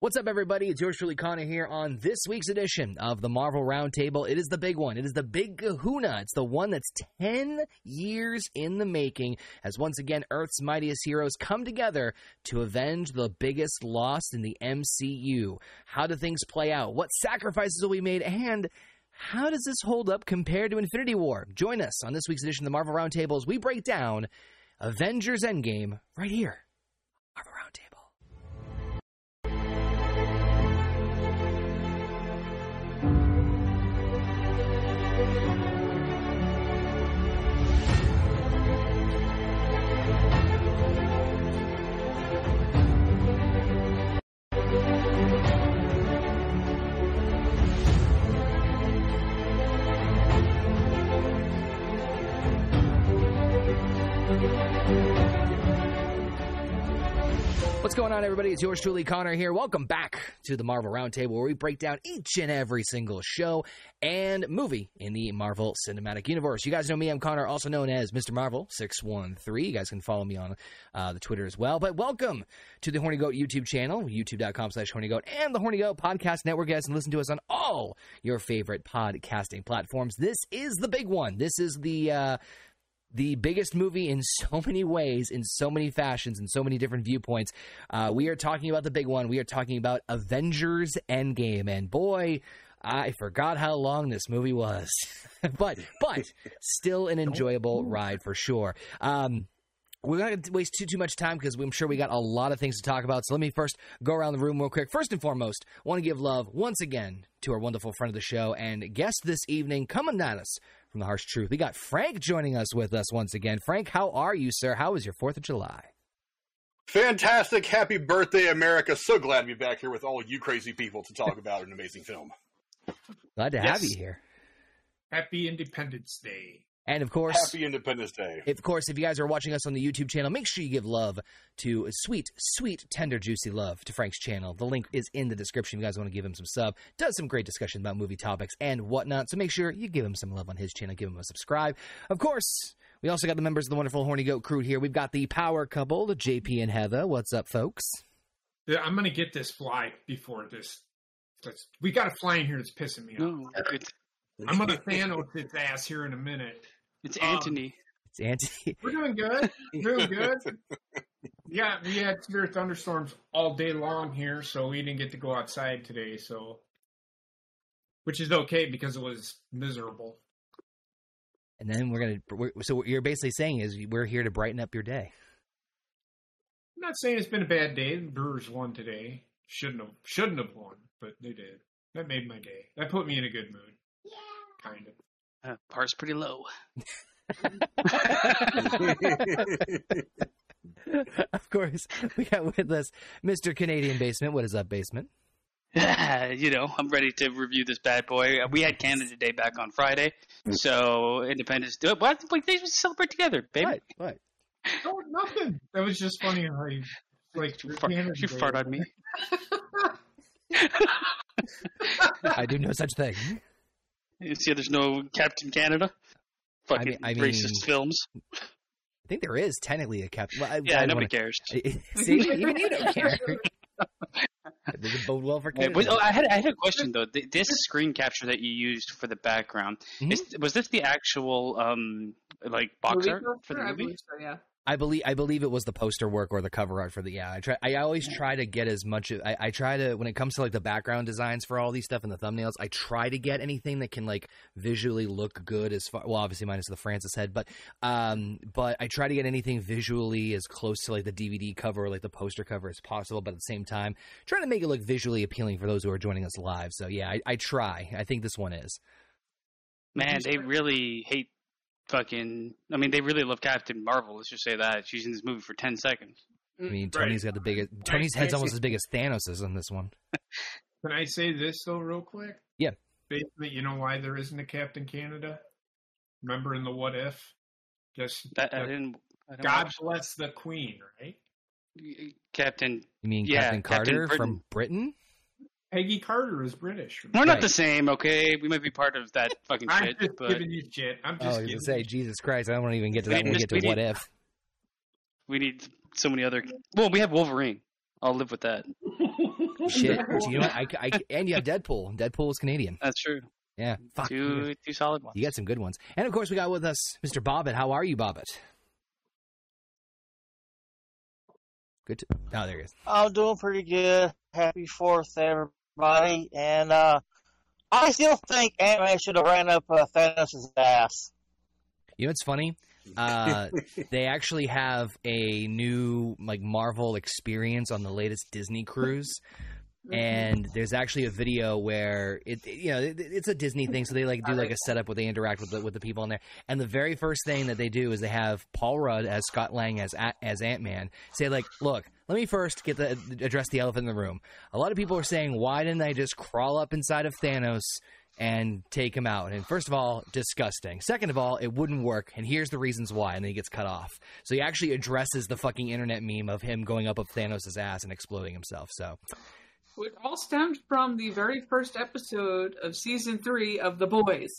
What's up, everybody? It's yours truly, Conor, here on this week's edition of the Marvel Roundtable. It is the big one. It is the big kahuna. It's the one that's 10 years in the making as once again Earth's mightiest heroes come together to avenge the biggest loss in the MCU. How do things play out? What sacrifices will be made? And how does this hold up compared to Infinity War? Join us on this week's edition of the Marvel Roundtable as we break down Avengers Endgame right here. Marvel Roundtable. Going on, everybody? It's yours truly, Conor here. Welcome back to the Marvel Roundtable, where we break down each and every single show and movie in the Marvel Cinematic Universe. You guys know me. I'm Conor, also known as Mr. Marvel 613. You guys can follow me on uh, the Twitter as well. But welcome to the Horny Goat YouTube channel, youtube.com slash Horny Goat, and the Horny Goat Podcast Network. Guys can listen to us on all your favorite podcasting platforms. This is the big one. This is the. Uh, the biggest movie in so many ways, in so many fashions, in so many different viewpoints. Uh, we are talking about the big one. We are talking about Avengers Endgame. And boy, I forgot how long this movie was. but, but still an enjoyable ride for sure. Um, we're not going to waste too too much time because I'm sure we got a lot of things to talk about. So let me first go around the room real quick. First and foremost, want to give love once again to our wonderful friend of the show and guest this evening coming at us from the harsh truth. We got Frank joining us with us once again. Frank, how are you, sir? How was your Fourth of July? Fantastic. Happy birthday, America. So glad to be back here with all you crazy people to talk about an amazing film. Glad to Yes. have you here. Happy Independence Day. And of course, Happy Independence Day. Of course, if you guys are watching us on the YouTube channel, make sure you give love to sweet, sweet, tender, juicy love to Frank's channel. The link is in the description. If you guys want to give him some sub, does some great discussion about movie topics and whatnot. So make sure you give him some love on his channel. Give him a subscribe. Of course, we also got the members of the wonderful Horny Goat crew here. We've got the power couple, the JP and Heather. What's up, folks? Yeah, I'm gonna get this fly before this. Let's, we got a fly in here that's pissing me off. No, I'm gonna Thanos its ass here in a minute. It's Um, Anthony. It's Auntie. We're doing good. Doing good. Yeah, we had severe thunderstorms all day long here, so we didn't get to go outside today. So, which is okay because it was miserable. And then we're gonna. We're, so what you're basically saying is we're here to brighten up your day. I'm not saying it's been a bad day. The Brewers won today. Shouldn't have. Shouldn't have won, but they did. That made my day. That put me in a good mood. Yeah. Kind of. Uh, par's pretty low. of course, we got with us Mr. Canadian Basement. What is up, Basement? you know, I'm ready to review this bad boy. Uh, We had Canada Day back on Friday, so Independence Day. What? Like they just celebrate together, baby. What? What? Oh, nothing. That was just funny how you like You, fart, Canada you fart on me. I do no such thing. You see, there's no Captain Canada. Fucking mean- I mean- racist films. I think there is technically a Captain. Well, Yeah, I don't nobody wanna- cares. See, even you don't care. Does it bode well for Yeah, Canada? but, oh, I had I had a question though. This screen capture that you used for the background Mhm. is, was this the actual um like box Movie art for the movie? so, yeah. I believe I believe it was the poster work or the cover art for the yeah. I try. I always try to get as much. of- I, I try to when it comes to like the background designs for all these stuff and the thumbnails. I try to get anything that can like visually look good as far. Well, obviously minus the Francis head, but um, but I try to get anything visually as close to like the DVD cover or like the poster cover as possible. But at the same time, trying to make it look visually appealing for those who are joining us live. So yeah, I, I try. I think this one is. Man, they really hate fucking. I mean, they really love Captain Marvel. Let's just say that she's in this movie for ten seconds. I mean, mm, Right. Tony's got the biggest. Tony's head's almost as big as Thanos's in this one. Can I say this though, real quick? Yeah. Basically, you know why there isn't a Captain Canada? Remember in the What If? Just That, I didn't. I don't God watch- bless the Queen, right? Captain. You mean Yeah, Captain Captain Carter Britain. from Britain? Peggy Carter is British. We're not Right. the same, okay? We might be part of that fucking I'm shit, just but giving you shit. I'm Oh, just was giving gonna say, you Jesus Christ! I don't want to even get to We that when we need- get to we what need- if. we need so many other. Well, we have Wolverine. I'll live with that. Shit. Do you know what? I, I, and you have Deadpool. Deadpool is Canadian. That's true. Yeah. Fuck. Two two solid ones. You got some good ones. And of course, we got with us Mr. Bobbit. How are you, Bobbit? Good. To, oh, there he is. I'm doing pretty good. Happy Fourth, everybody. And uh, I still think Ant Man should have ran up uh, Thanos' ass. You know what's funny? Uh, they actually have a new like Marvel experience on the latest Disney cruise. Mm-hmm. And there's actually a video where it, you know, it, it's a Disney thing, so they like do like a setup where they interact with the, with the people in there. And the very first thing that they do is they have Paul Rudd as Scott Lang as as Ant Man say like, "Look, let me first get the address the elephant in the room." A lot of people are saying, "Why didn't I just crawl up inside of Thanos and take him out. And first of all, disgusting. Second of all, it wouldn't work. And here's the reasons why. And then he gets cut off. So he actually addresses the fucking internet meme of him going up of Thanos' ass and exploding himself. So It all stemmed from the very first episode of season three of The Boys.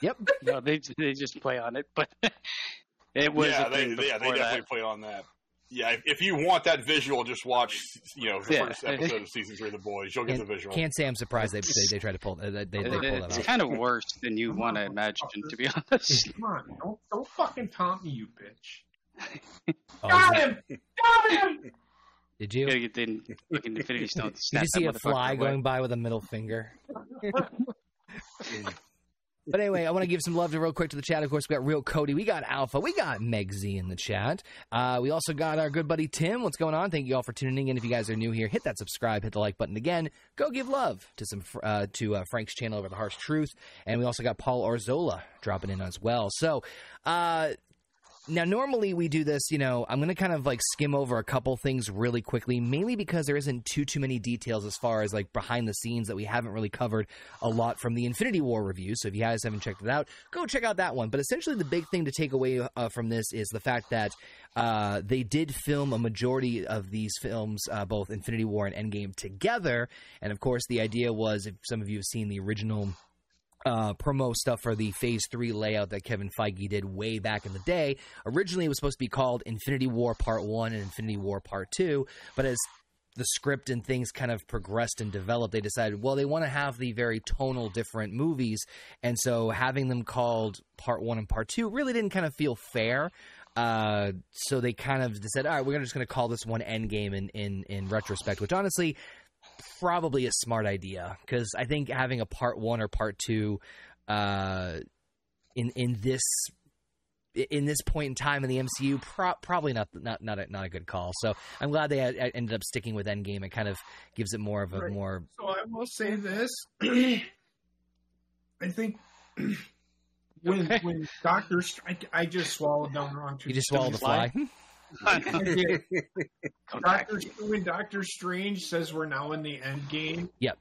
Yep. no, they they just play on it, but it was yeah, a they, yeah, they definitely that. play on that. Yeah, if, if you want that visual, just watch you know the Yeah. first episode of season three of The Boys. You'll get the can't, visual. can't say I'm surprised they they, they try to pull they, they, they pull that It's off. kind of worse than you want to imagine, to be honest. Come on, don't don't fucking taunt me, you bitch. Oh, Got him! Got him! Did You you? gotta get the fucking Infinity Stone. to Did you see a fly away. going by with a middle finger? But anyway, I want to give some love to real quick to the chat. Of course, we got Real Cody, we got Alpha, we got Meg Z in the chat. Uh, we also got our good buddy Tim. What's going on? Thank you all for tuning in. If you guys are new here, hit that subscribe, hit the like button again. Go give love to some uh, to uh, Frank's channel over the Harsh Truth, and we also got Paul Arzola dropping in as well. So. Now, normally we do this, you know, I'm going to kind of like skim over a couple things really quickly, mainly because there isn't too, too many details as far as like behind the scenes that we haven't really covered a lot from the Infinity War review. So if you guys haven't checked it out, go check out that one. But essentially, the big thing to take away uh, from this is the fact that uh, they did film a majority of these films, uh, both Infinity War and Endgame, together. And of course, the idea was if some of you have seen the original uh, promo stuff for the Phase 3 layout that Kevin Feige did way back in the day. Originally, it was supposed to be called Infinity War Part 1 and Infinity War Part 2, but as the script and things kind of progressed and developed, they decided, well, they want to have the very tonal different movies, and so having them called Part 1 and Part 2 really didn't kind of feel fair. Uh, so they kind of said, all right, we're just going to call this one Endgame in, in, in retrospect, which honestly, probably a smart idea because I think having a part one or part two uh, in in this in this point in time in the MCU, pro- probably not not not a, not a good call. So I'm glad they had, ended up sticking with Endgame. It kind of gives it more of a Right. more So I will say this. I think when when Doctor Str- I, I just swallowed down the wrong you just swallow the fly. Come back. Doctor when Doctor Strange says we're now in the end game. Yep.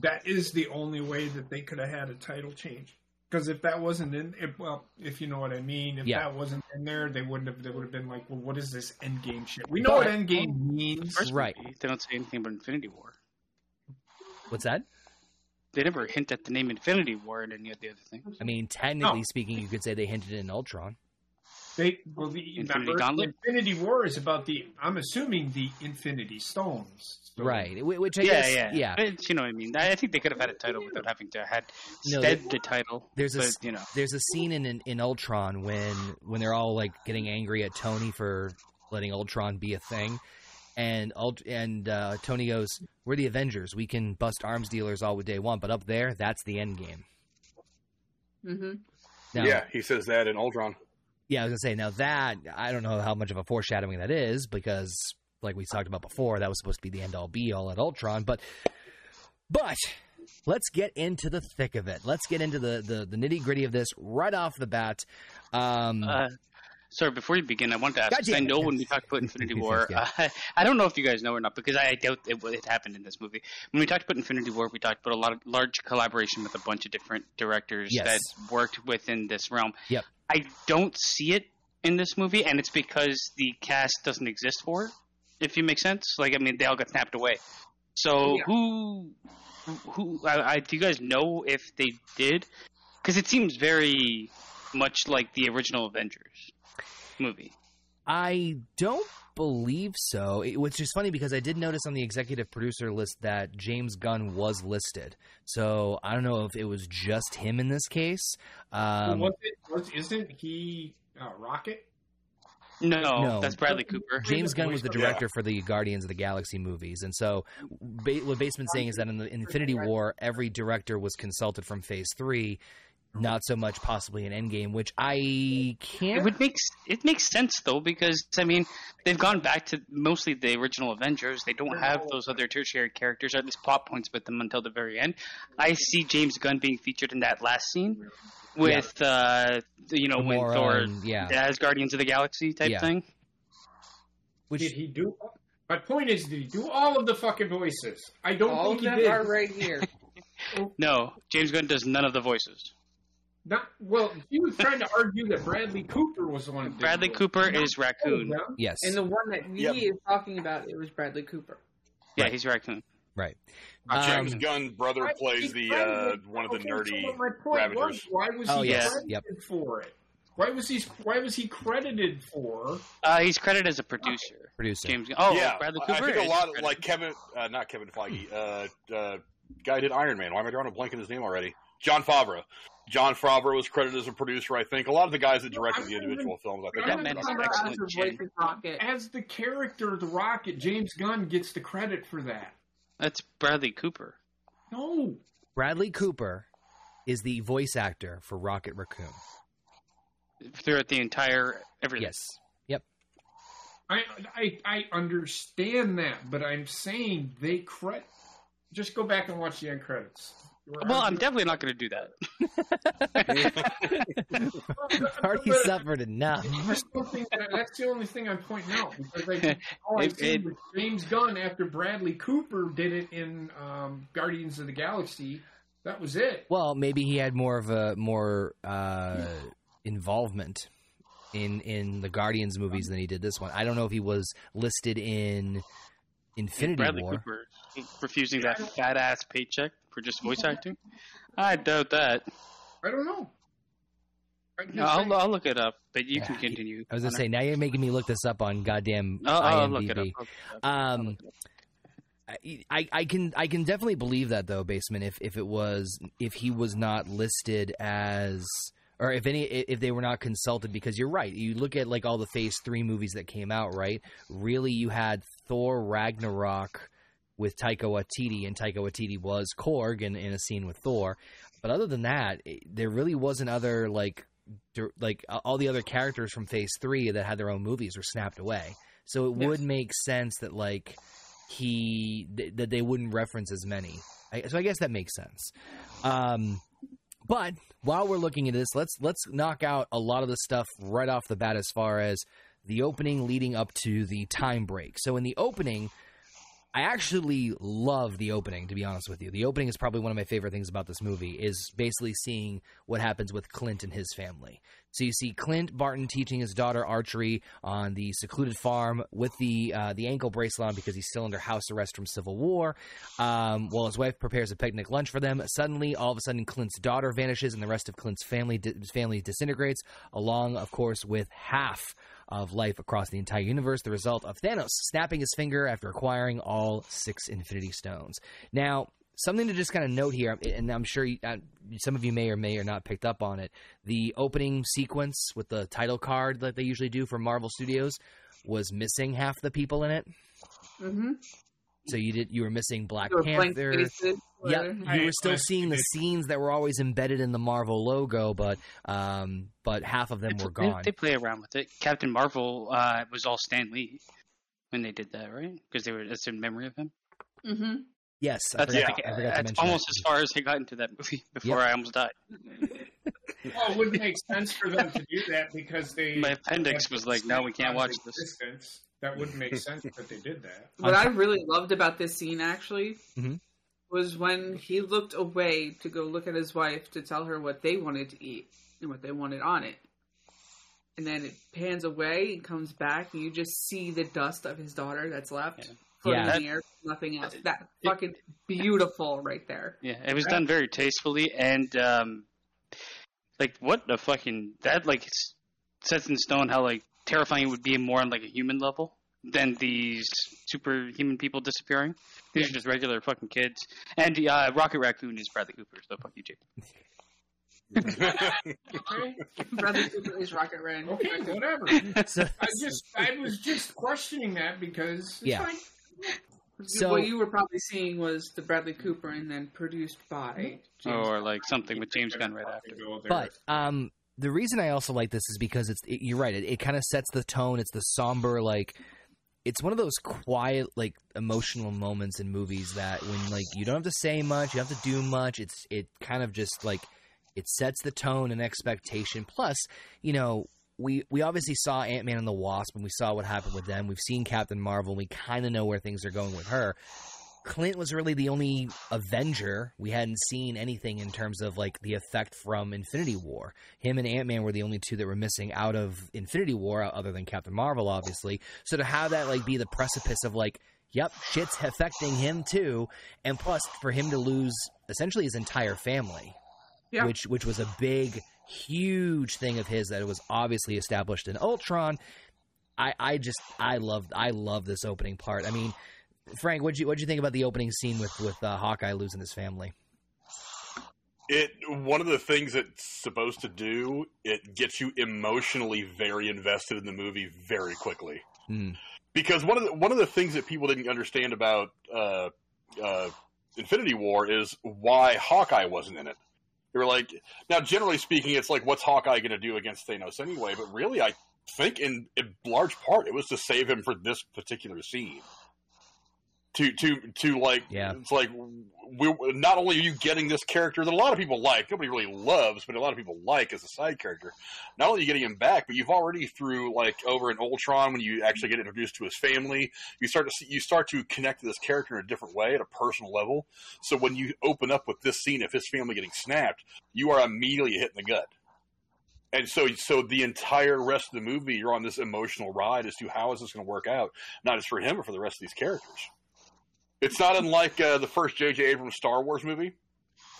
That is the only way that they could have had a title change. Because if that wasn't in, if, well, if you know what I mean, if Yeah. that wasn't in there, they wouldn't have. They would have been like, "Well, what is this end game shit?" We know what But- end game means. First Right. movie, They don't say anything about Infinity War. What's that? They never hint at the name Infinity War in any of the other things. I mean, technically No. speaking, you could say they hinted in Ultron. They well, the Infinity remember, Gauntlet? Infinity War is about the. I'm assuming the Infinity Stones. So- Right. Which I yeah, guess, yeah, yeah. But you know what I mean. I I think they could have had a title without having to had No, said the title. there's a but, s- you know. there's a scene in, in in Ultron when when they're all like getting angry at Tony for letting Ultron be a thing, and and uh, Tony goes, "We're the Avengers. We can bust arms dealers all day one, but up there, that's the end game." Mm-hmm. Now, yeah, he says that in Ultron. Yeah, I was gonna say now that I don't know how much of a foreshadowing that is because, like we talked about before, that was supposed to be the end all be all at Ultron, but but. Let's get into the thick of it. Let's get into the, the, the nitty gritty of this right off the bat. Um, Uh, sorry, before you begin, I wanted to ask. I know when we talked about Infinity War, Yeah. uh, I don't know if you guys know or not because I doubt it, it happened in this movie. When we talked about Infinity War, we talked about a lot of large collaboration with a bunch of different directors Yes. that worked within this realm. Yep. I don't see it in this movie, and it's because the cast doesn't exist for it. If you make sense, like I mean, they all got snapped away. So Yeah. who, who? I, I, do you guys know if they did? Because it seems very much like the original Avengers movie. I don't believe so. It, which is funny because I did notice on the executive producer list that James Gunn was listed. So I don't know if it was just him in this case. Um, was it, was, isn't he uh, Rocket? No, No. that's Bradley Cooper. James Gunn was the Yeah. director for the Guardians of the Galaxy movies, and so ba- what Basement's saying is that in the Infinity War, every director was consulted from Phase Three, not so much possibly in Endgame, which I can't. It would make it makes sense though because I mean they've gone back to mostly the original Avengers. They don't have those other tertiary characters, or at least plot points with them until the very end. I see James Gunn being featured in that last scene with uh you know when Thor and- yeah. as Guardians of the Galaxy type Yeah. thing. Which Did he do? My point is, did he do all of the fucking voices? I don't All think of he them did. are right here. No, James Gunn does none of the voices. Not well. He was trying to argue that Bradley Cooper was the one. that did Bradley it. Cooper Not is Raccoon. them. yes, And the one that he Yep. is talking about, it was Bradley Cooper. Yeah, Right. he's Raccoon. right. James Um, Gunn brother Why plays the uh, one of the Okay, nerdy so what my point Ravagers. why was Oh, he yes, credited yep. for it? Why was he? Why was he credited for? Uh, he's credited as a producer. producer. James. Gunn. Oh, yeah, Bradley I- Cooper. I think a lot of credited. like Kevin, uh, not Kevin Feige, uh, uh, guy did Iron Man. Why am I drawing a blank in his name already? Jon Favreau. Jon Favreau was credited as a producer. I think a lot of the guys that directed the individual films. I think. That I'm man is talking an about excellent As a chin. voice of Rocket. As the character, the Rocket, James Gunn gets the credit for that. That's Bradley Cooper. No, Bradley Cooper is the voice actor for Rocket Raccoon. Throughout the entire everything. Yes. Yep. I, I I understand that, but I'm saying they credit. Just go back and watch the end credits. Well, I'm definitely not going to do that. Already suffered enough. That's the thing that- that's the only thing I'm pointing out because I, all I've seen it- was James Gunn after Bradley Cooper did it in um, Guardians of the Galaxy. That was it. Well, maybe he had more of a more uh, involvement in in the Guardians movies than he did this one. I don't know if he was listed in Infinity Bradley War. Cooper refusing that fat ass paycheck for just voice acting. I doubt that. I don't know. I'm just No, I'll. I'll look it up, but you can continue. I was gonna say now you're making me look this up on goddamn I'll, I'll IMDb. look it up. I'll look it up. Um, I, I can I can definitely believe that though, basement. If if it was if he was not listed as or if any if they were not consulted because you're right. You look at like all the Phase three movies that came out, right? Really, you had Thor Ragnarok with Taika Waititi, and Taika Waititi was Korg in, in a scene with Thor. But other than that, it, there really wasn't other like like all the other characters from Phase three that had their own movies were snapped away. So it Yes. would make sense that like he th- that they wouldn't reference as many. I, so I guess that makes sense. Um, but while we're looking at this, let's let's knock out a lot of the stuff right off the bat as far as the opening leading up to the time break. So in the opening, I actually love the opening. To be honest with you, the opening is probably one of my favorite things about this movie. Is basically seeing what happens with Clint and his family. So you see Clint Barton teaching his daughter archery on the secluded farm with the uh, the ankle bracelet on because he's still under house arrest from Civil War. Um, while his wife prepares a picnic lunch for them, suddenly, all of a sudden, Clint's daughter vanishes and the rest of Clint's family di- family disintegrates, along, of course, with half of life across the entire universe. The result of Thanos snapping his finger after acquiring all six Infinity Stones. Now. Something to just kind of note here, and I'm sure you, uh, some of you may or may or not picked up on it. The opening sequence with the title card that they usually do for Marvel Studios was missing half the people in it. Mm-hmm. So you did you were missing Black There were blank Panther. faces. Yep, where- you I- were still seeing the scenes that were always embedded in the Marvel logo, but um, but half of them They- were gone. They, play around with it. Captain Marvel uh, was all Stan Lee when they did that, right? Because they were that's in memory of him. Mm-hmm. yes, I That's, forgot, yeah, to, I forgot to that's mention almost that. as far as I got into that movie before I almost died. Well, it wouldn't make sense for them to do that because they. My appendix was like, no, we can't watch this. Existence. That wouldn't make sense that they did that. What I really loved about this scene actually Mhm. was when he looked away to go look at his wife to tell her what they wanted to eat and what they wanted on it. And then it pans away and comes back, and you just see the dust of his daughter that's left Yeah. floating Yeah. in the air. Nothing else. That fucking beautiful right there. Yeah, it was done very tastefully and um, like what the fucking that like sets in stone how like terrifying it would be more on like a human level than these superhuman people disappearing. These are just regular fucking kids. And uh, Rocket Raccoon is Bradley Cooper, so fuck you, Jake. Okay, Bradley Cooper is Rocket Red. okay, whatever. So, I just I was just questioning that because it's Yeah. like, So- what you were probably seeing was the Bradley Cooper and then produced by James Or like something with James Gunn right after. But um, the reason I also like this is because it's it, you're right. It, it kind of sets the tone. It's the somber like. It's one of those quiet, like emotional moments in movies that when like you don't have to say much, you don't have to do much. It's it kind of just like it sets the tone and expectation. Plus, you know, we we obviously saw Ant Man and the Wasp, and we saw what happened with them. We've seen Captain Marvel. and We kind of know where things are going with her. Clint was really the only Avenger we hadn't seen anything in terms of like the effect from Infinity War. Him and Ant Man were the only two that were missing out of Infinity War, other than Captain Marvel, obviously. So to have that like be the precipice of like, yep, shit's affecting him too, and plus for him to lose essentially his entire family, Yeah. which which was a big, huge thing of his that was obviously established in Ultron. I, I just I love I love this opening part. I mean, Frank, what'd you what'd you think about the opening scene with with uh, Hawkeye losing his family? it one of the things it's supposed to do it gets you emotionally very invested in the movie very quickly Hmm. because one of the one of the things that people didn't understand about uh, uh, Infinity War is why Hawkeye wasn't in it. They were like, now generally speaking, it's like, what's Hawkeye going to do against Thanos anyway? But really, I think in, in large part, it was to save him for this particular scene. To to to like, Yeah. it's like we not only are you getting this character that a lot of people like, nobody really loves, but a lot of people like as a side character. Not only are you getting him back, but you've already through like over in Ultron when you actually get introduced to his family, you start to see you start to connect to this character in a different way at a personal level. So when you open up with this scene of his family getting snapped, you are immediately hitting the gut. And so, so the entire rest of the movie, you're on this emotional ride as to how is this going to work out, not just for him, but for the rest of these characters. It's not unlike uh, the first J.J. Abrams Star Wars movie,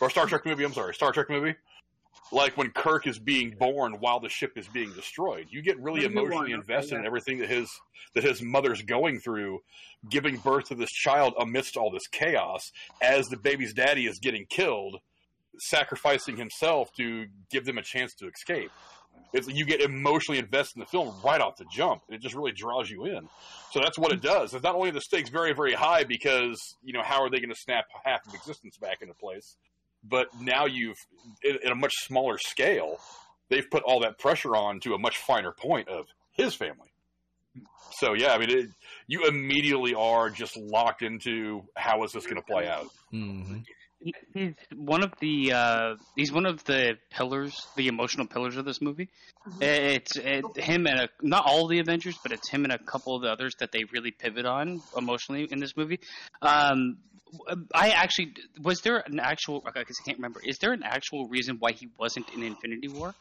or Star Trek movie. I'm sorry, Star Trek movie. Like when Kirk is being born while the ship is being destroyed, you get really emotionally invested in everything that his that his mother's going through, giving birth to this child amidst all this chaos, as the baby's daddy is getting killed, sacrificing himself to give them a chance to escape. It's you get emotionally invested in the film right off the jump, and it just really draws you in. So that's what it does. It's not only the stakes very, very high because you know how are they going to snap half of existence back into place, but now you've in, in a much smaller scale, they've put all that pressure on to a much finer point of his family. So yeah, I mean, it, you immediately are just locked into how is this going to play out. Mm-hmm. He's one of the uh, he's one of the pillars, the emotional pillars of this movie. It's it, him and a, not all the Avengers, but it's him and a couple of the others that they really pivot on emotionally in this movie. Um, I actually was there an actual I guess I can't remember. Is there an actual reason why he wasn't in Infinity War?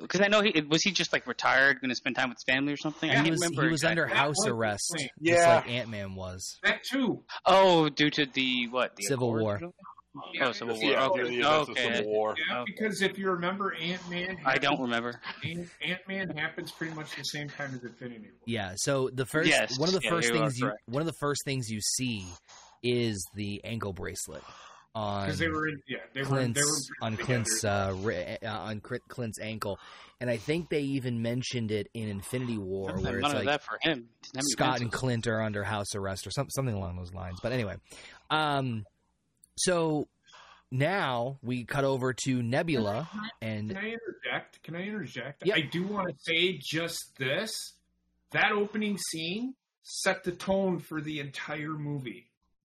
Because I know he was he just like retired, going to spend time with his family or something. I he can't was remember. he was under house arrest, the just Yeah. like Ant Man was. that too. Oh, due to the what? The Civil Accords War. or? Oh, Civil War. Yeah, Okay. the Okay. Civil War. Yeah, because if you remember, Ant Man. I don't remember. Ant Man happens pretty much the same time as Infinity War. Yeah. So the first Yes, one of the yeah, first you things you one of the first things you see is the ankle bracelet on Because they were in, yeah, they were, Clint's they were on. Clint's uh, ri- uh, on Clint's ankle, and I think they even mentioned it in Infinity War, None where it's like that for him. Doesn't have any Scott and. Clint are under house arrest or some, something along those lines. But anyway, um, so now we cut over to Nebula, and Can I interject? Can I interject? Yeah. I do want to say just this: that opening scene set the tone for the entire movie.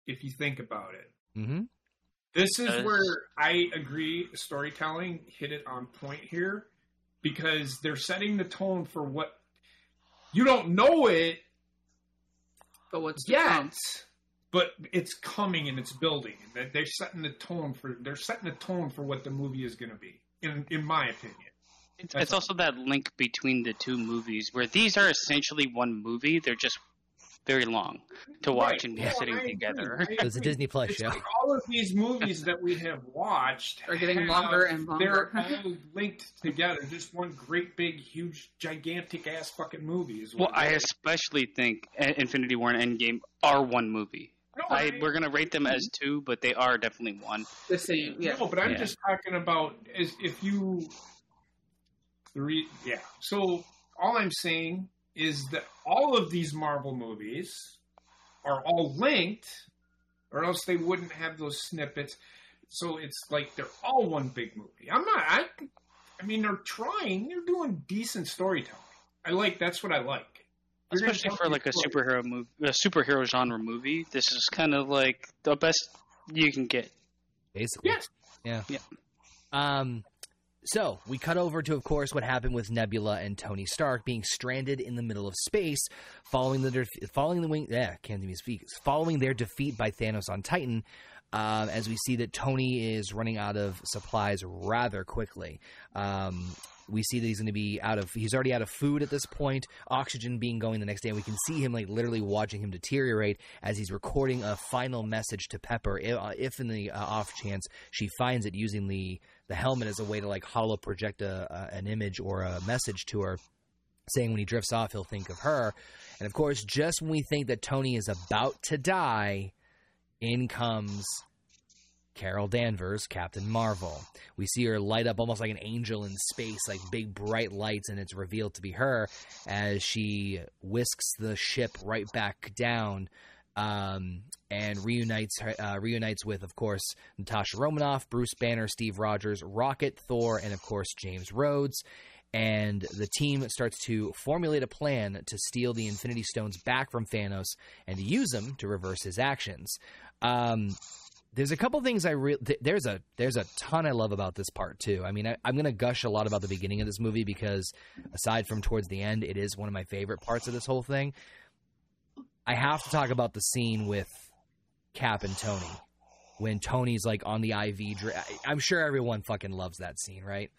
If you think about it, Mhm. This is Does- where I agree. Storytelling hit it on point here because they're setting the tone for what you don't know it But what's yet, but it's coming and it's building. That they're setting the tone for they're setting the tone for what the movie is going to be. In in my opinion. It's, it's also that link between the two movies where these are essentially one movie. They're just very long to watch Right. and be No, sitting I agree. together. I It was a. Disney Plus It's show. like all of these movies that we have watched Are getting have- longer and longer. They're all linked together. Just one great, big, huge, gigantic ass fucking movie. Is Well, what I it is. especially think Infinity War and Endgame are one movie. No, I, we're gonna rate them as two, but they are definitely one. The same, yeah. No, but I'm Yeah. just talking about is if you three yeah. So all I'm saying is that all of these Marvel movies are all linked, or else they wouldn't have those snippets. So it's like they're all one big movie. I'm not. I. I mean, they're trying. They're doing decent storytelling. I like. That's what I like. You're Especially for like a story. superhero movie, a superhero genre movie. This is kind of like the best you can get. Basically. Yes. Yeah. Yeah. Um, so we cut over to, of course, what happened with Nebula and Tony Stark being stranded in the middle of space, following the following the wing. Yeah, can't even speak. Following their defeat by Thanos on Titan. Um, as we see that Tony is running out of supplies rather quickly. Um, we see that he's going to be out of he's already out of food at this point oxygen being going the next day and we can see him like literally watching him deteriorate as he's recording a final message to pepper if, uh, if in the uh, off chance she finds it using the the helmet as a way to like hollow project a, a, an image or a message to her saying when he drifts off he'll think of her and of course just when we think that tony is about to die in comes Carol Danvers, Captain Marvel. We see her light up almost like an angel in space, like big bright lights, and it's revealed to be her as she whisks the ship right back down um, and reunites uh, reunites with, of course, Natasha Romanoff, Bruce Banner, Steve Rogers, Rocket, Thor, and of course James Rhodes. And the team starts to formulate a plan to steal the Infinity Stones back from Thanos and to use them to reverse his actions. Um, there's a couple things I re- th- there's a there's a ton I love about this part too. I mean, I, I'm gonna gush a lot about the beginning of this movie because aside from towards the end, it is one of my favorite parts of this whole thing. I have to talk about the scene with Cap and Tony when Tony's like on the IV. I- I'm sure everyone fucking loves that scene, right?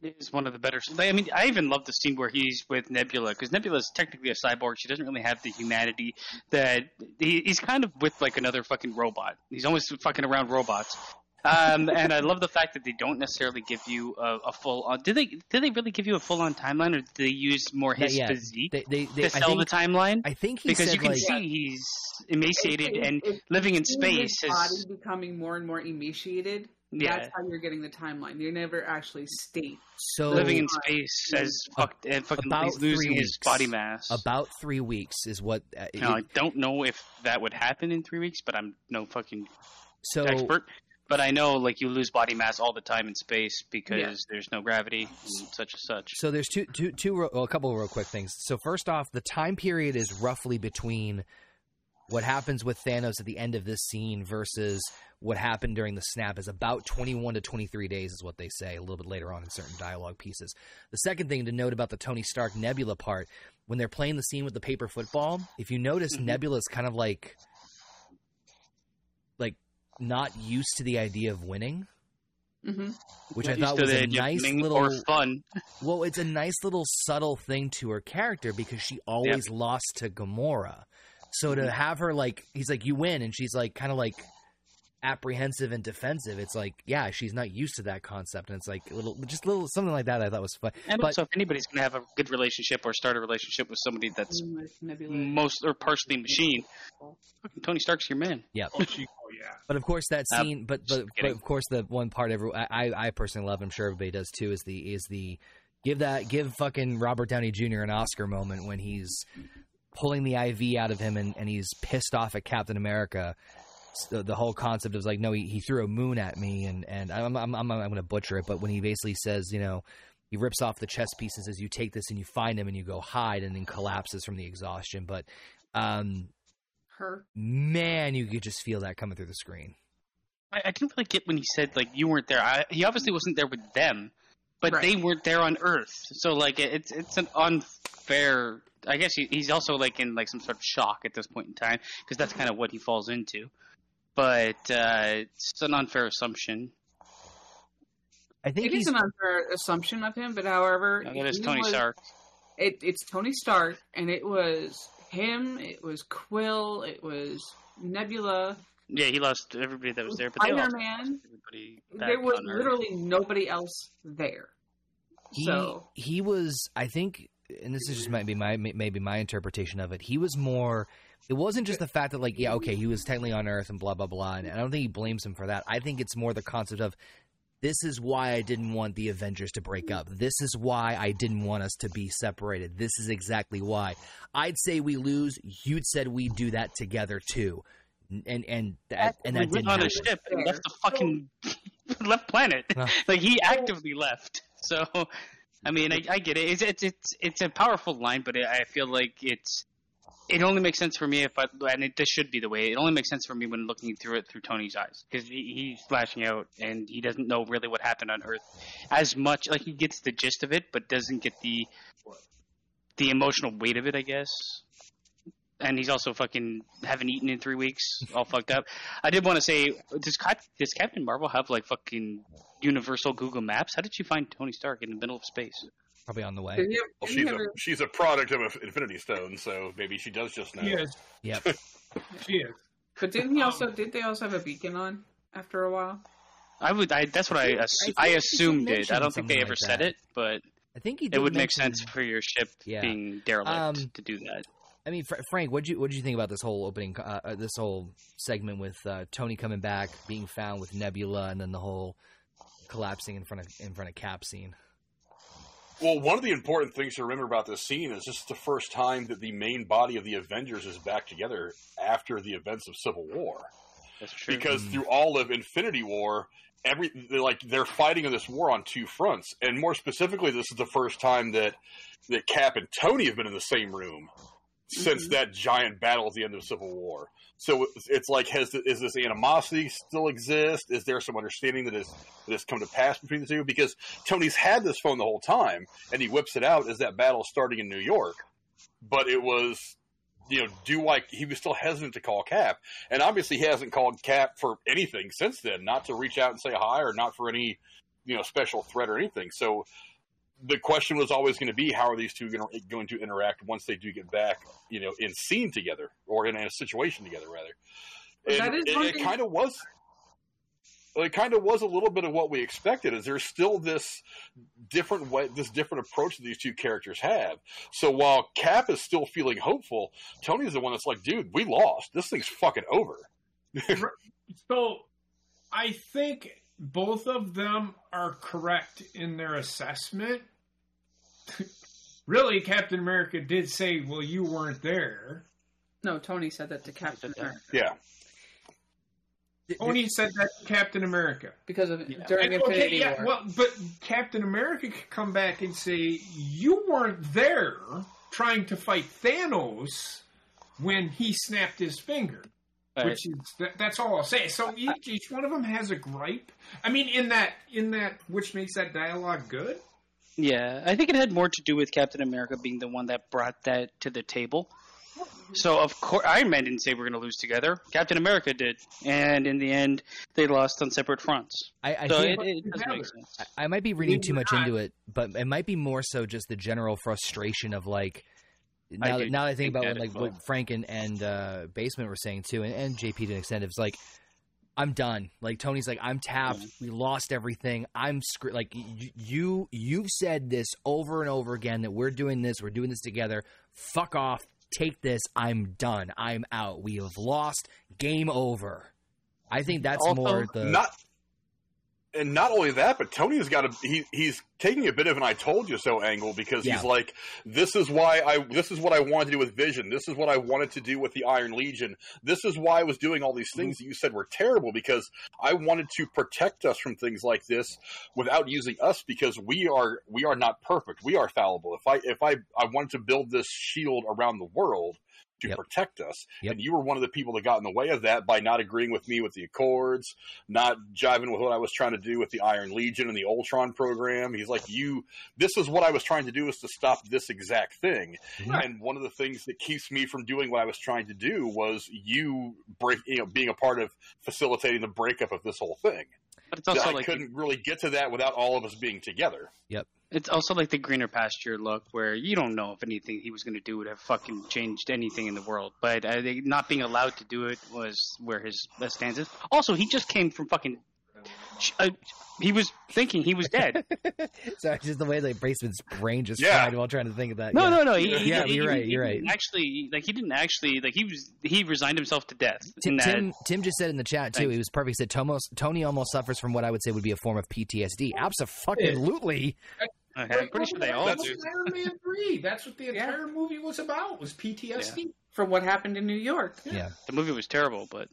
It is one of the better. I mean, I even love the scene where he's with Nebula because Nebula is technically a cyborg. She doesn't really have the humanity that he, he's kind of with like another fucking robot. He's always fucking around robots. Um, and I love the fact that they don't necessarily give you a, a full on. Did they? Did they really give you a full on timeline, or did they use more Not his yet. physique They they, they to I sell think the timeline? I think he Because said you can like see he's emaciated If- and if living in space. His Is, body becoming more and more emaciated. yeah, That's how you're getting the timeline. You're never actually state. so living in Uh, space as fucked and fucking about he's losing three his weeks. body mass. about three weeks is what. Uh, it- Now, I don't know if that would happen in three weeks, but I'm no fucking so expert. But I know, like, you lose body mass all the time in space because there's no gravity and such and such. So there's two, two, two, well, a couple of real quick things. So first off, the time period is roughly between what happens with Thanos at the end of this scene versus what happened during the snap is about 21 to 23 days is what they say a little bit later on in certain dialogue pieces. The second thing to note about the Tony Stark Nebula part, when they're playing the scene with the paper football, if you notice Mhm. Nebula's kind of like like not used to the idea of winning, hmm which Not I thought was a nice little or fun. well, it's a nice little subtle thing to her character because she always lost to Gamora. So Mm-hmm. to have her like, he's like, you win, and she's like, kind of like apprehensive and defensive. It's like, yeah, she's not used to that concept, and it's like a little, just a little something like that. I thought was fun. And But- also, if anybody's going to have a good relationship or start a relationship with somebody that's most or partially machine, fucking Tony Stark's your man. Oh, she, oh yeah. But of course, that Uh, scene. but, but but of course, the one part every I I personally love. I'm sure everybody does too. Is the is the give that give fucking Robert Downey Jr. an Oscar moment when he's pulling the IV out of him and, and he's pissed off at Captain America. So the whole concept is like, no, he, he threw a moon at me, and and I'm I'm I'm, I'm going to butcher it, but when he basically says, you know. He rips off the chess pieces as you take this and you find him and you go hide and then collapses from the exhaustion. But um, Her. man, you could just feel that coming through the screen. I, I didn't really get when he said like you weren't there. I, he obviously wasn't there with them, but Right. they weren't there on Earth. So like it, it's it's an unfair. I guess he, he's also like in like some sort of shock at this point in time because that's kind of what he falls into. But uh, it's an unfair assumption. I think It he's is an unfair assumption of him, but however, Now, that is Tony was- Stark. it, it's Tony Stark, and it was him. It was Quill. It was Nebula. Yeah, he lost everybody that was there, but they Iron lost Man. There was literally nobody else there. He, So- he was, I think, and this is just might be my maybe my interpretation of it. He was more. It wasn't just the fact that like yeah okay he was technically on Earth and blah blah blah, and I don't think he blames him for that. I think it's more the concept of this is why I didn't want the Avengers to break up. This is why I didn't want us to be separated. This is exactly why. I'd say we lose. You'd said we'd do that together too, and and that and that went didn't on a ship and left the fucking left planet. Huh. like he actively left. So, I mean, I, I get it. It's, it's it's it's a powerful line, but I feel like it's it only makes sense for me if I and it this should be the way. It only makes sense for me when looking through it through Tony's eyes because he, he's flashing out and he doesn't know really what happened on Earth as much. Like he gets the gist of it, but doesn't get the the emotional weight of it. I guess. And he's also fucking haven't eaten in three weeks, all fucked up. I did want to say, does does Captain Marvel have like fucking universal Google Maps? How did she find Tony Stark in the middle of space? Probably on the way. You- Well, she's you a she's a product of Infinity Stone, so maybe she does just know. She is. Yep. She is. but didn't he also? Did they also have a beacon on after a while? I would. I, that's what I. I Assu- I assumed it. I don't think they ever like said it, but I think he. it did would make sense for your ship Yeah. being derelict Um, to do that. I mean, Fra- Frank, what did you what did you think about this whole opening, uh, uh, this whole segment with uh, Tony coming back, being found with Nebula, and then the whole collapsing in front of in front of Cap scene? Well, one of the important things to remember about this scene is this is the first time that the main body of the Avengers is back together after the events of Civil War. That's true. Because Mm. through all of Infinity War, every they're like they're fighting in this war on two fronts, and more specifically, this is the first time that that Cap and Tony have been in the same room since mm-hmm. that giant battle at the end of the Civil War. So it's, it's like, has is this animosity still exist? Is there some understanding that has that has come to pass between the two? Because Tony's had this phone the whole time, and he whips it out as that battle is starting in New York. But it was, you know, do like he was still hesitant to call Cap, and obviously he hasn't called Cap for anything since then. Not to reach out and say hi, or not for any, you know, special threat or anything. So the question was always going to be how are these two gonna, going to interact once they do get back, you know, in scene together or in a situation together, rather. And that is it, it kind of was. It kind of was a little bit of what we expected. Is there's still this different way, this different approach that these two characters have. So while Cap is still feeling hopeful, Tony's the one that's like, "Dude, we lost. This thing's fucking over." So I think both of them are correct in their assessment. really, Captain America did say, "Well, you weren't there." No, Tony said that to Captain. America Yeah, Tony said that to Captain America. because of Yeah. during And, Infinity okay, yeah, War. well, but Captain America could come back and say, "You weren't there trying to fight Thanos when he snapped his finger." But Which is that, that's all I'll say. So each, each one of them has a gripe. I mean, in that in that which makes that dialogue good. yeah, I think it had more to do with Captain America being the one that brought that to the table. So of course, Iron Man didn't say we're going to lose together. Captain America did, and in the end, they lost on separate fronts. I, I So think it, it does make sense. I might be reading too much into it, but it might be more so just the general frustration of like. Now, that, now that I think think about like well. what Frank and, and uh, Basement were saying too, and, and JP to an extent, it's like I'm done. Like Tony's like I'm tapped. We lost everything. I'm screwed. Like y- you you've said this over and over again that we're doing this. We're doing this together. Fuck off. Take this. I'm done. I'm out. We have lost. Game over. I think that's Also, more the not and not only that, but Tony's got a he, he's taking a bit of an "I told you so" angle because Yeah. he's like, "This is why I this is what I wanted to do with Vision. This is what I wanted to do with the Iron Legion. This is why I was doing all these things mm-hmm. that you said were terrible because I wanted to protect us from things like this without using us because we are we are not perfect. We are fallible. If I if I I wanted to build this shield around the world." To Yep. protect us, Yep. and you were one of the people that got in the way of that by not agreeing with me with the Accords, not jiving with what I was trying to do with the Iron Legion and the Ultron program. He's like, you, this is what I was trying to do is to stop this exact thing. Right. And one of the things that keeps me from doing what I was trying to do was you break, you know, being a part of facilitating the breakup of this whole thing. But it's also I like couldn't really get to that without all of us being together. Yep. It's also like the greener pasture look, where you don't know if anything he was going to do would have fucking changed anything in the world. But I think not being allowed to do it was where his that stance is. Also, he just came from fucking. Uh, he was thinking he was dead. Sorry, just the way like Braceman's brain just Yeah. fried while trying to think of that. No, yeah. no, no. He, he- Yeah, he- you're right, you're right. Actually, like he didn't actually like he was he resigned himself to death. Tim, in that, Tim, Tim just said in the chat too. Thanks. He was perfect. He said Tomos, Tony almost suffers from what I would say would be a form of PTSD. Absolutely. Okay, I'm pretty sure they all That's do. Iron Man three. That's what the Yeah. entire movie was about. Was PTSD. From what happened in New York. Yeah. The movie was terrible, but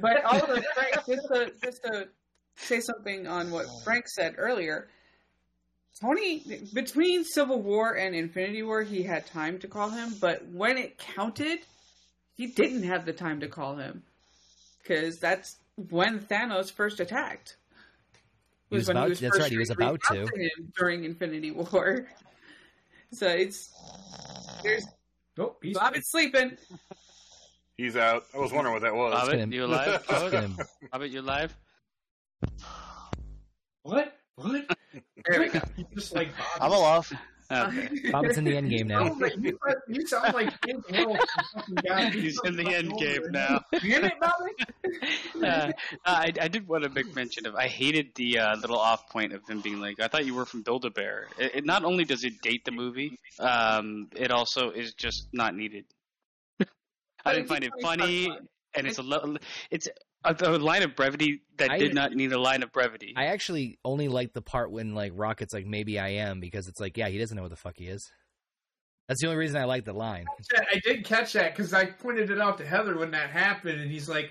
But Oliver Frank, just to just to say something on what Frank said earlier. Tony, between Civil War and Infinity War, he had time to call him, but when it counted, he didn't have the time to call him because that's when Thanos first attacked. He was about- that's right, he was about to. him during Infinity War. So it's there's Oh, he's Bobby's sleeping. He's out. I was wondering what that was. Hobbit, gonna- you alive? Hobbit, Gonna- Hobbit, you alive? what? What? There we go. Just like I'm Bobby. alive. Okay. Bobbit's in the end game now. Oh, but you, you sound like King Will from fucking God. He's in the end game now. Damn it, Bobby. Uh, I, I did want to make mention of. I hated the uh, little off point of him being like, "I thought you were from Build a Bear." It, it not only does it date the movie, um, it also is just not needed. I didn't find it funny, and it's a lo- it's a, a line of brevity that I- did not need a line of brevity. I actually only like the part when like Rocket's like maybe I am because it's like yeah he doesn't know what the fuck he is. That's the only reason I like the line. I did catch that because I pointed it out to Heather when that happened, and he's like,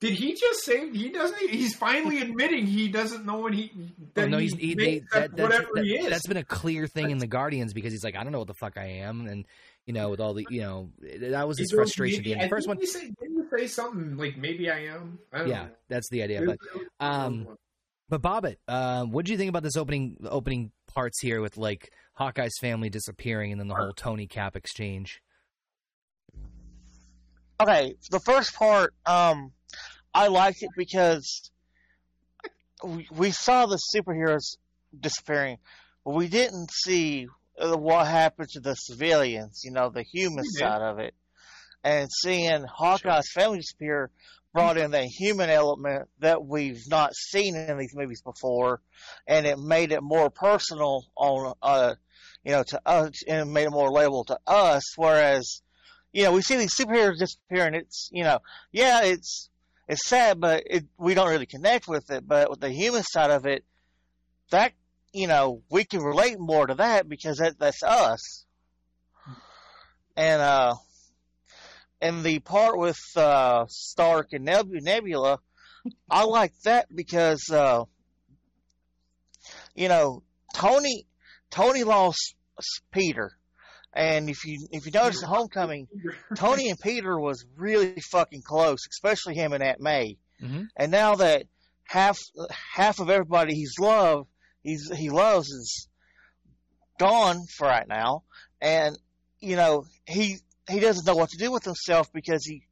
"Did he just say he doesn't? e-" He's finally admitting he doesn't know what he that Oh, no, he's he, they, makes that, whatever that, he is." That's been a clear thing in the Guardians because he's like I don't know what the fuck I am and you know with all the you know that was his frustration. maybe- in the first one, He said, didn't you say something like maybe I am? I don't yeah, know. that's the idea. But um, But Bobbit, uh, what do you think about this opening opening parts here with like Hawkeye's family disappearing and then the whole Tony Cap exchange? Okay, the first part, um, I liked it because we, we saw the superheroes disappearing, but we didn't see what happened to the civilians, you know, the human did. side of it. And seeing Hawkeye's family disappear brought in that human element that we've not seen in these movies before, and it made it more personal on, uh, you know, to us, and made it more relatable to us, whereas you know, we see these superheroes disappear, and it's, you know, yeah, it's it's sad, but it, we don't really connect with it. But with the human side of it, that you know, we can relate more to that because that that's us. And uh, and the part with uh, Stark and Neb- Nebula, I like that because uh, you know, Tony Tony lost Peter. And if you if you notice in Homecoming, Tony and Peter was really fucking close, especially him and Aunt May. Mhm. And now that half half of everybody he's loved, he's he loves is gone for right now, and you know he he doesn't know what to do with himself because he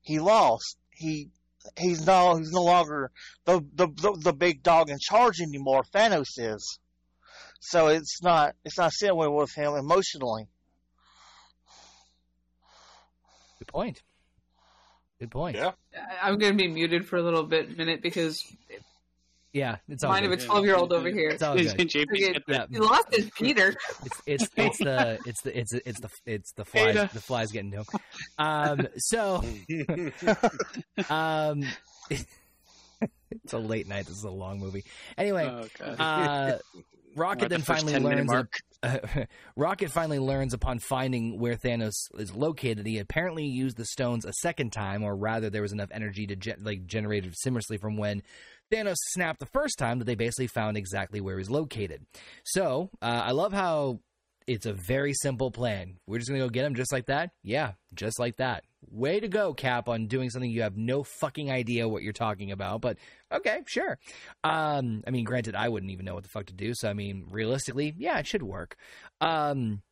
he lost. He he's no he's no longer the the the, the big dog in charge anymore. Thanos is. So it's not it's not sitting well with him emotionally. Good point. Good point. Yeah. I- I'm going to be muted for a little bit minute because Yeah, it's all mine of a 12 year old over here. It's all good. JP's Okay. Yeah, He lost his Peter. it's it's it's the it's the it's it's the it's the flies Beta. the flies getting to him. Um, so um, it's a late night. This is a long movie. Anyway, Oh, uh, Rocket We're then the finally 10 minute learns. mark. Uh, Rocket finally learns upon finding where Thanos is located. He apparently used the stones a second time, or rather, there was enough energy to gen- like generated seamlessly from when Thanos snapped the first time that they basically found exactly where he's located. So uh, I love how it's a very simple plan. We're just gonna go get him just like that. Yeah, just like that. Way to go, Cap, on doing something you have no fucking idea what you're talking about. But okay, sure. Um, I mean, granted, I wouldn't even know what the fuck to do. So I mean, realistically, yeah, it should work. Um,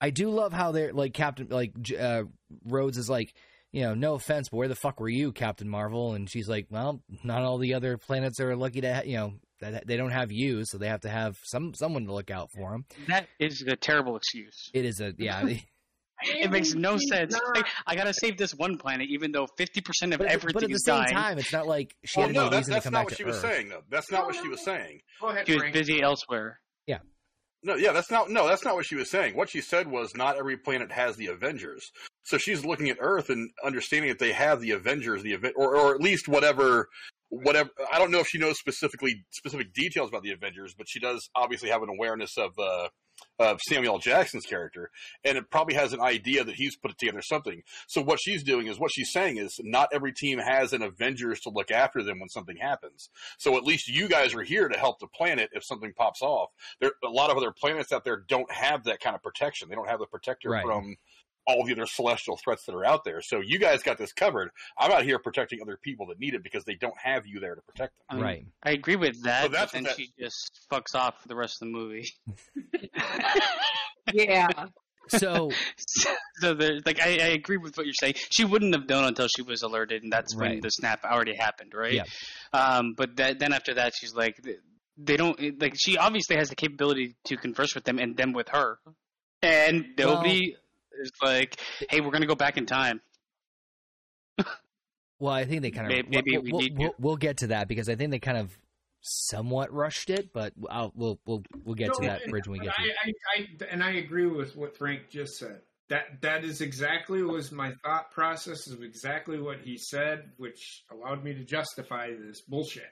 I do love how they're like Captain, like uh, Rhodes is like, you know, no offense, but where the fuck were you, Captain Marvel? And she's like, well, not all the other planets are lucky to, ha- you know, that they don't have you, so they have to have some someone to look out for them. That is a terrible excuse. It is a yeah. It makes no sense. Like, I gotta save this one planet, even though fifty percent of but, everything but at the is same dying. time, it's not like she Well, had no, no that's, reason to that's not what to she was saying, though. That's not what she was saying. Go ahead, She was Frank. busy elsewhere. No, yeah, that's not. No, that's not what she was saying. What she said was not every planet has the Avengers. So she's looking at Earth and understanding that they have the Avengers, the event, or, or at least whatever, whatever. I don't know if she knows specifically specific details about the Avengers, but she does obviously have an awareness of uh, of Samuel Jackson's character, and it probably has an idea that he's put together something. So what she's doing is what she's saying is not every team has an Avengers to look after them when something happens. So at least you guys are here to help the planet if something pops off. There, a lot of other planets out there don't have that kind of protection. They don't have the protector Right. from all the other celestial threats that are out there. So you guys got this covered. I'm out here protecting other people that need it because they don't have you there to protect them. I mean, Right. I agree with that, So that's then what that- she just fucks off for the rest of the movie. Yeah. So so there's like I, I agree with what you're saying. She wouldn't have known until she was alerted, and that's when the snap already happened, right? Yeah. Um, but that, then after that, she's like, they don't like. She obviously has the capability to converse with them, and them with her, and nobody is like, "Hey, we're gonna go back in time." Well, I think they kind of Maybe- maybe we'll, we we'll, need we'll, to. we'll get to that because I think they kind of somewhat rushed it, but I'll, we'll we'll we'll get to that bridge when we get to I, it. I, I, and I agree with what Frank just said. That that is exactly was my thought process of exactly what he said, which allowed me to justify this bullshit.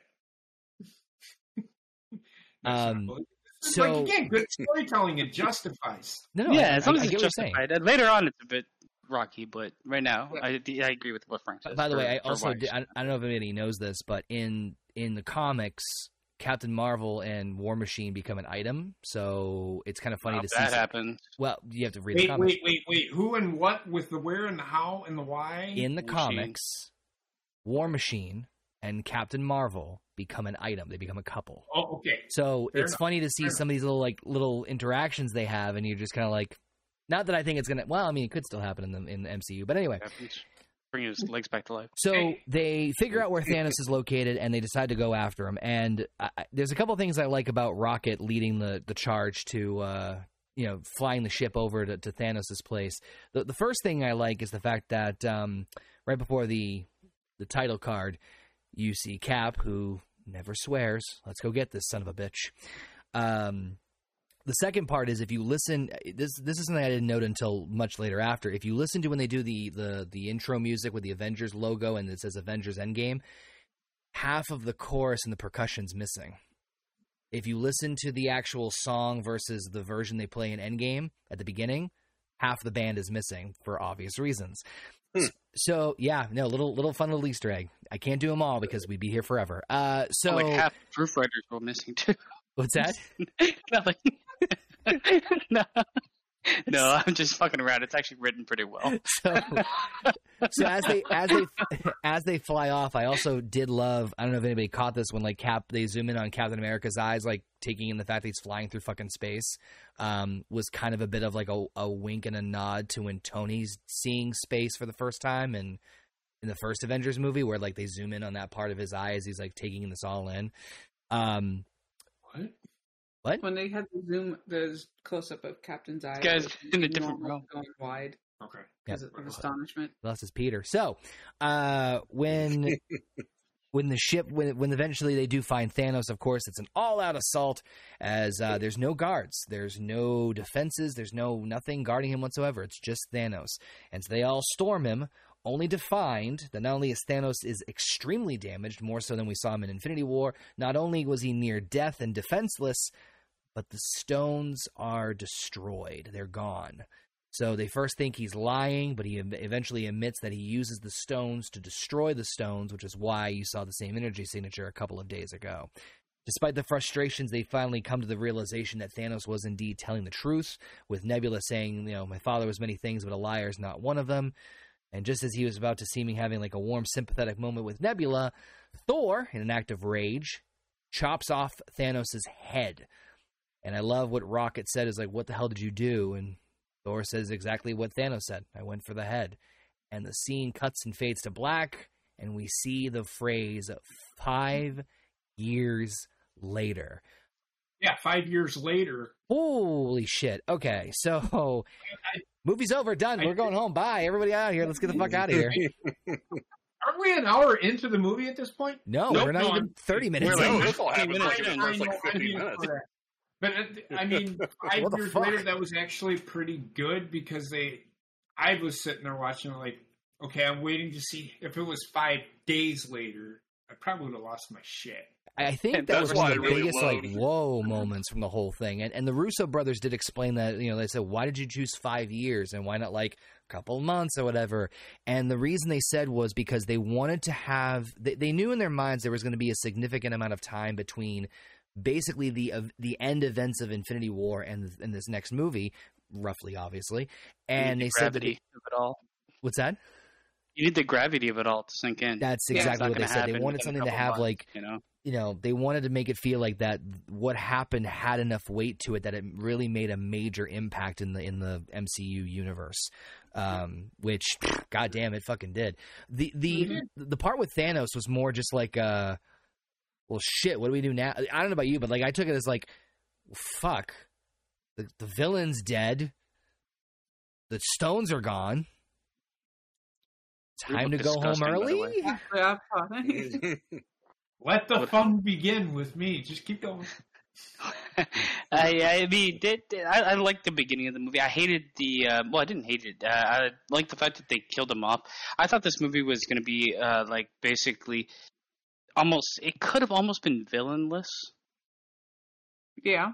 That's not Um, bullshit. It's so- like again, good storytelling it justifies. No, no, yeah, I, as long I, as it's get what you're saying. justified. And later on, it's a bit rocky, but right now, I, I agree with what Frank says. By the for- way, I also did, I, I don't know if anybody knows this, but in in the comics, Captain Marvel and War Machine become an item, so it's kind of funny Wow, to see. that some- happened. Well, you have to read the Wait, comics. wait, wait, wait. Who and what with the where and the how and the why? in the Machine. comics, War Machine and Captain Marvel become an item. They become a couple. oh, okay. So Fair it's enough. funny to see Fair some of these little like little interactions they have, and you're just kind of like, not that I think it's gonna. Well, I mean, it could still happen in the in the MCU, but anyway. Happens. Bring his legs back to life. So Hey. they figure out where Thanos is located, and they decide to go after him. And I, I- there's a couple things I like about Rocket leading the the charge to, uh, you know, flying the ship over to, to Thanos' place. The the first thing I like is the fact that um, right before the the title card, you see Cap, who never swears. Let's go get this son of a bitch. Um, the second part is if you listen this this is something I didn't note until much later after. If you listen to when they do the the the intro music with the Avengers logo and it says Avengers Endgame, half of the chorus and the percussion's missing. If you listen to the actual song versus the version they play in Endgame at the beginning, half the band is missing for obvious reasons. Hmm. So yeah, no little little fun little Easter egg. I can't do them all because we'd be here forever. Uh, so like half proof writers were missing too. what's that? Nothing. no. No, I'm just fucking around. It's actually written pretty well. so so as they as they as they fly off, I also did love. I don't know if anybody caught this when like Cap they zoom in on Captain America's eyes, like taking in the fact that he's flying through fucking space. Um, was kind of a bit of like a, a wink and a nod to when Tony's seeing space for the first time and in the first Avengers movie, where like they zoom in on that part of his eye as he's like taking this all in. Um, What? What? When they had the zoom, the close up of Captain's eye, Guys, in a different normal realm. going wide Okay. because of astonishment. Thus is Peter. So, uh, when when the ship when when eventually they do find Thanos, of course, it's an all out assault. As uh, there's no guards, there's no defenses, there's no nothing guarding him whatsoever. It's just Thanos, and so they all storm him. Only to find that not only is Thanos is extremely damaged, more so than we saw him in Infinity War. Not only was he near death and defenseless, but the stones are destroyed. They're gone. So they first think he's lying, but he eventually admits that he uses the stones to destroy the stones, which is why you saw the same energy signature a couple of days ago. Despite the frustrations, they finally come to the realization that Thanos was indeed telling the truth, with Nebula saying, you know, my father was many things, but a liar is not one of them. And just as he was about to seeming having like a warm, sympathetic moment with Nebula, Thor, in an act of rage, chops off Thanos' head. And I love what Rocket said is like, what the hell did you do? And Thor says exactly what Thanos said. I went for the head. and the scene cuts and fades to black, and we see the phrase five years later. Yeah, five years later. Holy shit. Okay, so movie's over, done. We're going home. Bye. Everybody out of here. Let's get the fuck out of here. Aren't we an hour into the movie at this point? No, Nope, we're not no, even I'm- 30 minutes We're in. like, this all happened minutes like in in. the like I know, I 15 mean, minutes. But uh, I mean, five What the years fuck? later, that was actually pretty good because they. I was sitting there watching, it like, okay, I'm waiting to see if it was five days later. I probably would have lost my shit. I think that was one of the really biggest like whoa moments from the whole thing. And and the Russo brothers did explain that, you know, they said, Why did you choose five years and why not like a couple months or whatever? And the reason they said was because they wanted to have they, they knew in their minds there was going to be a significant amount of time between basically the uh, the end events of Infinity War and and this next movie, roughly obviously. And need they the said that of it all. what's that? You need the gravity of it all to sink in. That's exactly not what they said. They wanted something to have months, like you know. you know, they wanted to make it feel like that what happened had enough weight to it that it really made a major impact in the in the MCU universe. Um, which god damn it fucking did. The the Mhm. the part with Thanos was more just like uh well shit, what do we do now? I don't know about you, but like I took it as like fuck. The the villain's dead. The stones are gone. Time to go home disgusting, by the early. way. Yeah, fine. Let the What- fun begin with me. Just keep going. I, I mean, did, did- I, I liked the beginning of the movie. I hated the uh, well, I didn't hate it. Uh, I liked the fact that they killed him off. I thought this movie was going to be uh, like basically almost. It could have almost been villainless. yeah.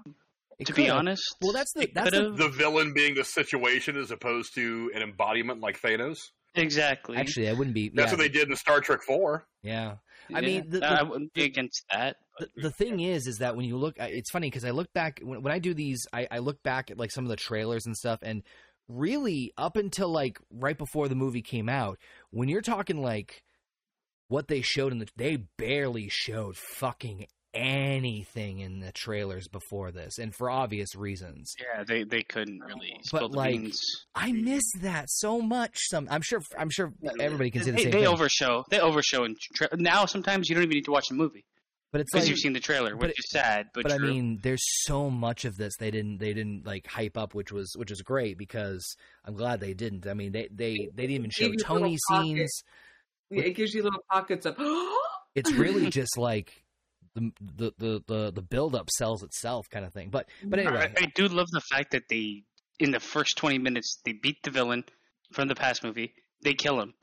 It to be could've. honest, Well, that's the- that's the- the villain being the situation as opposed to an embodiment like Thanos. exactly. Actually, that wouldn't be. That's yeah, what they did in Star Trek Four. Yeah. I Yeah. mean, the- I wouldn't be against that. the, the thing is is that when you look it's funny because i look back when, when i do these I, I look back at like some of the trailers and stuff and really up until like right before the movie came out when you're talking like what they showed in the they barely showed fucking anything in the trailers before this and for obvious reasons Yeah, they they couldn't really But, the like, beans. i miss that so much some i'm sure i'm sure everybody can say the they, same they thing overshow. They overshow in tra- now. Sometimes you don't even need to watch the movie but it's because like you've seen the trailer, which it- is sad. But, but I mean, there's so much of this they didn't they didn't like hype up, which was which is great because I'm glad they didn't. I mean, they they they didn't even show Tony scenes. Yeah, It gives you little pockets of. It's really just like the the the the, the build up sells itself kind of thing. But but anyway, I, I do love the fact that they, in the first 20 minutes, they beat the villain from the past movie. They kill him,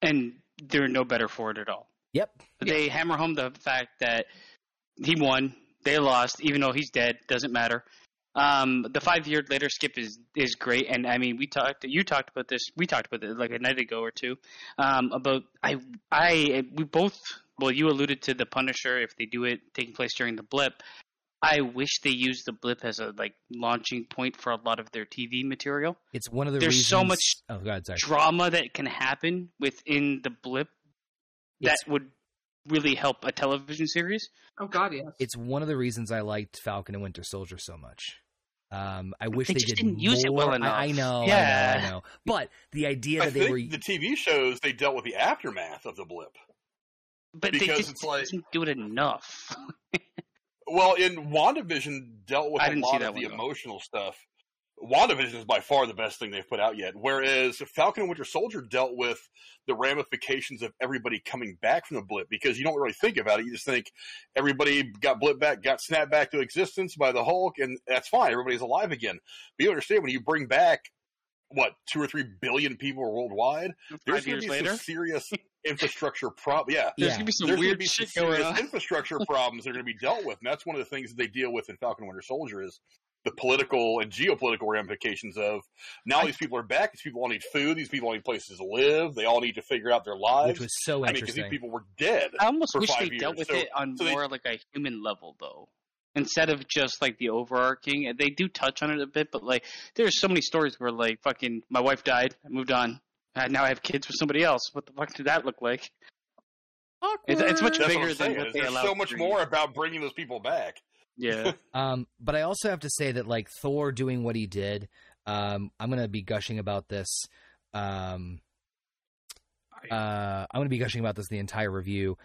and they're no better for it at all. yep, They hammer home the fact that he won, they lost, even though he's dead. Doesn't matter. Um, the five year later skip is is great, and I mean, we talked. You talked about this. We talked about it like a night ago or two. Um, about I I we both. Well, you alluded to the Punisher if they do it taking place during the blip. I wish they used the blip as a like launching point for a lot of their TV material. it's one of the There's so much Oh God. Drama that can happen within the blip that It's- would really help a television series. Oh God, yes. It's one of the reasons I liked Falcon and Winter Soldier so much. Um, I wish They they, just did didn't use it well more- enough. I, I know, Yeah. I know, I know. But the idea I that they think were the TV shows they dealt with the aftermath of the blip. But they Because just it's like- didn't do it enough. Well, in WandaVision dealt with I a lot of the one, though. emotional stuff. WandaVision is by far the best thing they've put out yet. Whereas Falcon and Winter Soldier dealt with the ramifications of everybody coming back from the blip because you don't really think about it. You just think everybody got blip back, got snapped back to existence by the Hulk, and that's fine. Everybody's alive again. But you understand when you bring back what two or three billion people worldwide, there's going to be later, some serious infrastructure problem. Yeah, there's Yeah. gonna be some there's weird be some shit going serious on. infrastructure problems that are going to be dealt with, and that's one of the things that they deal with in Falcon and Winter Soldier is the political and geopolitical ramifications of now these people are back. These people all need food. These people all need places to live. They all need to figure out their lives. which was so I mean, because interesting. these people were dead. I almost for wish they five dealt with So- it on so they- more like a human level, though, instead of just like the overarching. And They do touch on it a bit, but like there's so many stories where like fucking my wife died, I moved on, and now I have kids with somebody else. What the fuck did that look like? It's, it's much That's bigger I'm than saying. what is they There's allow. so much more about bringing those people back. Yeah, Um, but I also have to say that like Thor doing what he did, um, I'm gonna be gushing about this. Um, uh, I'm going to be gushing about this the entire review.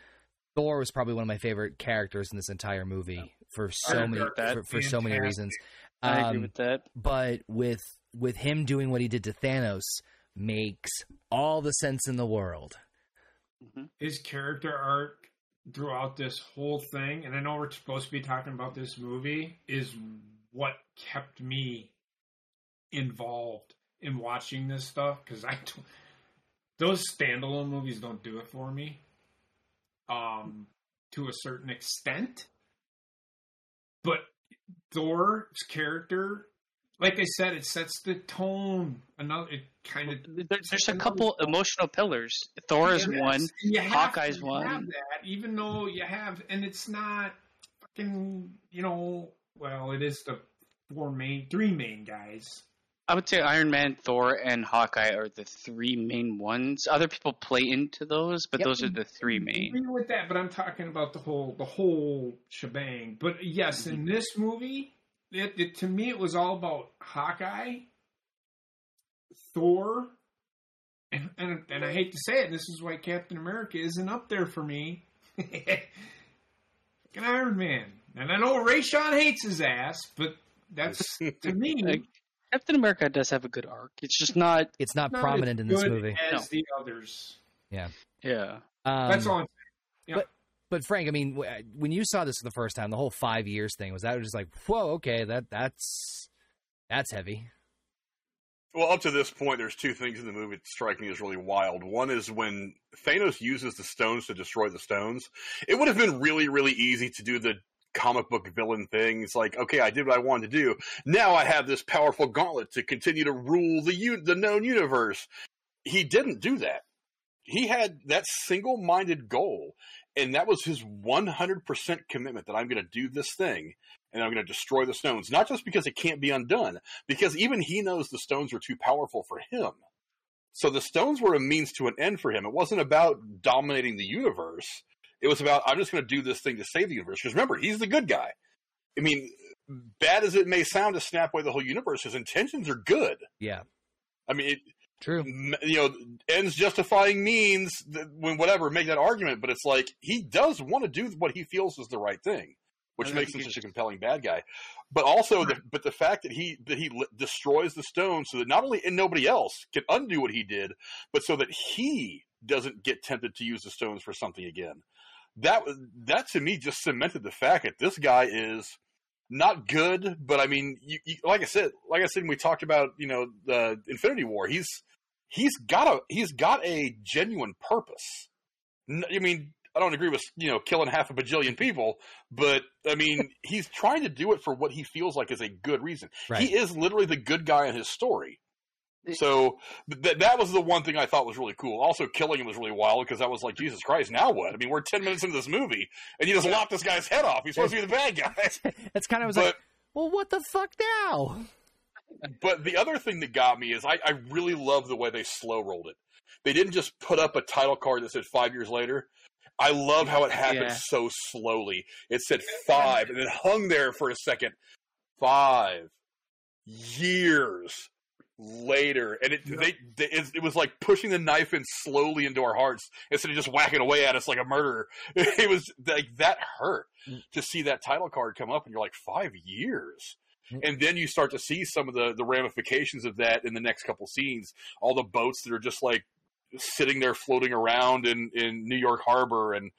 Thor was probably one of my favorite characters in this entire movie for so many agree for, for so many Fantastic. reasons. I agree Um, with that. but with with him doing what he did to Thanos makes all the sense in the world. his character arc throughout this whole thing, and I know we're supposed to be talking about this movie, is what kept me involved in watching this stuff because I those standalone movies don't do it for me. Um, to a certain extent, but Thor's character, like I said, it sets the tone. Another, it kind of There- There's a couple emotional pillars. Thor is Yes, one. you have Hawkeye's to one. Have that, even though you have, and it's not fucking, you know. Well, it is the four main, three main guys. I would say Iron Man, Thor, and Hawkeye are the three main ones. Other people play into those, but Yep. those are the three I main. agree with that, but I'm talking about the whole, the whole shebang. But yes, in mm-hmm. this movie, it, it to me it was all about Hawkeye, Thor, and, and and I hate to say it, this is why Captain America isn't up there for me. Fucking Iron Man, and I know Ray Sean hates his ass, but that's to me Like, Captain America does have a good arc. It's just not. It's not, not prominent as in this good movie. as No. the others. Yeah. Um, That's all. I'm But Frank, I mean, uh, when you saw this for the first time, the whole five years thing was that just like, whoa, okay, that that's that's heavy. Well, up to this point, there's two things in the movie that strike me as really wild. One is when Thanos uses the stones to destroy the stones. It would have been really, really easy to do the comic book villain thing. It's like, okay, I did what I wanted to do. Now I have this powerful gauntlet to continue to rule the the known universe. He didn't do that. He had that single-minded goal, and that was his 100% commitment that I'm going to do this thing and I'm going to destroy the stones. Not just because it can't be undone, because even he knows the stones are too powerful for him. So the stones were a means to an end for him. It wasn't about dominating the universe. It was about I'm just going to do this thing to save the universe. Because remember, he's the good guy. I mean, bad as it may sound to snap away the whole universe, his intentions are good. Yeah, I mean, it, true. you know, ends justifying means. When whatever, make that argument. But it's like he does want to do what he feels is the right thing, which makes him such a compelling bad guy. But also, the, but the fact that he that he destroys the stone so that not only and nobody else can undo what he did, but so that he doesn't get tempted to use the stones for something again. That that to me just cemented the fact that this guy is not good, but I mean, you, you, like I said, like I said, when we talked about you know the Infinity War, he's he's got a he's got a genuine purpose. I mean, I don't agree with you know killing half a bajillion people, but I mean, he's trying to do it for what he feels like is a good reason. Right. He is literally the good guy in his story. So th- that was the one thing I thought was really cool. Also, killing him was really wild because I was like, Jesus Christ, now what? I mean, we're ten minutes into this movie, and you just lopped this guy's head off. He's supposed to be the bad guy. That's kind of was but like, well, what the fuck now? But the other thing that got me is I, I really love the way they slow rolled it. They didn't just put up a title card that said five years later. I love how it happened Yeah. so slowly. It said five and then hung there for a second. Five years later, and it they, they it, it was like pushing the knife in slowly into our hearts instead of just whacking away at us like a murderer. It was like that hurt mm. to see that title card come up, and you're like five years Mm-hmm. and then you start to see some of the the ramifications of that in the next couple scenes all the boats that are just like sitting there floating around in in new york harbor and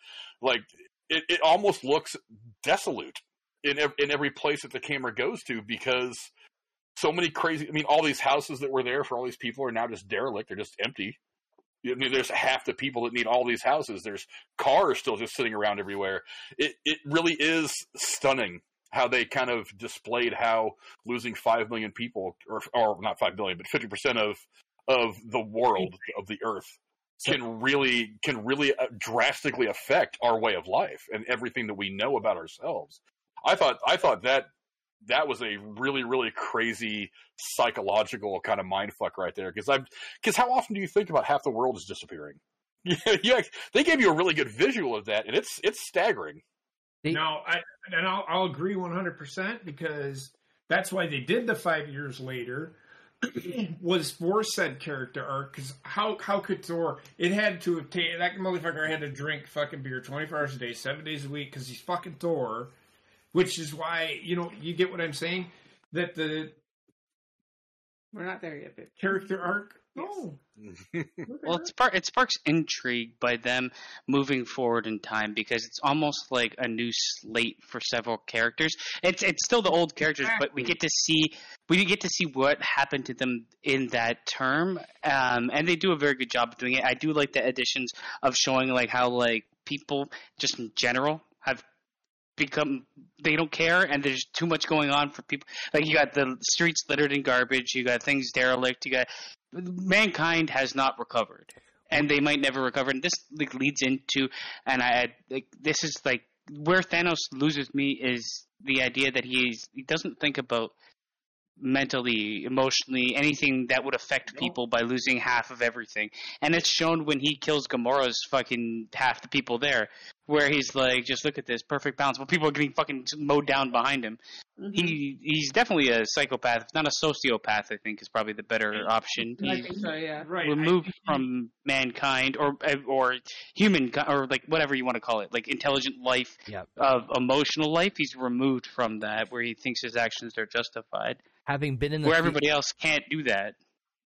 like it, it almost looks desolate in ev- in every place that the camera goes to because so many crazy i mean all these houses that were there for all these people are now just derelict they're just empty I mean, there's half the people that need all these houses. There's cars still just sitting around everywhere. It it really is stunning how they kind of displayed how losing five million people, or or not five million, but fifty percent of of the world of the earth can really can really uh, drastically affect our way of life and everything that we know about ourselves. I thought I thought that that was a really really crazy psychological kind of mind fuck right there because I'm because how often do you think about half the world is disappearing? Yeah, they gave you a really good visual of that, and it's it's staggering. They- No, I and I'll, I'll agree 100% because that's why they did the five years later. was for said character arc because how how could Thor? It had to have taken that motherfucker had to drink fucking beer twenty four hours a day, seven days a week because he's fucking Thor. Which is why you know you get what I'm saying that the We're not there yet, babe. character arc. Yes. Well, it, spark, it sparks intrigue by them moving forward in time because it's almost like a new slate for several characters. It's it's still the old characters, but we get to see we get to see what happened to them in that term, um, and they do a very good job of doing it. I do like the additions of showing like how like people just in general have become they don't care and there's too much going on for people like you got the streets littered in garbage you got things derelict you got mankind has not recovered. And they might never recover. And this like leads into and i like this is like where thanos loses me is the idea that he's he doesn't think about mentally emotionally anything that would affect people by losing half of everything. And it's shown when he kills gamora's fucking half the people there where he's like just look at this perfect balance well people are getting fucking mowed down behind him Mm-hmm. he he's definitely a psychopath not a sociopath i think is probably the better option I he's think so, yeah. right? removed I- from mankind or or human or like whatever you want to call it like intelligent life Yeah. of emotional life he's removed from that where he thinks his actions are justified Having been in the where thea- everybody else can't do that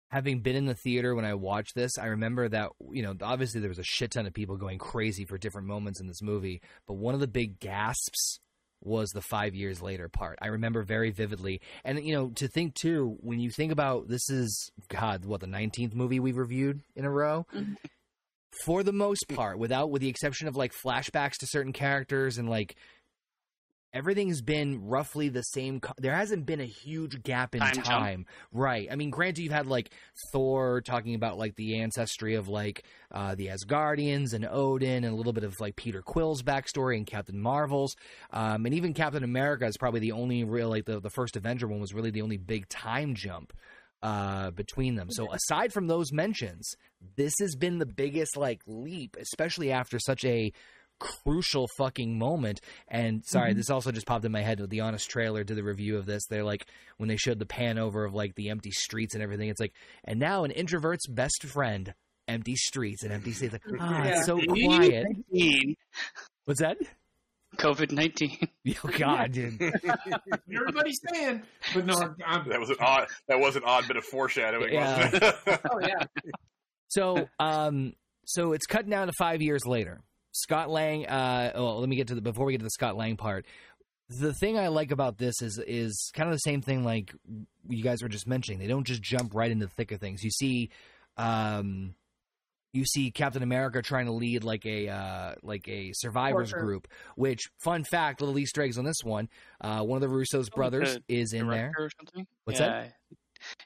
having been in the theater when I watched this, I remember that you know obviously there was a shit ton of people going crazy for different moments in this movie, but one of the big gasps was the five years later part. I remember very vividly, and you know to think too when you think about this is God what the nineteenth movie we've reviewed in a row. Mhm. For the most part, without with the exception of like flashbacks to certain characters and like everything has been roughly the same. Co- there hasn't been a huge gap in Time time, right? I mean, granted, you've had like Thor talking about like the ancestry of like uh, the Asgardians and Odin, and a little bit of like Peter Quill's backstory and Captain Marvel's, um, and even Captain America is probably the only real like the the first Avenger one was really the only big time jump uh, between them. So aside from those mentions, this has been the biggest like leap, especially after such a crucial fucking moment. And sorry, this also just popped in my head with the honest trailer to the review of this. They're like when they showed the pan over of like the empty streets and everything. It's like, and now an introvert's best friend, empty streets and empty states. Like, ah, Yeah. it's so quiet. What's that? COVID nineteen. Oh God, dude. everybody's saying, but no, I'm, I'm That was an odd. That was an odd bit of foreshadowing. Yeah. Wasn't it? Oh, yeah. So, um, so it's cut down to five years later. Scott Lang. Uh, well, let me get to the before we get to the Scott Lang part. The thing I like about this is is kind of the same thing like you guys were just mentioning. They don't just jump right into the thick of things. You see, um, you see Captain America trying to lead like a uh, like a survivors Worker. group. Which fun fact, little Easter eggs on this one. Uh, one of the Russo's brothers the is in there. Or something. What's yeah. that?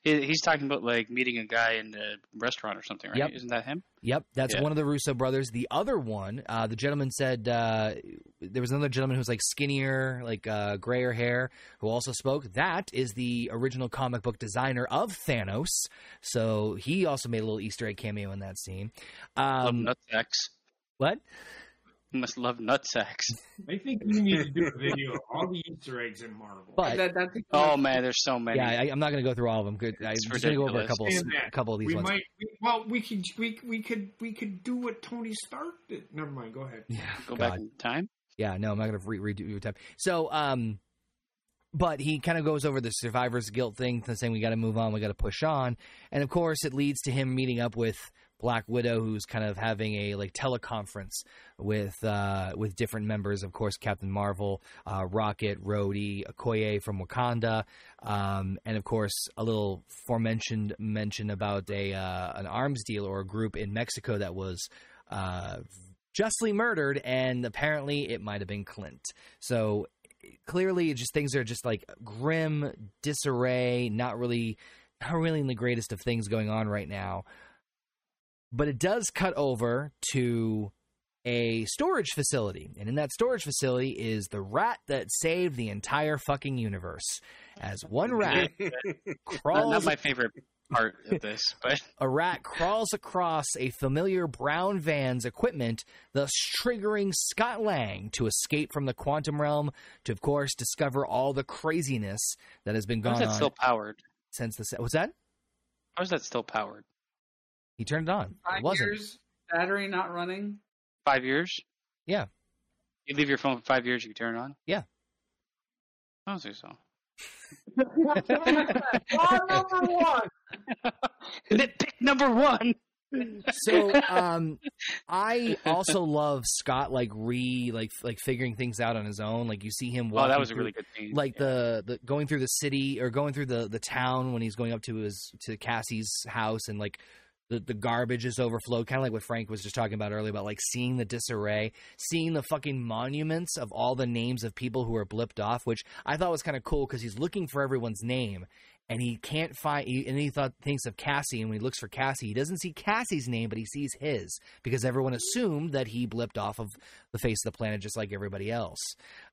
He's talking about like meeting a guy in a restaurant or something, right? Yep. Isn't that him? Yep, that's Yeah. one of the Russo brothers. The other one, uh, the gentleman said uh, there was another gentleman who was like skinnier, like uh, grayer hair, who also spoke. That is the original comic book designer of Thanos. So he also made a little Easter egg cameo in that scene. Um, what? You must love nutsacks. I think we need to do a video of all the Easter eggs in Marvel. But That, that's Oh man, there's so many. yeah, I, I'm not going to go through all of them. Good, I'm just going to go over a couple, And that a couple of these we ones. might, we, well, we could, we, we could, we could do what Tony Stark did. Never mind. Go ahead. Yeah, Go God. back in time. Yeah, no, I'm not going to re- redo your time. So, um, but he kind of goes over the survivor's guilt thing, saying we got to move on, we got to push on, and of course, it leads to him meeting up with Black Widow, who's kind of having a like teleconference with uh, with different members. Of course, Captain Marvel, uh, Rocket, Rhodey, Okoye from Wakanda, um, and of course, a little forementioned mention about a uh, an arms deal or a group in Mexico that was. Uh, justly murdered, and apparently it might have been Clint. So clearly, just things are just like grim disarray, not really, not really in the greatest of things going on right now. But it does cut over to a storage facility, and in that storage facility is the rat that saved the entire fucking universe. As one rat crawls not my favorite part of this, but a rat crawls across a familiar brown van's equipment, thus triggering Scott Lang to escape from the quantum realm to, of course, discover all the craziness that has been how's on. it that still powered? since the. What's that? How's that still powered? He turned it on. Five it wasn't. years, battery not running. Five years? Yeah. You leave your phone for five years, you turn it on? Yeah. I don't think so. number one. Nitpick number one. so um i also love scott like re like like figuring things out on his own like you see him Oh, that was a through- really good scene. like the, the going through the city or going through the the town when he's going up to his to cassie's house and like the, the garbage is overflowed kind of like what frank was just talking about earlier about like seeing the disarray seeing the fucking monuments of all the names of people who are blipped off which i thought was kind of cool because he's looking for everyone's name and he can't find he, and he thought thinks of cassie and when he looks for cassie he doesn't see cassie's name but he sees his because everyone assumed that he blipped off of the face of the planet just like everybody else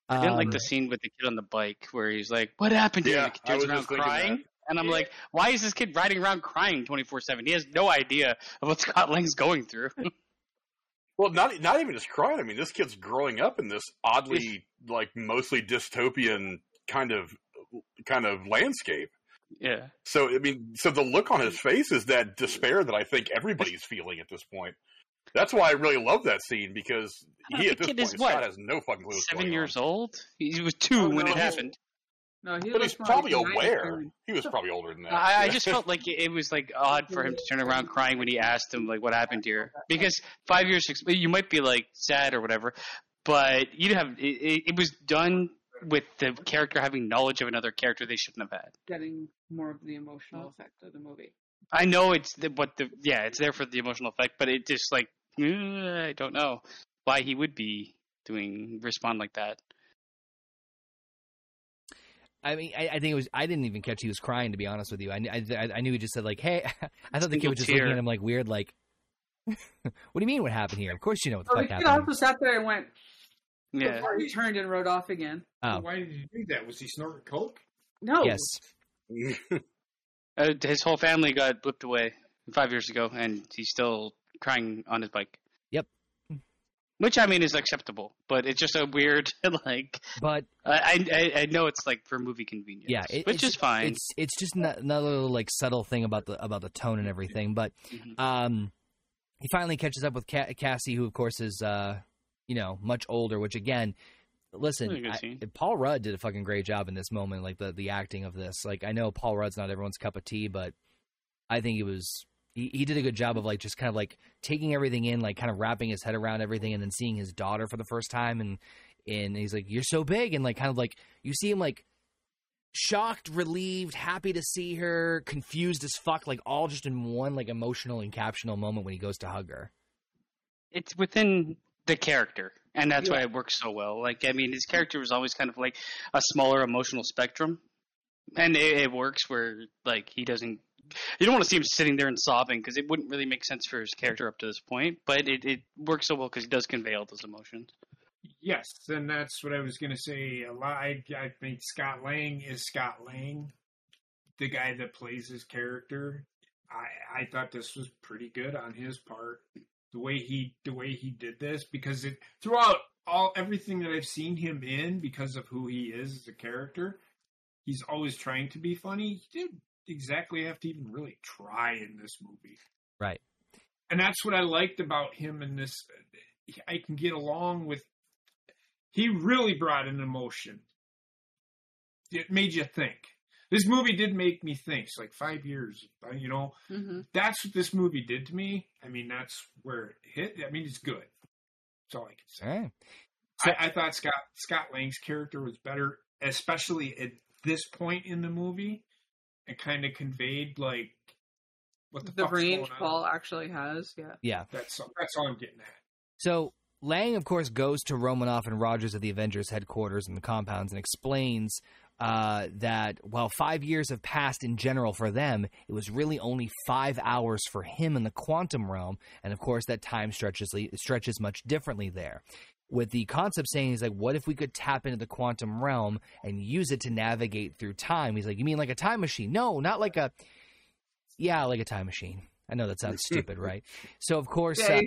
I didn't like Um, the scene with the kid on the bike where he's like, "What happened to you?" Yeah, And the kid turns around crying, that. And I'm like, "Why is this kid riding around crying 24 seven? He has no idea of what Scott Lang's going through." Well, not not even just crying. I mean, this kid's growing up in this oddly, like, mostly dystopian kind of kind of landscape. yeah, So, I mean, so the look on his face is that despair that I think everybody's feeling at this point. That's why I really love that scene because he at this point what? Scott has no fucking clue. seven going years on. old. He was two Oh, when no. it happened. No, he but was he's probably aware. He was probably older than that. I, I just felt like it, it was like odd for him to turn around crying when he asked him like what happened here because five years six, you might be like sad or whatever, but you have it, it, it was done with the character having knowledge of another character they shouldn't have had. getting more of the emotional effect of the movie. I know it's the, what the yeah it's there for the emotional effect, but it just like eh, I don't know why he would be doing respond like that. I mean, I, I think it was. I didn't even catch he was crying. To be honest with you, I, I, I knew he just said like, "Hey." I thought the kid was just tear. looking at him like weird, like, "What do you mean? What happened here? Of course you know what the Oh, the fuck kid happened." also sat there and went. Yeah, Before he turned and rode off again. Oh, Why did he do that? Was he snorting coke? No. yes. uh, his whole family got blipped away five years ago, and he's still crying on his bike. Which I mean is acceptable, but it's just a weird like But I I, I know it's like for movie convenience. yeah, it, which is fine. It's it's just no- another little, like subtle thing about the about the tone and everything. But Mhm. um, he finally catches up with Ca- Cassie, who of course is uh, you know, much older. Which again, listen, I- Paul Rudd did a fucking great job in this moment. Like the the acting of this. Like I know Paul Rudd's not everyone's cup of tea, but I think he was. He, he did a good job of like just kind of like taking everything in, like kind of wrapping his head around everything, and then seeing his daughter for the first time, and and he's like, "You're so big," and like kind of like you see him like shocked, relieved, happy to see her, confused as fuck, like all just in one like emotional and captional moment when he goes to hug her. it's within the character, and that's why it works so well. Like, I mean, his character was always kind of like a smaller emotional spectrum, and it, it works where like he doesn't. You don't want to see him sitting there and sobbing because it wouldn't really make sense for his character up to this point. But it, it works so well because he does convey all those emotions. Yes, and that's what I was going to say. A lot. I, I think Scott Lang is Scott Lang, the guy that plays his character. I I thought this was pretty good on his part. The way he the way he did this because it throughout all everything that I've seen him in because of who he is as a character, he's always trying to be funny. He didn't exactly have to even really try in this movie. Right. And that's what I liked about him in this. I can get along with he really brought an emotion. It made you think. This movie did make me think. It's like five years, uh, you know. hmm That's what this movie did to me. I mean, that's where it hit. I mean, it's good. That's all I can say. All right. I, I thought Scott Scott Lang's character was better, especially at this point in the movie. It kind of conveyed like what the, The fuck's range going on. Paul actually has, yeah. Yeah. That's that's all I'm getting at. So Lang, of course, goes to Romanoff and Rogers at the Avengers headquarters and the compounds and explains uh, that while five years have passed in general for them, it was really only five hours for him in the quantum realm, and of course that time stretches stretches much differently there. With the concept saying he's like, what if we could tap into the quantum realm and use it to navigate through time? He's like, you mean like a time machine? No, not like a. Yeah, like a time machine. I know that sounds stupid, right? So of course, uh,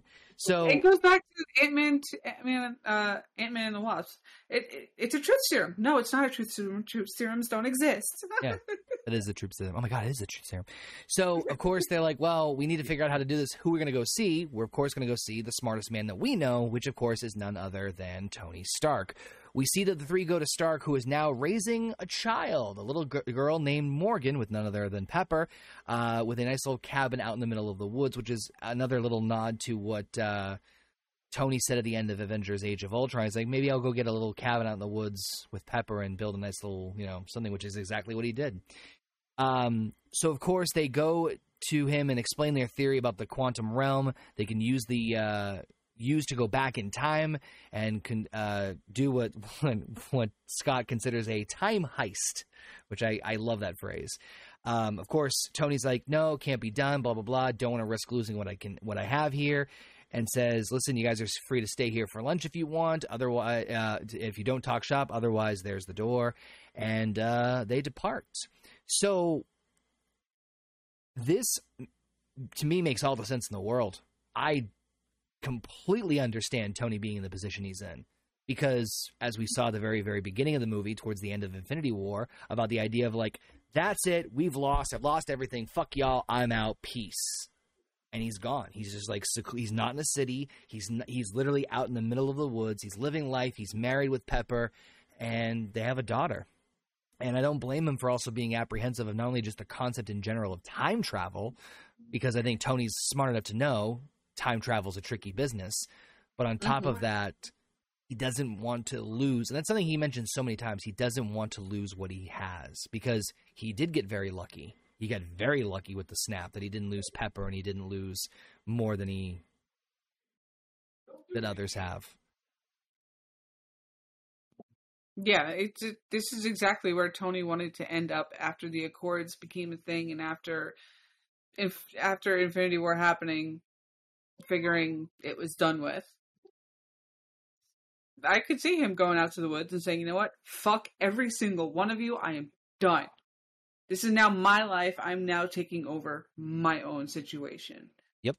so it goes back to Ant Man, Ant Man, uh, Ant Man and the Wasp. It, it, it's a truth serum. No, it's not a truth serum. Truth serums don't exist. Yeah. That is the truth serum. Oh my god, it is the truth serum. So of course they're like, well, we need to figure out how to do this. Who we're going to go see? We're of course going to go see the smartest man that we know, which of course is none other than Tony Stark. We see that the three go to Stark, who is now raising a child, a little g- girl named Morgan, with none other than Pepper, uh, with a nice little cabin out in the middle of the woods, which is another little nod to what. Uh, Tony said at the end of Avengers Age of Ultron, he's like, maybe I'll go get a little cabin out in the woods with Pepper and build a nice little, you know, something, which is exactly what he did. Um, so, of course, they go to him and explain their theory about the quantum realm. They can use the. Uh, use to go back in time and uh, do what what Scott considers a time heist, which I, I love that phrase. Um, of course, Tony's like, no, can't be done. Blah blah blah. Don't want to risk losing what I can what I have here and says, "Listen, you guys are free to stay here for lunch if you want. Otherwise, uh, if you don't talk shop, otherwise there's the door." And uh, they depart. So this, to me, makes all the sense in the world. I completely understand Tony being in the position he's in. Because, as we saw the very, very beginning of the movie, towards the end of Infinity War, about the idea of like, that's it, we've lost, I've lost everything, fuck y'all, I'm out, peace and he's gone. He's just like he's not in a city. He's he's literally out in the middle of the woods. He's living life. He's married with Pepper, and they have a daughter. And I don't blame him for also being apprehensive of not only just the concept in general of time travel, because I think Tony's smart enough to know time travel is a tricky business. But on top mm-hmm. of that, he doesn't want to lose, and that's something he mentions so many times. He doesn't want to lose what he has because he did get very lucky he got very lucky with the snap that he didn't lose Pepper and he didn't lose more than he that others have. Yeah, it's it, this is exactly where Tony wanted to end up after the Accords became a thing and after if after Infinity War happening, figuring it was done with. I could see him going out to the woods and saying, "You know what? Fuck every single one of you. I am done. This is now my life. I'm now taking over my own situation. Yep.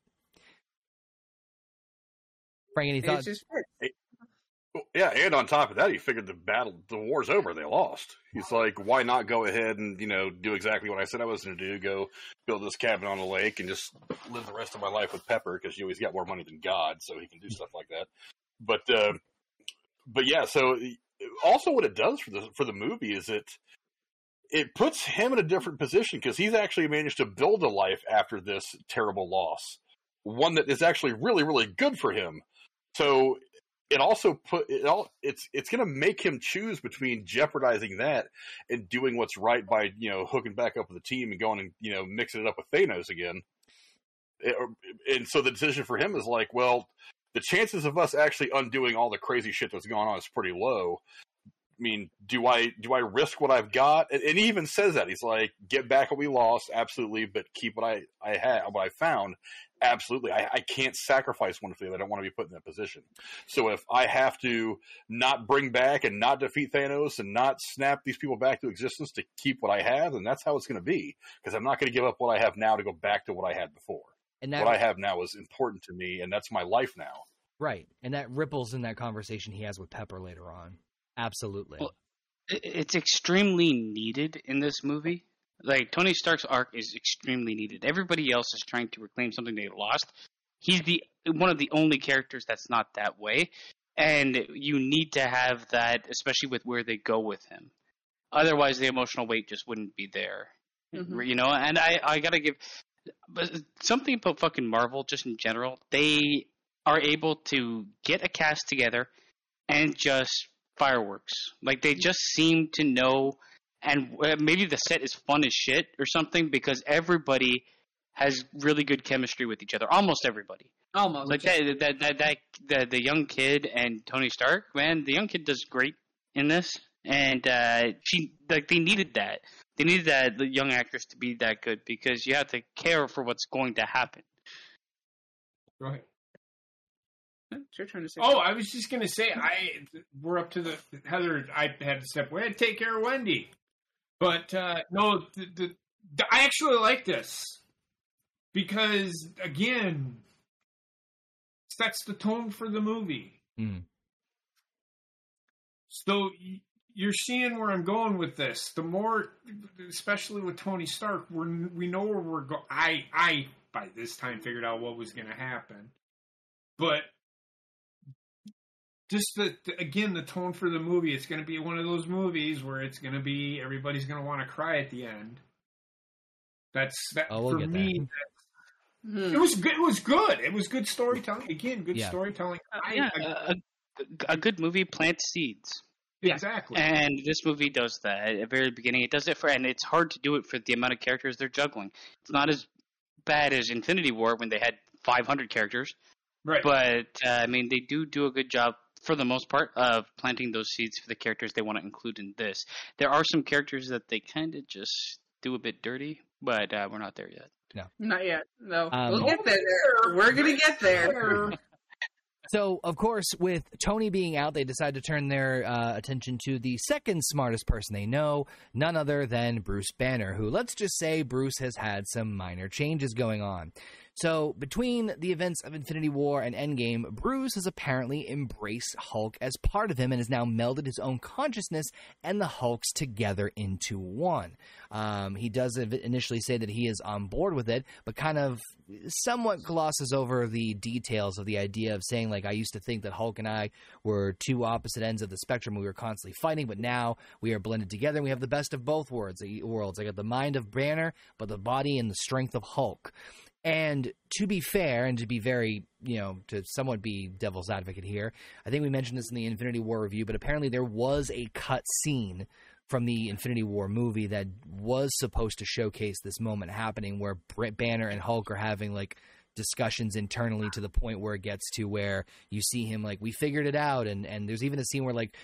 Frank, any thoughts? Yeah, and on top of that, he figured the battle, the war's over. They lost. He's like, why not go ahead and you know do exactly what I said I was going to do? Go build this cabin on the lake and just live the rest of my life with Pepper because you always got more money than God, so he can do stuff like that. But uh, but yeah, so also what it does for the for the movie is it it puts him in a different position because he's actually managed to build a life after this terrible loss, one that is actually really, really good for him. So it also put it all it's it's going to make him choose between jeopardizing that and doing what's right by you know hooking back up with the team and going and you know mixing it up with Thanos again. Eh, it, and so the decision for him is like, well, the chances of us actually undoing all the crazy shit that's going on is pretty low. I mean, do I do I risk what I've got? And, and, he even says that he's like, get back what we lost, absolutely, but keep what I I had, what I found, absolutely. I, I can't sacrifice one for the other. I don't want to be put in that position. So if I have to not bring back and not defeat Thanos and not snap these people back to existence to keep what I have, then that's how it's going to be. Because I'm not going to give up what I have now to go back to what I had before. And that, what I have now is important to me, and that's my life now. Right, and that ripples in that conversation he has with Pepper later on. Absolutely. Well, it's extremely needed in this movie. Like Tony Stark's arc is extremely needed. Everybody else is trying to reclaim something they lost. He's the one of the only characters that's not that way, and you need to have that, especially with where they go with him. Otherwise, the emotional weight just wouldn't be there. Mm-hmm. You know, and I I gotta give, but something about fucking Marvel just in general. They are able to get a cast together and just fireworks. Like they just seem to know, and uh, maybe the set is fun as shit or something because everybody has really good chemistry with each other. Almost everybody. Almost like that, that, that, that, the, the young kid and Tony Stark. Man, the young kid does great in this, and uh, she like they needed that. They needed that the young actress to be that good because you have to care for what's going to happen. Right. You're trying to say. Oh, I was just gonna say I we're up to the Heather. I had to step away and take care of Wendy, but uh, no, the, the, the, I actually like this because again, sets the tone for the movie. Mm. So you're seeing where I'm going with this. The more, especially with Tony Stark, we're we know where we're going. I I by this time figured out what was going to happen, but just the, the- again the tone for the movie. It's going to be one of those movies where it's going to be everybody's going to want to cry at the end. That's that Oh, we'll for get me. there. Hmm. It was good. It was good. It was good storytelling. Again, good Yeah. storytelling. I- yeah, I- a, a good movie plants seeds. Yeah. exactly. And this movie does that at the very beginning. It does it for, and it's hard to do it for the amount of characters they're juggling. It's not as bad as Infinity War when they had 500 characters, right. but uh, I mean they do do a good job for the most part of planting those seeds for the characters they want to include in this. There are some characters that they kind of just do a bit dirty, but uh, we're not there yet. No, not yet. No, Um, we'll get there. We're gonna get there. So, of course, with Tony being out, they decide to turn their uh, attention to the second smartest person they know, none other than Bruce Banner, who, let's just say, Bruce has had some minor changes going on. So, between the events of Infinity War and Endgame, Bruce has apparently embraced Hulk as part of him and has now melded his own consciousness and the Hulk's together into one. Um, he does initially say that he is on board with it, but kind of somewhat glosses over the details of the idea of saying, like, I used to think that Hulk and I were two opposite ends of the spectrum. We were constantly fighting, but now we are blended together and we have the best of both worlds. worlds. I got the mind of Banner, but the body and the strength of Hulk. And to be fair, and to be very, you know, to somewhat be devil's advocate here, I think we mentioned this in the Infinity War review, but apparently there was a cut scene from the Infinity War movie that was supposed to showcase this moment happening where Br- Banner and Hulk are having like discussions internally to the point where it gets to where you see him like we figured it out and and there's even a scene where like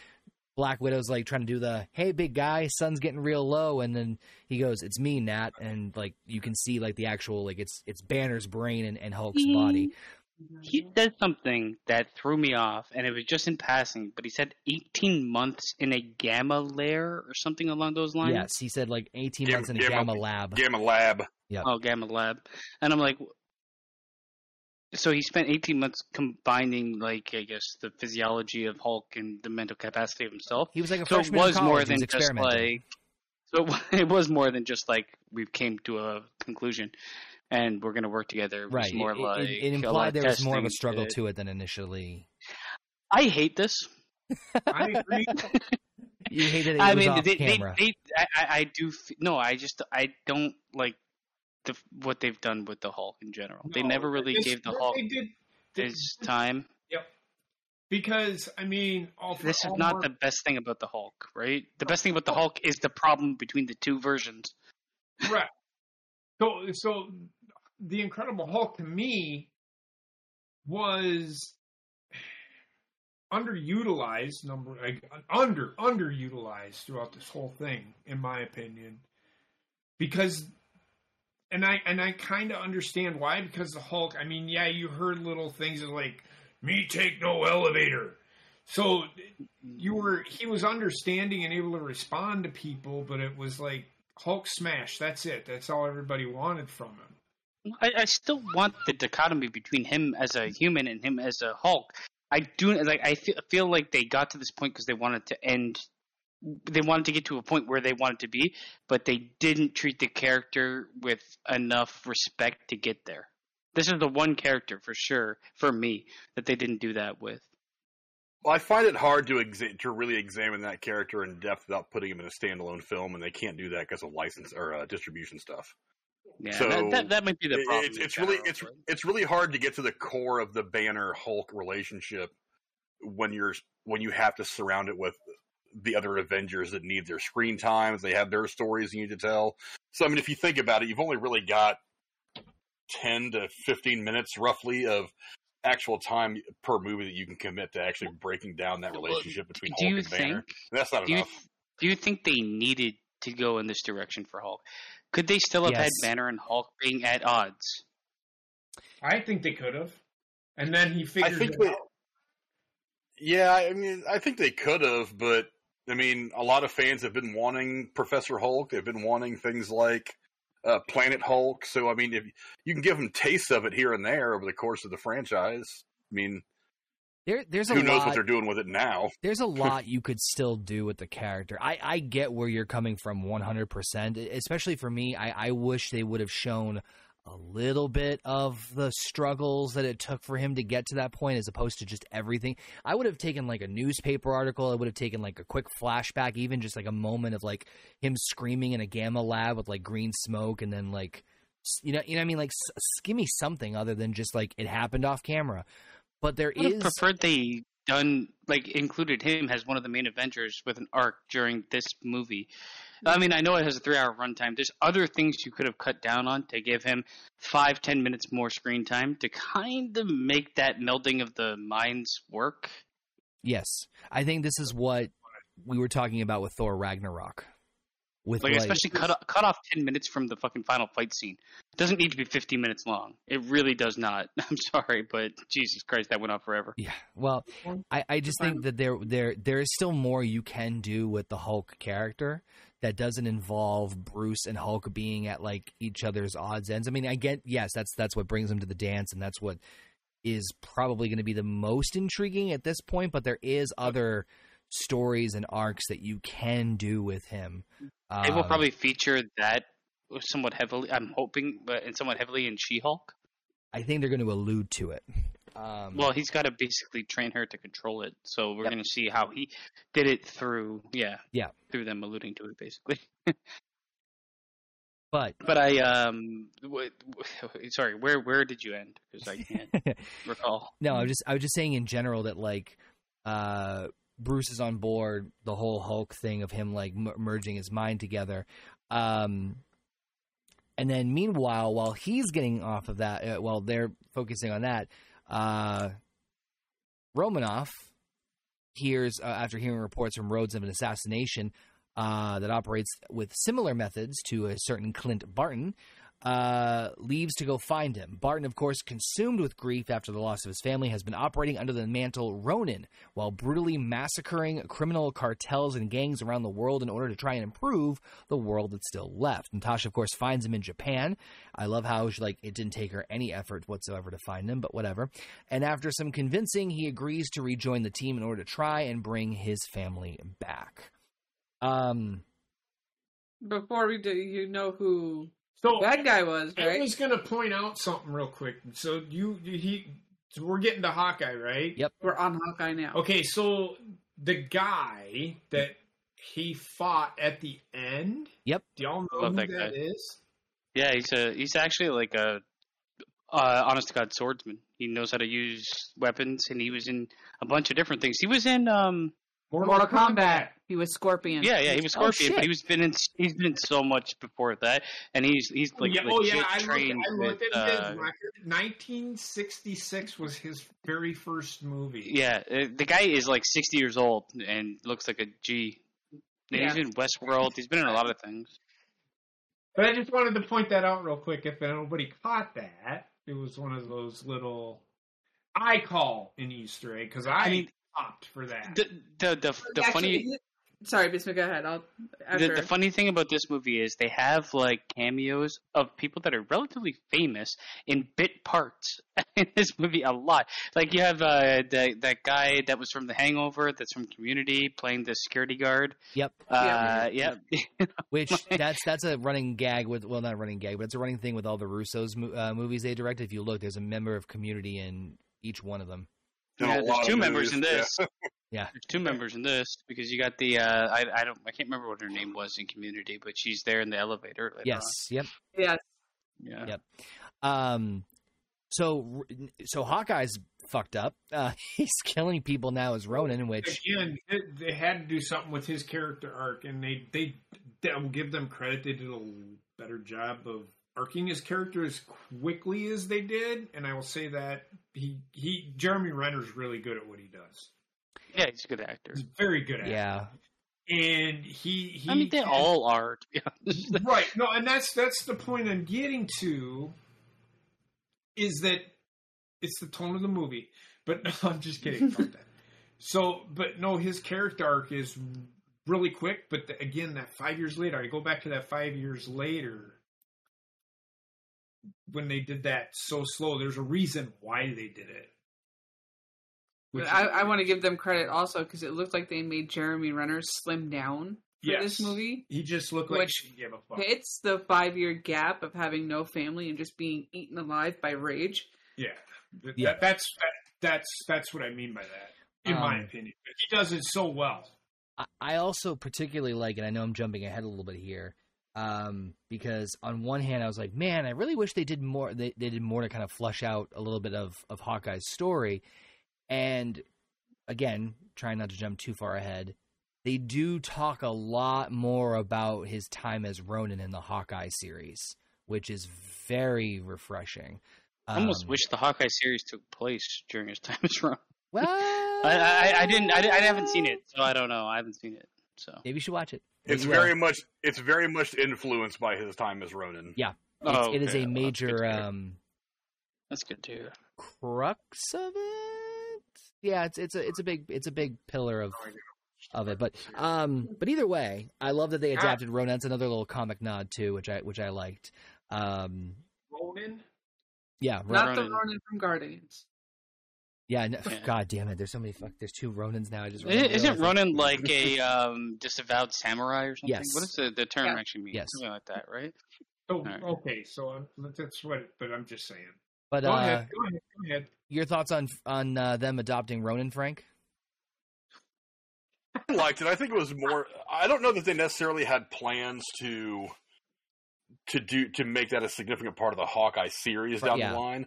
Black Widow's like trying to do the hey big guy sun's getting real low and then he goes it's me Nat and like you can see like the actual like it's it's Banner's brain and, and Hulk's body He said something that threw me off, and it was just in passing. But he said 18 months in a gamma lair or something along those lines. yes he said like 18 Gamma- months in a gamma- gamma lab Gamma Lab. Yeah. Oh, Gamma Lab. And I'm like, so he spent 18 months combining, like, I guess, the physiology of Hulk and the mental capacity of himself. he was like a So it freshman in was more than was just like, so it was more than just like we came to a conclusion and we're going to work together. It right more it, like it, it implied of there was more of a struggle to- to it than initially I hate this. I agree. you hated it, it I was mean, off they, they, camera they, I, I I do. No, I just, I don't like the what they've done with the Hulk in general. they never really this- gave the Hulk did, his time. Yep. Because I mean, all This is all not Mar- the best thing about the Hulk, right? The best thing about the Hulk is the problem between the two versions. Right. So, so the Incredible Hulk to me was underutilized. Number like, under underutilized throughout this whole thing, in my opinion, because. And I and I kind of understand why because the Hulk. I mean, yeah, you heard little things like "me take no elevator," so you were he was understanding and able to respond to people, but it was like Hulk smash. That's it. That's all everybody wanted from him. I, I still want the dichotomy between him as a human and him as a Hulk. I do like. I feel, feel like they got to this point because they wanted to end. They wanted to get to a point where they wanted to be, but they didn't treat the character with enough respect to get there. This is the one character for sure for me that they didn't do that with. Well, I find it hard to exa- to really examine that character in depth without putting him in a standalone film, and they can't do that because of license or uh, distribution stuff. Yeah, So, that, that, that might be the It- problem. it's it's really general, it's right? it's really hard to get to the core of the Banner Hulk relationship when you're when you have to surround it with the other Avengers that need their screen times. They have their stories you need to tell. So I mean, if you think about it, you've only really got ten to fifteen minutes roughly of actual time per movie that you can commit to actually breaking down that relationship between do Hulk you and Banner. think? That's not Do you enough. do you think they needed to go in this direction for Hulk? Could they still have had Banner and Hulk being at odds? I think they could have, and then he I figured think it they, out. yeah, I mean, I think they could have, but I mean, a lot of fans have been wanting Professor Hulk. They've been wanting things like uh, Planet Hulk. So, I mean, if you can give them tastes of it here and there over the course of the franchise, I mean, There, there's a who knows lot. what they're doing with it now? there's a lot you could still do with the character. I, I get where you're coming from 100%. Especially for me, I, I wish they would have shown a little bit of the struggles that it took for him to get to that point as opposed to just everything. I would have taken like a newspaper article. I would have taken like a quick flashback, even just like a moment of like him screaming in a gamma lab with like green smoke and then like, you know, you know what I mean? Like, s- give me something other than just like it happened off camera. But there I is. preferred they done like included him as one of the main Avengers with an arc during this movie. I mean, I know it has a three-hour runtime. There's other things you could have cut down on to give him five, ten minutes more screen time to kind of make that melding of the minds work. Yes, I think this is what we were talking about with Thor Ragnarok. With Like, like, especially cut o- cut off ten minutes from the fucking final fight scene. It doesn't need to be 50 minutes long. It really does not. I'm sorry, but Jesus Christ, that went on forever. yeah. Well, I, I just think that there there there is still more you can do with the Hulk character that doesn't involve Bruce and Hulk being at like each other's odds ends. I mean, I get yes, that's that's what brings them to the dance, and that's what is probably going to be the most intriguing at this point. But there is other stories and arcs that you can do with him. They will Um, probably feature that somewhat heavily. I'm hoping, but and somewhat heavily in She-Hulk. I think they're going to allude to it. Um, Well, he's got to basically train her to control it. So we're Yep. going to see how he did it through, yeah, Yeah. through them alluding to it, basically. but But I, um, w- w- sorry, where where did you end? Because I can't recall. No, I was just I was just saying in general that like uh Bruce is on board the whole Hulk thing of him like m- merging his mind together. Um and then meanwhile while he's getting off of that uh, while they're focusing on that uh Romanoff hears uh, after hearing reports from Rhodes of an assassination uh, that operates with similar methods to a certain Clint Barton, uh, leaves to go find him. Barton, of course, consumed with grief after the loss of his family, has been operating under the mantle Ronin while brutally massacring criminal cartels and gangs around the world in order to try and improve the world that's still left. Natasha, of course, finds him in Japan. I love how she, like it didn't take her any effort whatsoever to find him, but whatever. And after some convincing, he agrees to rejoin the team in order to try and bring his family back. Um, Before we do, you know who So that guy was, I was gonna point out something real quick. So you he so we're getting to Hawkeye, right? Yep. We're on Hawkeye now. Okay, so the guy that he fought at the end. Yep. Do y'all know Love who that that guy. is? Yeah, he's a he's actually like a uh, honest to god swordsman. He knows how to use weapons, and he was in a bunch of different things. He was in um Mortal Kombat. He was Scorpion. yeah yeah he was Oh, Scorpion, shit. but he was been in he's been in so much before that, and he's he's like yeah, legit oh yeah, I looked, I looked with, at his uh, record. 1966 was his very first movie. Yeah, uh, the guy is like 60 years old and looks like a G. And He's Yeah. in Westworld. He's been in a lot of things. But I just wanted to point that out real quick. If nobody caught that, it was one of those little I call an Easter egg because I, I mean, popped for that. The the the, the funny Sorry, Bismuth, go ahead. I'll the, the funny thing about this movie is they have like cameos of people that are relatively famous in bit parts in this movie a lot. Like you have uh, the that guy that was from The Hangover, that's from Community, playing the security guard. Yep. Uh, yeah, Which that's that's a running gag with well not a running gag but it's a running thing with all the Russo's uh, movies they directed. If you look, there's a member of Community in each one of them. In a Yeah, there's of two members in this. Yeah. There's two members in this because you got the uh, I I don't I can't remember what her name was in Community, but she's there in the elevator. Later Yes. on. Yep. yes. Yeah. Yep. Um. So so Hawkeye's fucked up. Uh, he's killing people now as Ronin, which Again, they, they had to do something with his character arc, and they they I will give them credit. They did a better job of arcing his character as quickly as they did, and I will say that he he Jeremy Renner's really good at what he does. Yeah, he's a good actor. He's very good at yeah. and he he. I mean, they can- all are. To be honest. right no and that's that's the point i'm getting to is that it's the tone of the movie but no, i'm just kidding fuck that. so but no his character arc is really quick but the, again that five years later i go back to that five years later when they did that so slow there's a reason why they did it Which I, I want to give them credit also because it looked like they made Jeremy Renner slim down for Yes. this movie. he just looked like Which he gave a fuck. Hits the five year gap of having no family and just being eaten alive by rage. Yeah, Yeah. That, that's that, that's that's what I mean by that, in my Um, opinion. He does it so well. I- I also particularly like, and I know I'm jumping ahead a little bit here, um, because on one hand I was like, man, I really wish they did more. They, they did more to kind of flush out a little bit of of Hawkeye's story, and again, trying not to jump too far ahead. They do talk a lot more about his time as Ronin in the Hawkeye series, which is very refreshing. I almost Um, wish the Hawkeye series took place during his time as Ronin. Well, I, I, I didn't. I, I haven't seen it, so I don't know. I haven't seen it, so. Maybe you should watch it. It's Maybe will. very much it's very much influenced by his time as Ronin. Yeah. Oh, It's, it is okay. a Well, that's major to hear. um, That's good too. crux of it. Yeah, it's it's a it's a big it's a big pillar of of it. But um, but either way, I love that they adapted Ronin. That's another little comic nod too, which I which I liked. Um, Ronin. yeah, Ron- Not the Ronin. Ronin from Guardians. Yeah. No, Yeah. God damn it! There's so many. Fuck. There's two Ronins now. I just Isn't, isn't it. Ronin like a um, disavowed samurai or something? Yes. What does the, the term Yeah. actually mean? Yes. Something like that, right? Oh, Alright. okay. So I'm, that's what. But I'm just saying. But Go uh, ahead. Go ahead. Go ahead. your thoughts on on uh, them adopting Ronin, Frank? I liked it. I think it was more. I don't know that they necessarily had plans to to do to make that a significant part of the Hawkeye series down yeah. the line.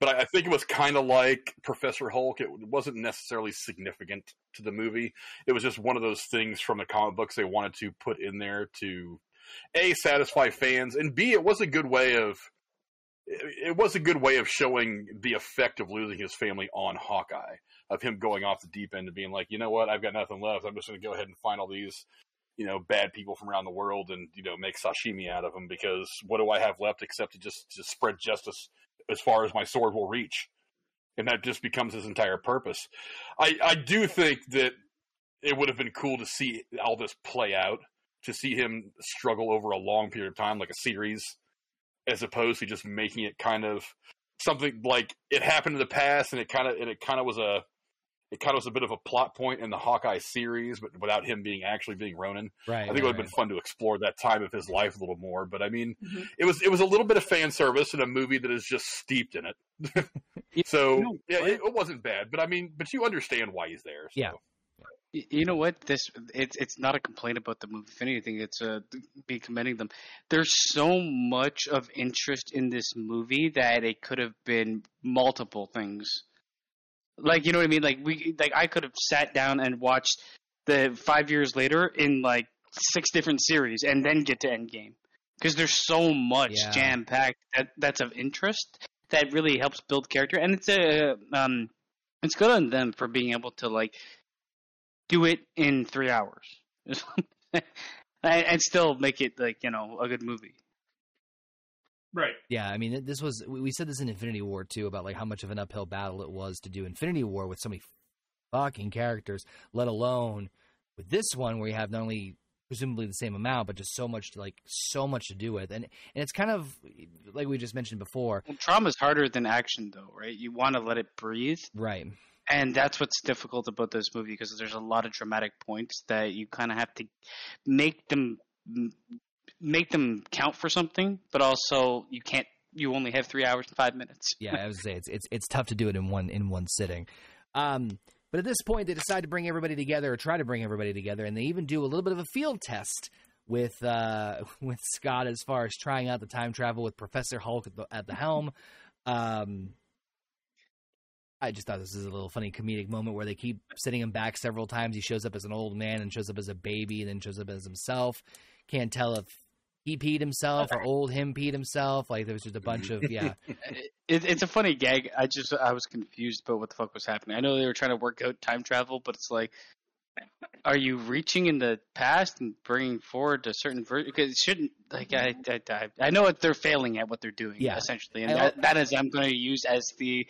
But I, I think it was kind of like Professor Hulk. It wasn't necessarily significant to the movie. It was just one of those things from the comic books they wanted to put in there to a satisfy fans, and b it was a good way of it was a good way of showing the effect of losing his family on Hawkeye, of him going off the deep end and being like, you know what, I've got nothing left. I'm just going to go ahead and find all these, you know, bad people from around the world and you know make sashimi out of them because what do I have left except to just to spread justice as far as my sword will reach, and that just becomes his entire purpose. I I do think that it would have been cool to see all this play out, to see him struggle over a long period of time, like a series as opposed to just making it kind of something like it happened in the past and it kind of and it kind of was a it kind of was a bit of a plot point in the Hawkeye series, but without him being actually being Ronin. Right. I think it would have been fun to explore that time of his life a little more. But I mean, Mhm. it was it was a little bit of fan service in a movie that is just steeped in it. so You know yeah, it, it wasn't bad. But I mean, but you understand why he's there. So. Yeah. You know what? This it's it's not a complaint about the movie. If anything, it's uh, be commending them. There's so much of interest in this movie that it could have been multiple things. Like you know what I mean? Like we like I could have sat down and watched the five years later in like six different series and then get to Endgame because there's so much Yeah. jam packed that that's of interest that really helps build character and it's a um it's good on them for being able to like do it in three hours and, and still make it like you know a good movie. Right. Yeah, I mean, this was we we said this in Infinity War too about like how much of an uphill battle it was to do Infinity War with so many fucking characters, let alone with this one where you have not only presumably the same amount but just so much to like so much to do with, and and it's kind of like we just mentioned before, Well, is harder than action though, right? You want to let it breathe, right? and that's what's difficult about this movie because there's a lot of dramatic points that you kind of have to make them make them count for something, but also you can't. You only have three hours and five minutes. Yeah, I would say it's it's it's tough to do it in one in one sitting. Um, but at this point, they decide to bring everybody together, or try to bring everybody together, and they even do a little bit of a field test with uh, with Scott as far as trying out the time travel with Professor Hulk at the, at the helm. Um, I just thought this is a little funny comedic moment where they keep sitting him back several times. He shows up as an old man and shows up as a baby, and then shows up as himself. Can't tell if he peed himself or old him peed himself. Like there was just a bunch of yeah. It, it's a funny gag. I just I was confused about what the fuck was happening. I know they were trying to work out time travel, but it's like, are you reaching in the past and bringing forward a certain version? Because it shouldn't like I, I I I know what they're failing at what they're doing. Yeah. essentially, and that, that is I'm going to use as the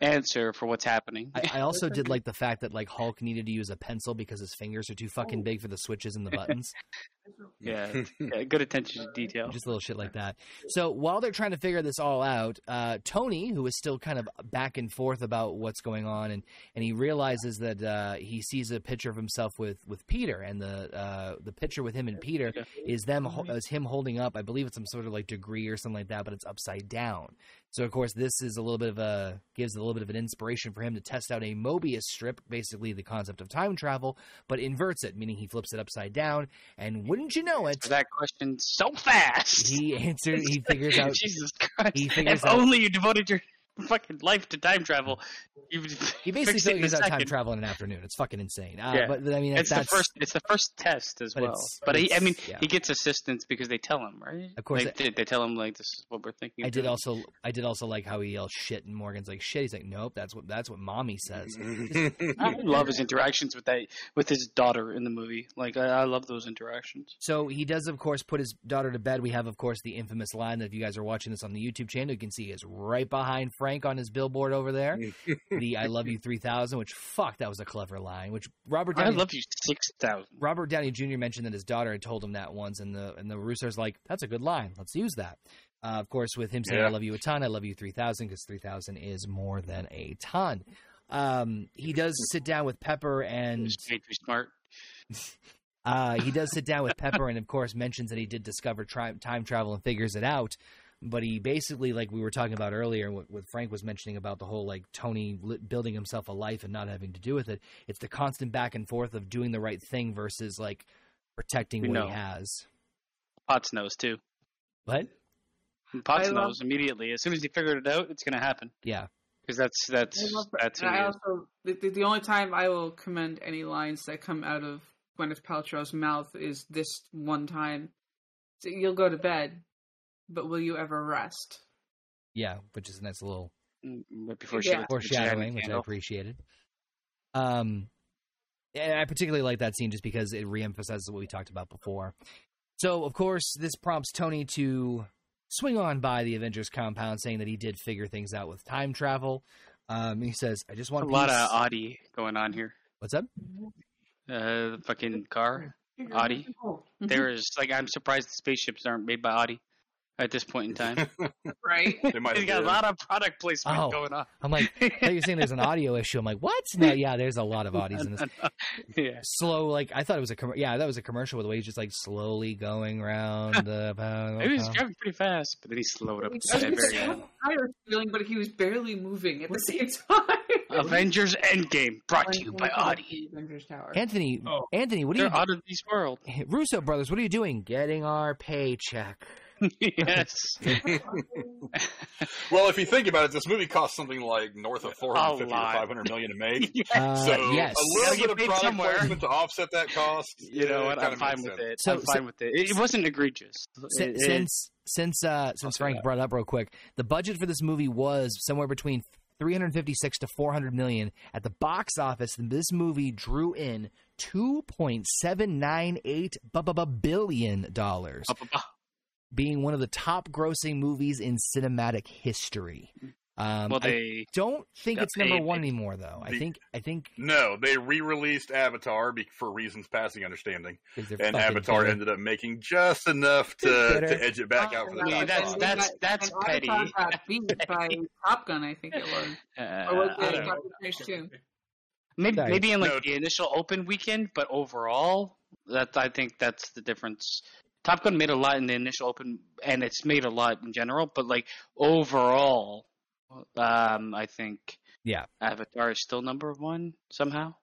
answer for what's happening. I, I also did like the fact that like Hulk needed to use a pencil because his fingers are too fucking big for the switches and the buttons. Yeah, yeah, good attention to detail. just little shit like that. So while they're trying to figure this all out, uh, Tony, who is still kind of back and forth about what's going on, and, and he realizes that uh, he sees a picture of himself with, with Peter, and the uh, the picture with him and Peter is them ho- is him holding up. I believe it's some sort of like degree or something like that, but it's upside down. So of course this is a little bit of a gives a little bit of an inspiration for him to test out a Mobius strip, basically the concept of time travel, but inverts it, meaning he flips it upside down. And wouldn't you know it, that question so fast. he answered. He figures out. Jesus Christ! he figures if out- only you devoted your fucking life to time travel, you He basically fix it in figures out time travel in an afternoon. It's fucking insane. Uh, Yeah. but, but I mean, It's that's the first. It's the first test as But well. But he, I mean, yeah. he gets assistance because they tell him, right? Of course Like, they, they tell him like this is what we're thinking. I of did doing. also. I did also like how he yells shit, and Morgan's like shit. He's like, nope, that's what that's what mommy says. I love his interactions with that with his daughter in the movie. Like I, I love those interactions. So he does, of course, put his daughter to bed. We have, of course, the infamous line that if you guys are watching this on the YouTube channel, you can see is right behind Frank on his billboard over there. the "I love you 3000," which fuck, that was a clever line. Which Robert I Downey, love you six thousand. Robert Downey Jr. mentioned that his daughter had told him that once, and the and the Russo's like, "That's a good line. Let's use that." Uh, of course, with him saying Yeah. "I love you a ton," I love you 3000 because 3000 is more than a ton. Um, he does sit down with Pepper and Just way smart. uh, he does sit down with Pepper and, of course, mentions that he did discover tri- time travel and figures it out. But he basically, like we were talking about earlier, what, what Frank was mentioning about the whole like Tony li- building himself a life and not having to do with it. It's the constant back and forth of doing the right thing versus like protecting We what know. he has. Potts knows too. What? And Potts I love- knows immediately. As soon as he figured it out, it's going to happen Yeah. because that's that's I love that's who and he I also the, the, the only time I will commend any lines that come out of Gwyneth Paltrow's mouth is this one time. So you'll go to bed, but will you ever rest? Yeah, which is a nice little Mm, before she Yeah. foreshadowing, which I appreciated. Um, and I particularly like that scene just because it reemphasizes what we talked about before. So, of course, this prompts Tony to swing on by the Avengers compound, saying that he did figure things out with time travel. Um, he says, "I just want a want lot of Audi going on here. What's up? Uh, fucking car, Audi. There is like I'm surprised the spaceships aren't made by Audi at this point in time. right? They might They have got a lot of product placement Oh. going on. I'm like, I you were saying there's an audio issue. I'm like, what? No, yeah, there's a lot of Audis in this. yeah. Slow, like I thought it was a com- yeah, that was a commercial with the way he's just like slowly going around the. pound- He was driving pretty fast, but then he slowed up I at was the gonna very say, I end. had a tire feeling, but he was barely moving at the same time. Avengers Endgame, brought to you by Audi. Avengers Tower. Anthony, Oh. Anthony, what are They're you? out of this world. Russo brothers, what are you doing? Getting our paycheck. yes. Well, if you think about it, this movie cost something like north of 450 or lot. 500 million to make. Uh, so yes. a little Gotta bit of paid product somewhere. placement to offset that cost. You know what? I'm fine with sense. it. So- I'm fine with it. It it wasn't egregious. Si- It- it- since since uh, since Frank brought it up real quick, the budget for this movie was somewhere between 356 to 400 million. At the box office, this movie drew in 2.798 bu- bu- bu- billion dollars, Up above. Being one of the top grossing movies in cinematic history. Um, well, I they don't think it's number one maybe. anymore, though. I The- think I think No, they re-released Avatar be- for reasons passing understanding, and Avatar bitter. ended up making just enough to, to edge it back out for the I mean, that's- spot. that's- that's and petty. Avatar got beat by Top Gun, I think it was. uh, Or was it don't know. Doctor Strange too? maybe Sorry. maybe in like No. the initial open weekend, but overall, that I think that's the difference. Top Gun made a lot in the initial open, and it's made a lot in general. But like overall, um, I think Yeah. Avatar is still number one somehow.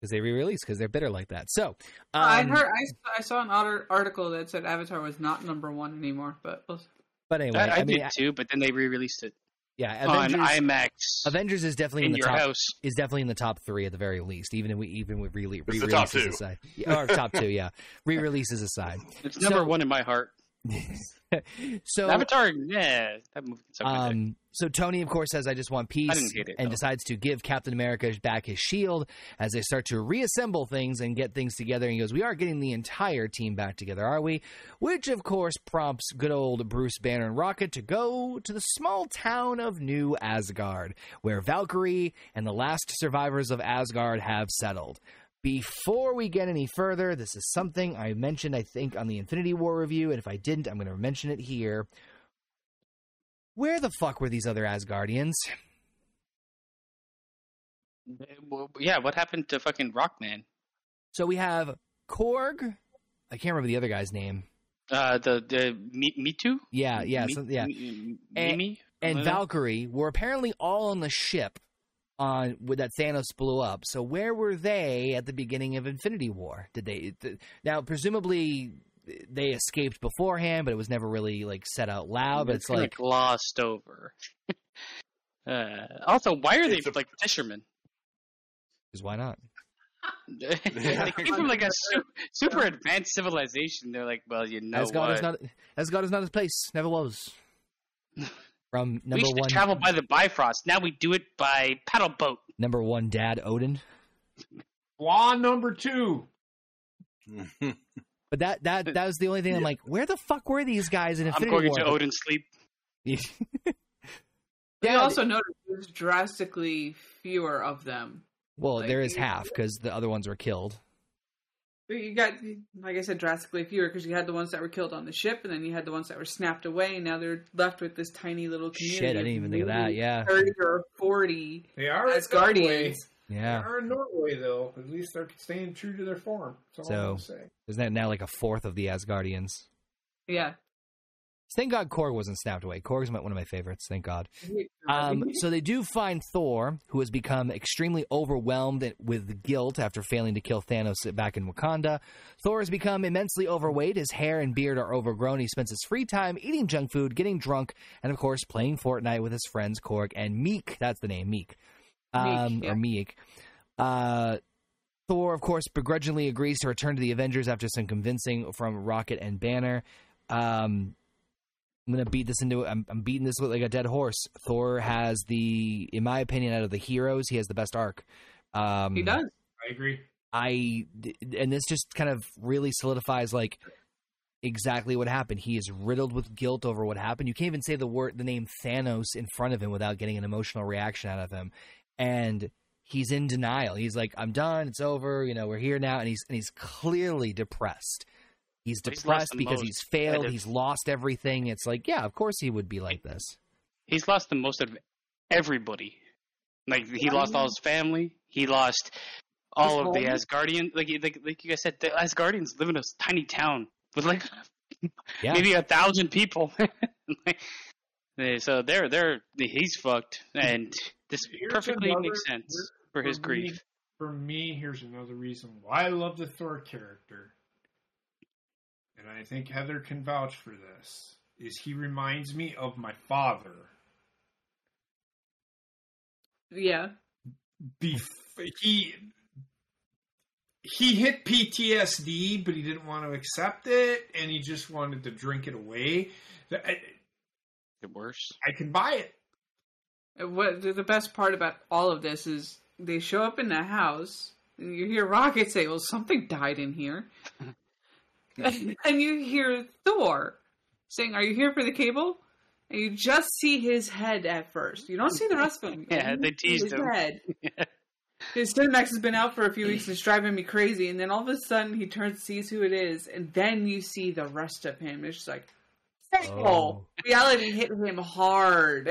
because they re-released because they're bitter like that. So um, I heard. I, I saw an otter- article that said Avatar was not number one anymore, but we'll- but anyway, I, I, I, mean, did too, but then they re-released it yeah, on Avengers. IMAX Avengers is definitely in, in the top. house. Is definitely in the top three at the very least. Even if we even with re- re-releases aside, or top two, yeah, re-releases aside. It's number So- one in my heart. so, Avatar, yeah, that movie. dick. um, so Tony, of course, says, "I just want peace," I didn't hate it, and though. decides to give Captain America back his shield as they start to reassemble things and get things together. And he goes, "We are getting the entire team back together, are we?" Which, of course, prompts good old Bruce Banner and Rocket to go to the small town of New Asgard, where Valkyrie and the last survivors of Asgard have settled. Before we get any further, this is something I mentioned, I think, on the Infinity War review, and if I didn't, I'm going to mention it here. Where the fuck were these other Asgardians? Yeah, what happened to fucking Rockman? So we have Korg. I can't remember the other guy's name. Uh, the the Me, Me Too? Yeah, yeah, Me, some- yeah. Me, And- Mimi? and Uh, Valkyrie were apparently all on the ship on with that Thanos blew up. So where were they at the beginning of Infinity War? Did they th- now presumably they escaped beforehand, but it was never really like said out loud. But it's kinda like glossed over. uh, also, why are they It's a- like fishermen? 'cause why not? they came from like a su- super advanced civilization. They're like, well, you know Asgard what? is not Asgard is not his place. Never was. From we used one, to travel by the Bifrost. Now we do it by paddle boat. number one dad Odin. Law number two. But that that that was the only thing. I'm like, where the fuck were these guys in I'm going War? into Odin's sleep. But you also notice there's drastically fewer of them. well, like, there is half because the other ones were killed. But You got, like I said, drastically fewer because you had the ones that were killed on the ship, and then you had the ones that were snapped away, and now they're left with this tiny little community. Shit, I didn't even think of that. Yeah, thirty or forty They are as in Norway. guardians. yeah. They are in Norway, though. At least they're staying true to their form. That's all I'm So- say. Isn't that now like a fourth of the Asgardians? Yeah. Thank God Korg wasn't snapped away. Korg's one of my favorites. Thank God. Um, so they do find Thor, who has become extremely overwhelmed with guilt after failing to kill Thanos back in Wakanda. Thor has become immensely overweight. His hair and beard are overgrown. He spends his free time eating junk food, getting drunk, and of course playing Fortnite with his friends Korg and Miek. That's the name, Miek. Um, Miek, yeah. Or Miek. Uh, Thor, of course, begrudgingly agrees to return to the Avengers after some convincing from Rocket and Banner. Um, I'm gonna beat this into. I'm, I'm beating this with like a dead horse. Thor has the, in my opinion, out of the heroes, he has the best arc. Um, he does. I agree. I and this just kind of really solidifies like exactly what happened. He is riddled with guilt over what happened. You can't even say the word, the name Thanos in front of him without getting an emotional reaction out of him, and he's in denial. He's like, "I'm done. It's over. You know, we're here now," and he's and he's clearly depressed. He's He's depressed the because most he's failed. He's lost everything. It's like, yeah, of course he would be like this. He's lost the most of everybody. Like he lost all his family. He lost all of the home? Asgardian. Like like like you guys said, the Asgardians live in a tiny town with like Yeah. maybe a thousand people. Like, so they're they're he's fucked, and this Here's perfectly another- makes sense here- for his me- grief. For me, here's another reason why I love the Thor character, and I think Heather can vouch for this. Is he reminds me of my father. Yeah. Bef- he he hit PTSD, but he didn't want to accept it, and he just wanted to drink it away. I, It worse. I can buy it. What the the best part about all of this is they show up in the house. And you hear Rocket say, "Well, something died in here," and you hear Thor saying, "Are you here for the cable?" And you just see his head at first. You don't see the rest of him. Yeah, they see teased his him. Head. His Cinemax has been out for a few weeks. It's driving me crazy. And then all of a sudden, he turns, sees who it is, and then you see the rest of him. It's just like, oh, Oh. reality hit him hard.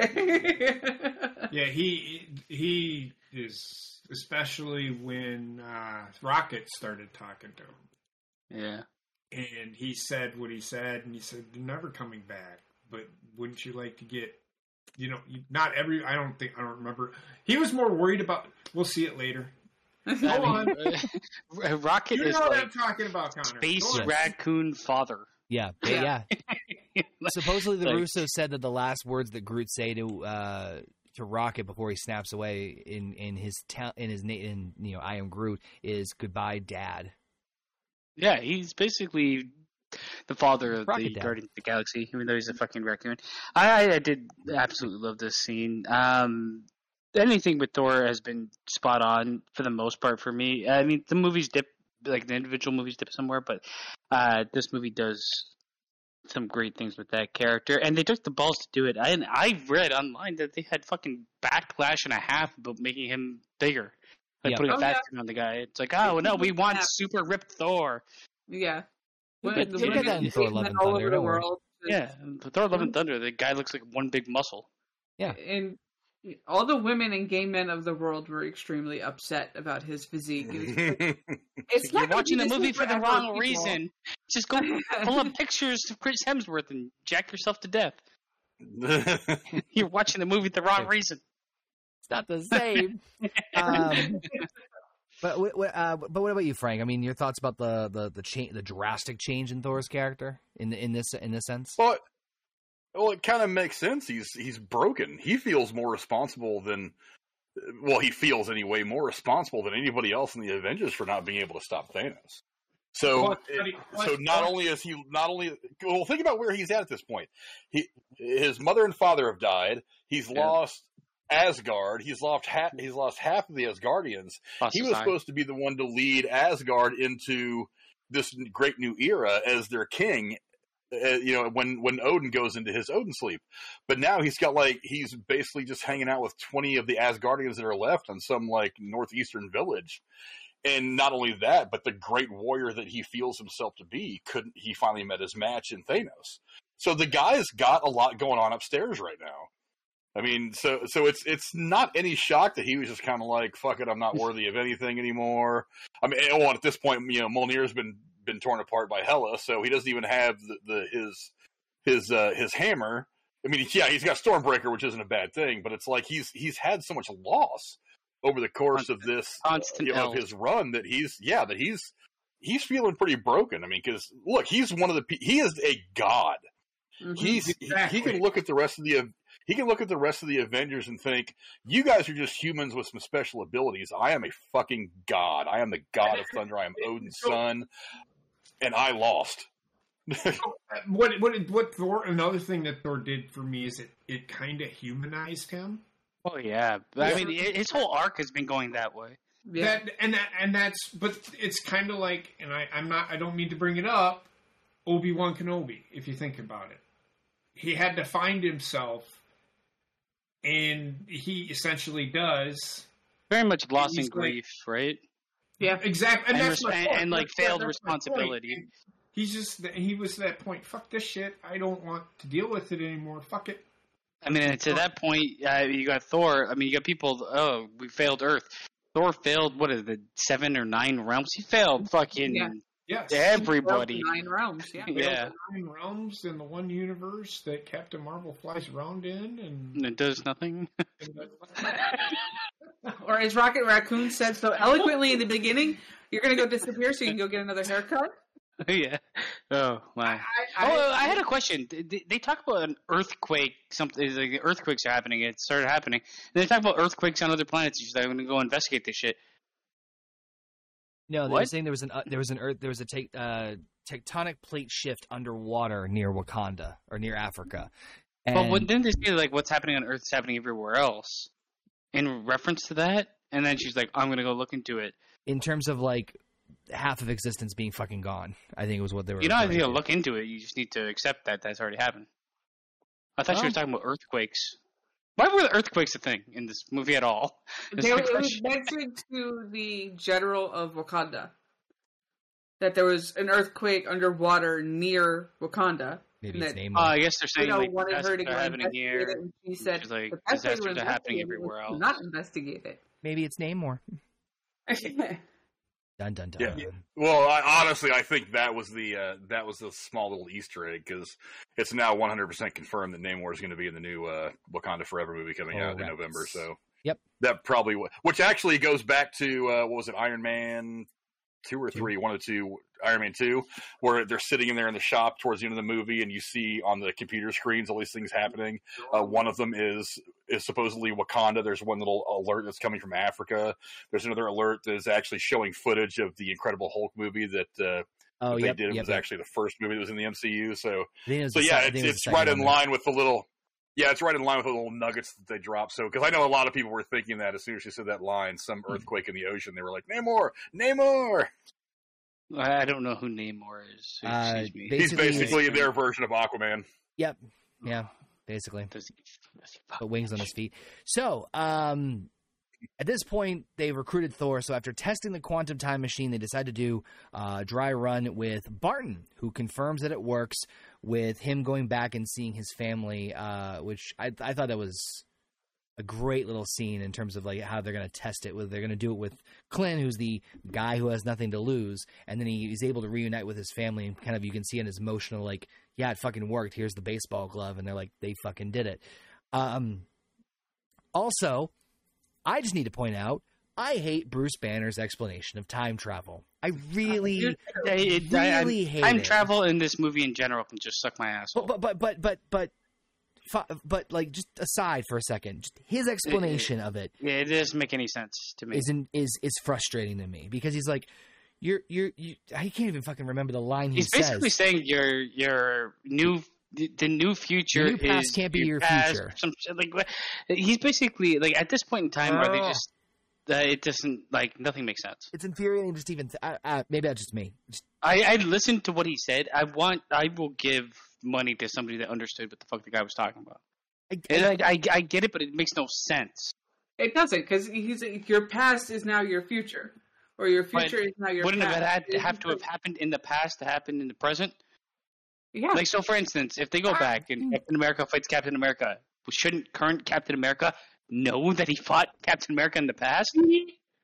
Yeah, he he is especially when uh, Rocket started talking to him. Yeah. And he said what he said, and he said, "You're never coming back." But wouldn't you like to get, you know, not every. I don't think I don't remember. He was more worried about. We'll see it later. I Go on. Rocket You is know what like I'm talking about, Conor. space Go on. raccoon father. Yeah, Yeah. yeah. Supposedly, the Like- Russo said that the last words that Groot say to uh, to Rocket before he snaps away in in his ta- in his na- in you know I am Groot is goodbye, Dad. Yeah, he's basically the father of Rocket the Dad. Guardians of the Galaxy, even though he's a fucking raccoon. I, I, did absolutely love this scene. Um, anything with Thor has been spot on for the most part for me. I mean, the movies dip, like the individual movies dip somewhere, but uh, this movie does some great things with that character, and they took the balls to do it. I I read online that they had fucking backlash and a half about making him bigger. Like Yep. putting a Oh, fat yeah. on the guy. It's like, oh no, we want Yeah. super ripped Thor. Yeah. You'll Women- get- the you'll get that in Thor: Love and all Thunder, over the world. Yeah, Thor: Love and Thunder. The guy looks like one big muscle. Yeah. And all the women and gay men of the world were extremely upset about his physique. It was like, it's You're watching be the movie for the wrong people. reason. Just go pull up pictures of Chris Hemsworth and jack yourself to death. You're watching the movie for the wrong reason. It's not the same. um, but wh- wh- uh, but what about you, Frank? I mean, your thoughts about the the the change, the drastic change in Thor's character in in this in this sense? Well, well, it kind of makes sense. He's he's broken. He feels more responsible than, well, he feels anyway more responsible than anybody else in the Avengers for not being able to stop Thanos. So, Plus, it- plus- so not plus- only is he not only well, think about where he's at at this point. He his mother and father have died. He's Yeah. lost Asgard. He's lost half. He's lost half of the Asgardians. He was supposed to be the one to lead Asgard into this great new era as their king. Uh, you know, when when Odin goes into his Odin sleep, but now he's got like he's basically just hanging out with twenty of the Asgardians that are left on some like northeastern village. And not only that, but the great warrior that he feels himself to be, couldn't he finally met his match in Thanos. So the guy's got a lot going on upstairs right now. I mean, so so it's it's not any shock that he was just kind of like, "Fuck it, I'm not worthy of anything anymore." I mean, well, at this point, you know, Mjolnir's been been torn apart by Hela, so he doesn't even have the, the his his uh, his hammer. I mean, yeah, he's got Stormbreaker, which isn't a bad thing, but it's like he's he's had so much loss over the course of this Constant you know, of his run that he's yeah that he's he's feeling pretty broken. I mean, because look, he's one of the he is a god. Mhm. He's Exactly. he can look at the rest of the he can look at the rest of the Avengers and think, you guys are just humans with some special abilities. I am a fucking god. I am the god of thunder. I am Odin's son, and I lost. what what what Thor? Another thing that Thor did for me is it it kind of humanized him. Oh yeah, I mean, his whole arc has been going that way. yeah. That and that and that's but it's kind of like and I I'm not I don't mean to bring it up. Obi Wan Kenobi, if you think about it, he had to find himself, and he essentially does Very much lost in He's like- grief, right? yeah. exactly, and, And that's res- my and- and, like, That's- failed that's responsibility. He's just he was at that point. Fuck this shit. I don't want to deal with it anymore. Fuck it. I mean, and to that point, uh, you got Thor. I mean, you got people. Oh, we failed Earth. Thor failed. What is it? Seven or nine realms? He failed fucking Yeah. Yes. everybody. Nine realms. Yeah. Yeah, Nine realms in the one universe that Captain Marvel flies around in, and, and it does nothing. Or as Rocket Raccoon said so eloquently in the beginning, you're gonna go disappear so you can go get another haircut. yeah. Oh my. I, oh, I had a question. They, they talk about an earthquake. Something like earthquakes are happening. It started happening. And they talk about earthquakes on other planets. She's like, I'm going to go investigate this shit. No, they were saying there was an uh, there was an earth there was a te- uh, tectonic plate shift underwater near Wakanda or near Africa. And what, didn't they say like what's happening on Earth is happening everywhere else? In reference to that, and then she's like, I'm going to go look into it. in terms of like half of existence being fucking gone, I think it was what they were. You don't have to look into it. You just need to accept that that's already happened. I thought she Well- was talking about earthquakes. Why were the earthquakes a thing in this movie at all? They, my it was question. mentioned to the general of Wakanda that there was an earthquake underwater near Wakanda. Maybe that- it's named. Uh, I guess they're saying know, like wanted her to go happening here. it, and she said She's like the best way disasters are happening everywhere else. Not investigate it. Maybe it's Namor. Dun dun dun. Yeah. Well, I, honestly, I think that was the uh, that was the small little Easter egg because it's now 100 percent confirmed that Namor is going to be in the new uh, Wakanda Forever movie coming out in November. So Yep. that probably wa- which actually goes back to uh, what was it, Iron Man two or three, one or two, Iron Man two, where they're sitting in there in the shop towards the end of the movie, and you see on the computer screens all these things happening. Uh, one of them is is supposedly Wakanda. There's one little alert that's coming from Africa. There's another alert that is actually showing footage of the Incredible Hulk movie that uh, Oh, that they yep, did. It yep, was yep. actually the first movie that was in the MCU. So it so yeah, sec- it's, think it was it's right in line with the little. Yeah, it's right in line with the little nuggets that they drop. So, because I know a lot of people were thinking that as soon as she said that line, some Hmm. earthquake in the ocean, they were like, Namor, Namor. I I don't know who Namor is. Uh, Excuse me. ba- He's Basically, basically their version of Aquaman. Yep. Yeah. Basically, Does he- does he fuck but wings on his feet. So, um, At this point, they recruited Thor. So after testing the quantum time machine, they decide to do a dry run with Barton, who confirms that it works. With him going back and seeing his family, uh, which I, I thought that was a great little scene in terms of like how they're going to test it. Whether they're going to do it with Clint, who's the guy who has nothing to lose, and then he, he's able to reunite with his family, and kind of you can see in his emotional like, yeah, it fucking worked. Here's the baseball glove, and they're like, they fucking did it. Um, also, I just need to point out, I hate Bruce Banner's explanation of time travel. I really, Yeah, it- I- I- really hate time it. travel in this movie in general can just suck my asshole. But but but but but but, but like just aside for a second, just his explanation of it yeah, it doesn't make any sense to me. isn't is is frustrating to me because he's like, you're you're you. I can't even fucking remember the line he He's says. basically saying your your new the, the new future new past is can't be your past, future. Some like he's basically like at this point in time, are they Oh. just Uh, it doesn't like nothing makes sense. It's infuriating just even. Th- I, I, maybe that's just me. Just, I I listened to what he said. I want I will give money to somebody that understood what the fuck the guy was talking about. I, And I, I, I get it, but it makes no sense. It doesn't because he's your past is now your future, or your But future is now your. Wouldn't past. have had It's have to have happened in the past to happen in the present? Yeah, Like so, for instance, if they go back and Captain America fights Captain America, shouldn't current Captain America know that he fought Captain America in the past?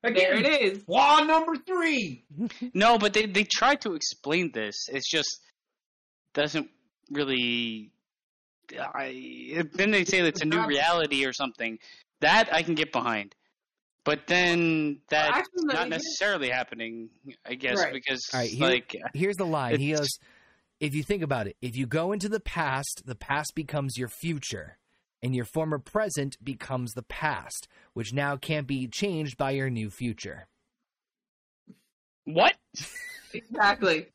there it is. Law number three. No, but they they try to explain this. It's just doesn't really. I then they say that it's a new reality or something. That I can get behind, but then that's actually, not here's- necessarily happening. I guess Right. because All right, here- like here's the line. He goes, if you think about it, if you go into the past, the past becomes your future, and your former present becomes the past, which now can't be changed by your new future. what Exactly.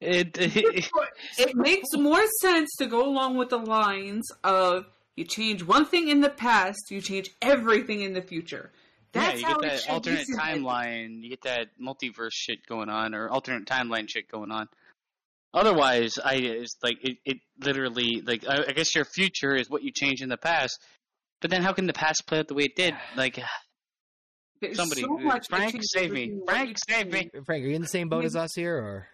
it, it it makes more sense to go along with the lines of you change one thing in the past, you change everything in the future. That's yeah, how you get it that alternate be. timeline. You get that multiverse shit going on, or alternate timeline shit going on. Otherwise, I it's like it, it literally like I, I guess your future is what you change in the past. But then, how can the past play out the way it did? Like There's somebody, so much Frank, save me! Frank, save me! Frank, are you in the same boat as us here, or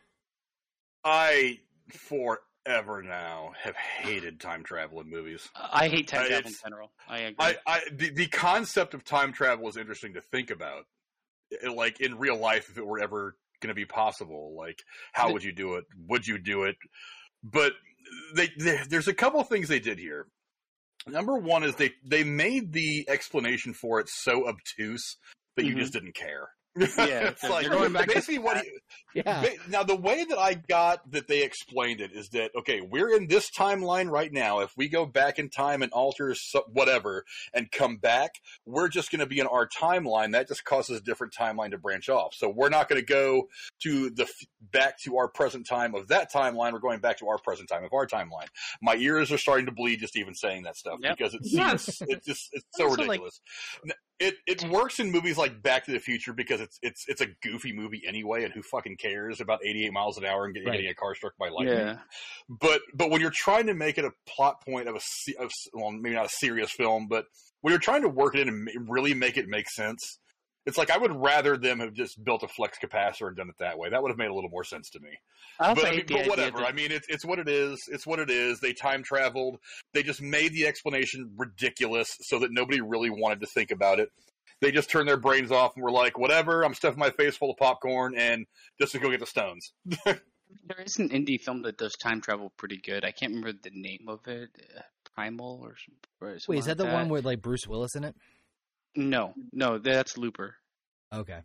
I forever now have hated time travel in movies. I hate time Uh, travel in general. I agree. I, I the, the concept of time travel is interesting to think about. I- Like in real life, if it were ever going to be possible, like how would you do it? Would you do it? But they, they there's a couple things they did here. Number one is they they made the explanation for it so obtuse that you Mhm. just didn't care. Yeah, it's they're- like they're going back to basically what. He, yeah, Now, the way that I got that they explained it is that okay, we're in this timeline right now. If we go back in time and alter whatever and come back, we're just going to be in our timeline. That just causes a different timeline to branch off. So we're not going to go to the back to our present time of that timeline. We're going back to our present time of our timeline. My ears are starting to bleed just even saying that stuff Yep. because it Yes. seems it's just it's so Also, like- ridiculous. It it works in movies like Back to the Future because it's it's it's a goofy movie anyway, and who fucking cares about 88 miles an hour and get, Right. getting a car struck by lightning? yeah, But but when you're trying to make it a plot point of a of well maybe not a serious film, but when you're trying to work it in and really make it make sense, it's like I would rather them have just built a flux capacitor and done it that way. That would have made a little more sense to me I but, I mean, but whatever. that- I mean, it's it's what it is. It's what it is. They time traveled. They just made the explanation ridiculous so that nobody really wanted to think about it. They just turned their brains off and were like, "Whatever. I'm stuffing my face full of popcorn and just to go get the stones." There is an indie film that does time travel pretty good. I can't remember the name of it. Uh, Primer or, some, or something wait, is that like the one with like Bruce Willis in it? No, no, that's Looper. Okay,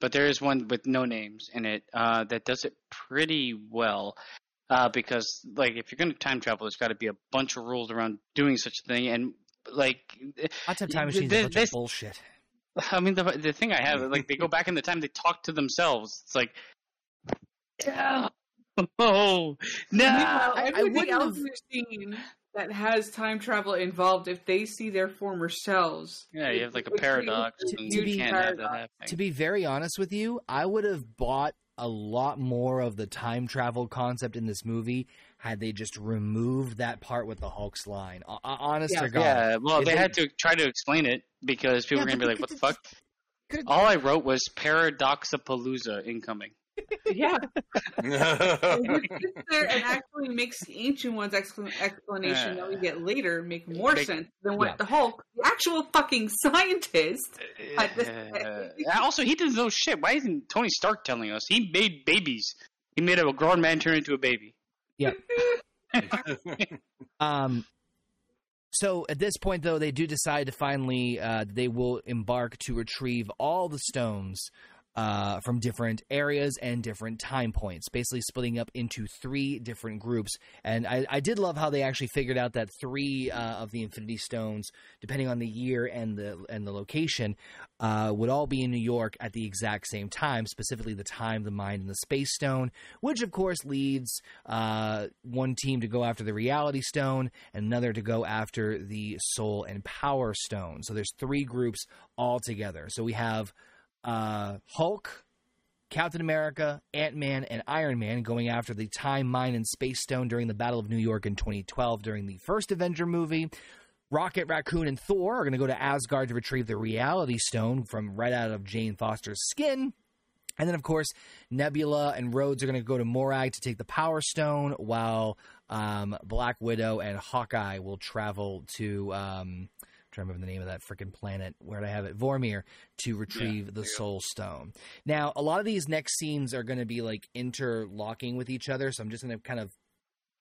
But there is one with no names in it uh, that does it pretty well. Uh, because like if you're going to time travel, there's got to be a bunch of rules around doing such a thing, and like hot tub time machines. is a bunch this- of bullshit. I mean, the the thing I have, like, they go back in the time, they talk to themselves. It's like, yeah, oh no. Meanwhile, I- I wouldn't else have- we've seen that has time travel involved, if they see their former selves, Yeah, you have like a paradox, a and To you be can't have that happening. To be very honest with you, I would have bought a lot more of the time travel concept in this movie had they just removed that part with the Hulk's line. O- o- honest Yeah. to God. Yeah, well, If they they- had to try to explain it because people Yeah, were gonna be like, "What the fuck?" could've- All I wrote was Paradoxapalooza incoming. Yeah, and we there and actually makes the ancient one's expl- explanation that we get later make more Make- sense than what yeah. the Hulk, the actual fucking scientist, had to Uh, also, he didn't know shit. Why isn't Tony Stark telling us? He made babies. He made a grown man turn into a baby. Yeah. um, so at this point, though, they do decide to finally uh, they will embark to retrieve all the stones uh, from different areas and different time points, basically splitting up into three different groups. And I, I did love how they actually figured out that three uh, of the Infinity Stones, depending on the year and the and the location, uh, would all be in New York at the exact same time. Specifically, the time, the mind, and the Space Stone, which of course leads uh, one team to go after the Reality Stone and another to go after the Soul and Power Stone. So there's three groups all together. So we have uh, Hulk, Captain America, Ant Man, and Iron Man going after the Time, Mind and Space Stone during the Battle of New York in 2012 during the first Avenger movie. Rocket Raccoon and Thor are going to go to Asgard to retrieve the Reality Stone from right out of Jane Foster's skin. And then, of course, Nebula and Rhodes are going to go to Morag to take the Power Stone, while um, Black Widow and Hawkeye will travel to. Um, trying to remember the name of that freaking planet. Where did I have it? Vormir to retrieve the Soul Stone. Now, a lot of these next scenes are going to be like interlocking with each other, so I'm just going to kind of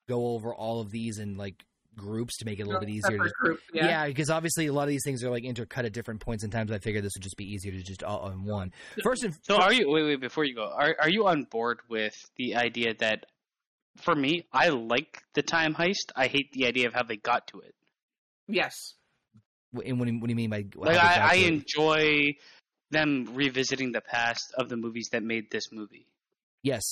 go over all of these in like groups to make it a little bit easier. To group, yeah. yeah. because obviously a lot of these things are like intercut at different points in time. So I figured this would just be easier to just all in one. First and So, are you? Wait, wait. Before you go, are are you on board with the idea that, for me, I like the time heist. I hate the idea of how they got to it. Yes. And what do you, what do you mean by how Like I, I enjoy them revisiting the past of the movies that made this movie, yes,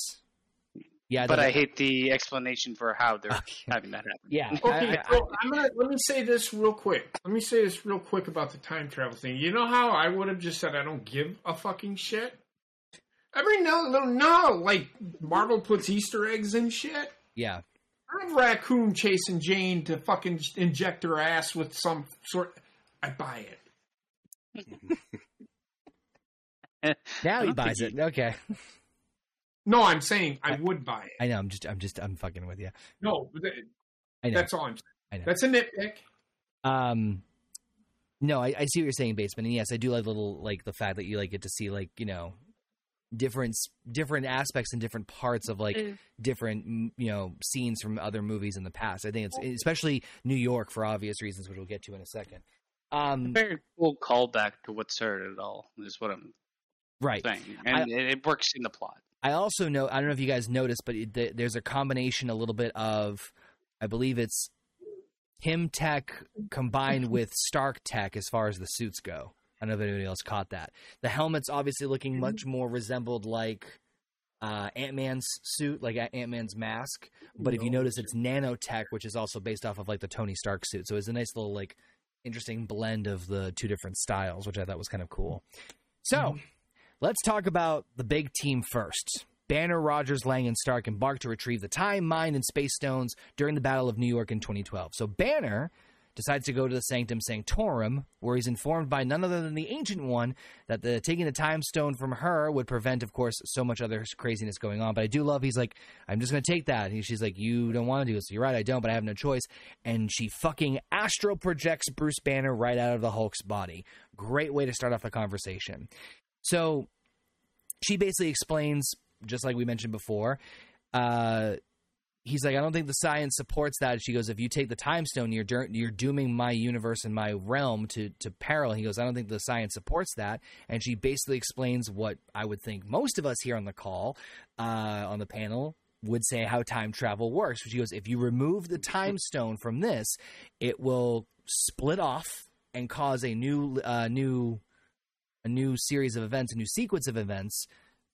yeah, but I that- hate the explanation for how they're Okay. having that happen. yeah. Okay, I- I- so I'm gonna let me say this real quick. Let me say this real quick about the time travel thing. You know how I would have just said I don't give a fucking shit. Every no, no, no, like Marvel puts Easter eggs and shit. yeah, I'm raccoon chasing Jane to fucking inject her ass with some sort. I buy it. now he buys think it. Okay, No, I'm saying I would buy it. I know. I'm just, I'm just, I'm fucking with you. No, th- I know. that's all I'm saying. I know. That's a nitpick. Um, no, I, I see what you're saying, basement, and yes, I do like little like the fact that you like get to see like you know different different aspects and different parts of like Mm. different you know scenes from other movies in the past. I think it's especially New York for obvious reasons, which we'll get to in a second. Um, Very cool callback to what started it all is what I'm right. saying, and it, it works in the plot. I also know I don't know if you guys noticed, but it, th- there's a combination a little bit of, I believe it's Pym tech combined with Stark tech as far as the suits go. I don't know if anybody else caught that. The helmet's obviously looking much more resembled like uh, Ant Man's suit, like Ant Man's mask. But if you notice, it's nanotech, which is also based off of like the Tony Stark suit. So it's a nice little like interesting blend of the two different styles, which I thought was kind of cool. So mm-hmm. let's talk about the big team first. Banner, Rogers, Lang, and Stark embarked to retrieve the Time, Mind, and Space Stones during the Battle of New York in 2012. So Banner decides to go to the Sanctum Sanctorum, where he's informed by none other than the Ancient One that the taking the Time Stone from her would prevent, of course, so much other craziness going on. But I do love he's like, I'm just going to take that. And she's like, You don't want to do this. You're right, I don't, but I have no choice. And she fucking astral projects Bruce Banner right out of the Hulk's body. Great way to start off the conversation. So she basically explains, just like we mentioned before, uh, he's like, I don't think the science supports that. She goes, if you take the time stone, you're you're dooming my universe and my realm to to peril. He goes, I don't think the science supports that. And she basically explains what I would think most of us here on the call, uh, on the panel. Would say how time travel works. She goes, if you remove the time stone from this, it will split off and cause a new, uh, new, a new series of events, a new sequence of events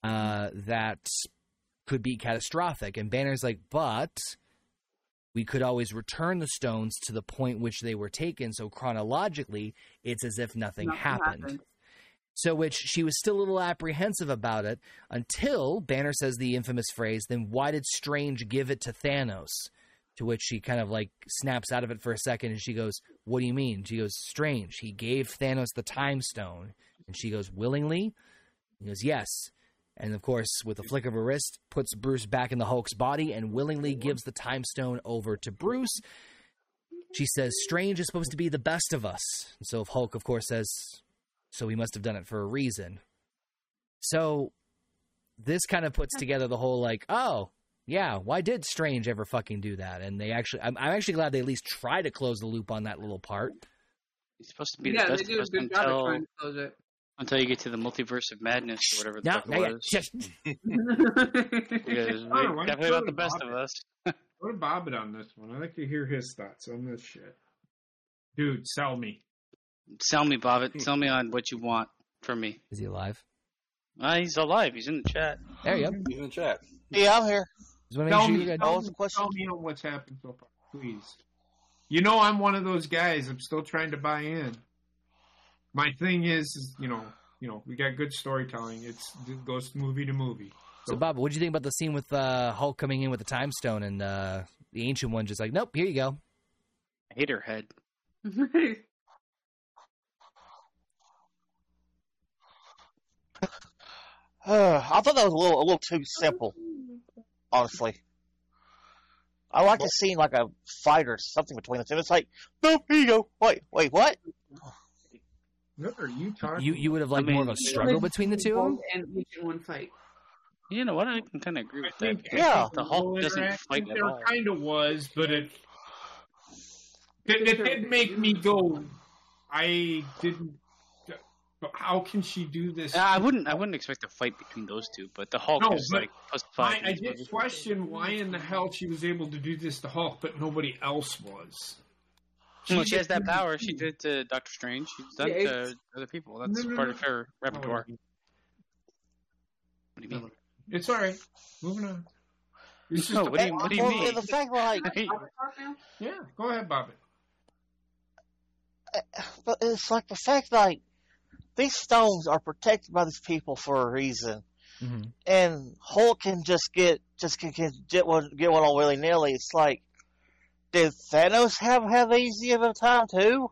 uh, that could be catastrophic. And Banner's like, but we could always return the stones to the point which they were taken. So chronologically, it's as if nothing, Nothing happened. happened. So, which she was still a little apprehensive about it until Banner says the infamous phrase, then why did Strange give it to Thanos? To which she kind of like snaps out of it for a second and she goes, What do you mean? She goes, Strange. He gave Thanos the time stone. And she goes, Willingly? He goes, Yes. And of course, with a flick of her wrist, puts Bruce back in the Hulk's body and willingly gives the time stone over to Bruce. She says, Strange is supposed to be the best of us. And so Hulk, of course, says, So he must have done it for a reason. So this kind of puts together the whole like, oh, yeah, why did Strange ever fucking do that? And they actually, I'm, I'm actually glad they at least try to close the loop on that little part. He's supposed to be Yeah, the they best do of a good job of until, trying to close it. Until you get to the multiverse of madness or whatever the Now, fuck it yeah, was. just Because Oh, we're definitely don't not you the best Bob of us. Go to Bobbit on this one. I'd like to hear his thoughts on this shit. Dude, sell me. Sell me, Bobbit. Sell me on what you want from me. is he alive? Ah, he's alive. He's in the chat. There you go. He's in the chat. Yeah, I'm here. Just wanna make Tell sure me, you're good. What tell, me, tell me on what's happened so far, please. You know I'm one of those guys. I'm still trying to buy in. My thing is, is you know, you know, we got good storytelling. It's it goes movie to movie. So, Bob, what do you think about the scene with uh, Hulk coming in with the time stone and uh, the ancient one just like, nope, here you go. Hater head. Uh, I thought that was a little a little too simple, honestly. I like to see like a fight or something between the two. It's like, no, here you go. Wait, wait, what? What are you talking? You you would have liked I more of a struggle between the two of them? and each in one fight. You know what? I can kind of agree I with think, that. Yeah. The Hulk doesn't fight at there kind of was, but it it, it did make me go. I didn't. But how can she do this? Uh, I wouldn't. I wouldn't expect a fight between those two, but the Hulk No, is but like plus five. I, I did question why in the hell she was able to do this to Hulk, but nobody else was. Well, she has that power. She did it. to Doctor Strange. She's done Yeah, to other people. That's No, no, part no. of her repertoire. Oh, What do you mean? It's all right. Moving on. It's No, what do you- what do you well, mean? The fact like, Yeah, go ahead, Bobby. but it's like the fact like these stones are protected by these people for a reason, Mm-hmm. and Hulk can just get just can, can get one get one on willy nilly. It's like, did Thanos have have easy of a time too?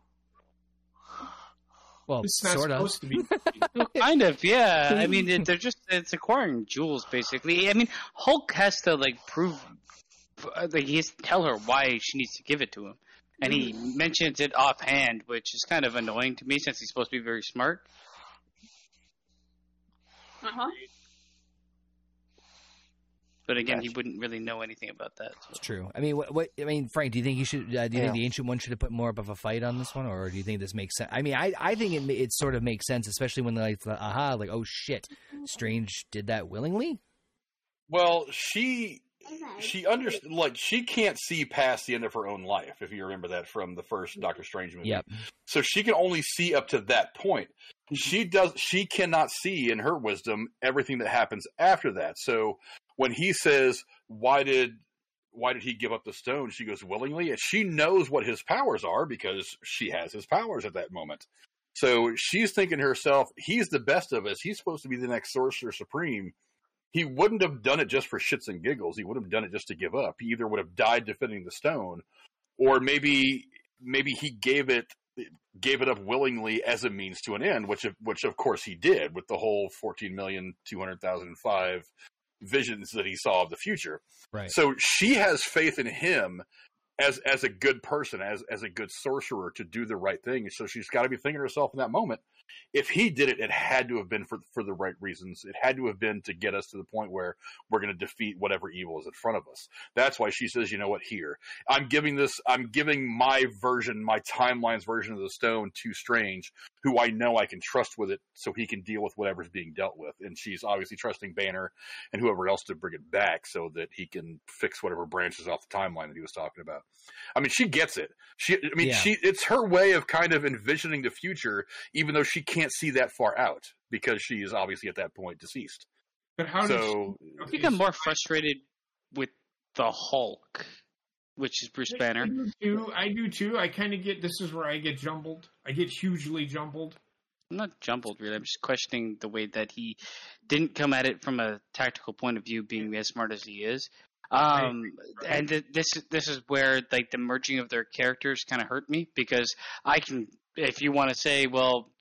Well, It's not sort of. supposed to be. kind of, yeah. I mean, it- they're just it's acquiring jewels basically. I mean, Hulk has to like prove, uh, like he has to tell her why she needs to give it to him, and he mentions it offhand, which is kind of annoying to me since he's supposed to be very smart. Uh huh. But again, he wouldn't really know anything about that. so. It's true. I mean, what, what? I mean, Frank, do you think you should? Uh, do you Yeah. think the ancient one should have put more up of a fight on this one, or do you think this makes sense? I mean, I I think it it sort of makes sense, especially when like, the, aha, like oh shit, Strange did that willingly. Well, she she understood like she can't see past the end of her own life if you remember that from the first Doctor Strange movie. Yep. So she can only see up to that point. She does she cannot see in her wisdom everything that happens after that. So when he says, "Why did why did he give up the stone?" she goes willingly, and she knows what his powers are because she has his powers at that moment. So she's thinking to herself, "He's the best of us. He's supposed to be the next sorcerer supreme." he wouldn't have done it just for shits and giggles. He would have done it just to give up. He either would have died defending the stone, or maybe maybe he gave it gave it up willingly as a means to an end, which of, which of course he did with the whole fourteen million two hundred thousand five visions that he saw of the future. Right. So she has faith in him as as a good person, as as a good sorcerer to do the right thing. So she's got to be thinking to herself in that moment, if he did it, it had to have been for for the right reasons. It had to have been to get us to the point where we're going to defeat whatever evil is in front of us. That's why she says, you know what? Here, I'm giving this. I'm giving my version, my timeline's version of the stone to Strange, who I know I can trust with it, so he can deal with whatever's being dealt with. And she's obviously trusting Banner and whoever else to bring it back, so that he can fix whatever branches off the timeline that he was talking about. I mean, she gets it. She, I mean, Yeah. she. It's her way of kind of envisioning the future, even though she can't see that far out because she is obviously at that point deceased. But how So I think I'm more frustrated with the Hulk, which is Bruce I Banner. do too. I do too. I kind of get this is where I get jumbled. I get hugely jumbled I'm not jumbled really. I'm just questioning the way that he didn't come at it from a tactical point of view, being as smart as he is. Um, Right. and th- this this is where like the merging of their characters kind of hurt me because I can, if you want to say, well,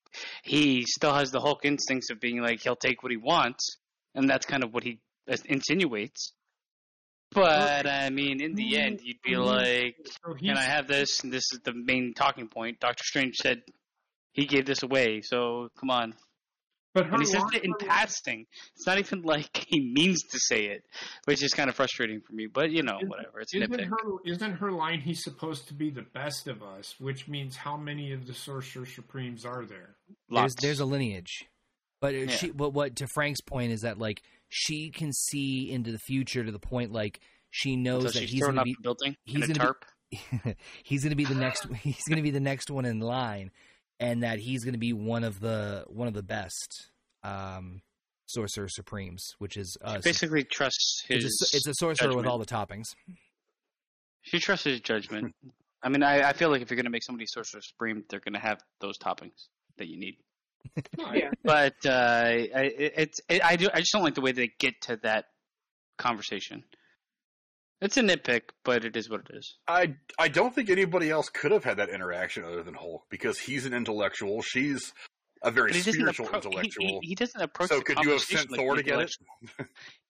he still has the Hulk instincts of being like he'll take what he wants, and that's kind of what he insinuates. But I mean, in the end, you'd be mm-hmm. like, So "Can I have this?" And this is the main talking point. Doctor Strange said he gave this away, so come on. But her And he says it in passing. It's not even like he means to say it, which is kind of frustrating for me. But you know, Isn't- whatever. It's a Isn't nitpick. her, isn't her line, he's supposed to be the best of us, which means how many of the Sorcerer Supremes are there? There's Lots. there's a lineage, but Yeah. she. But what to Frank's point is that like she can see into the future to the point like she knows Until that she's he's going to be building he's in a gonna be- tarp. he's going to be the next he's going to be the next one in line and that he's going to be one of the one of the best um sorcerer supremes which is She uh, basically trusts his. it's, a, it's a sorcerer with all the toppings She trusts his judgment. I mean, I, I feel like if you're going to make somebody sorcerer supreme, they're going to have those toppings that you need. Yeah. But uh, I, it, it's it, I do I just don't like the way they get to that conversation. It's a nitpick, but it is what it is. I I don't think anybody else could have had that interaction other than Hulk because he's an intellectual. She's a very he doesn't spiritual appro- intellectual. He, he doesn't approach. so the could you have conversation sent like Thor an to get it? intellectual.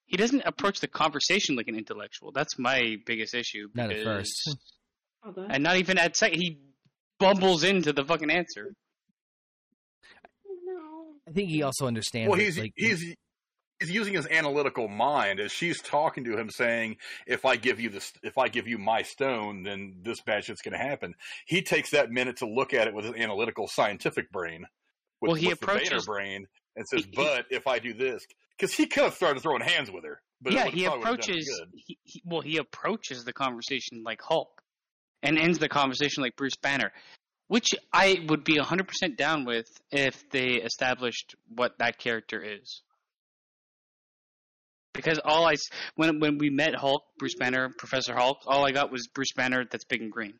He doesn't approach the conversation like an intellectual. That's my biggest issue. Not at first. Okay. and not even at second. He bumbles into the fucking answer. i think he also understands Well, he's like, he's he's using his analytical mind as she's talking to him, saying, "If I give you this, if I give you my stone, then this bad shit's going to happen." He takes that minute to look at it with his analytical, scientific brain, with, Well, he with approaches- brain, and says, he- he- "But if I do this, because he could have started throwing hands with her, but yeah, he probably would've done approaches. He, he, well, he approaches the conversation like Hulk, and ends the conversation like Bruce Banner, which I would be hundred percent down with if they established what that character is. Because all I s- when when we met Hulk, Bruce Banner, Professor Hulk, all I got was Bruce Banner that's big and green.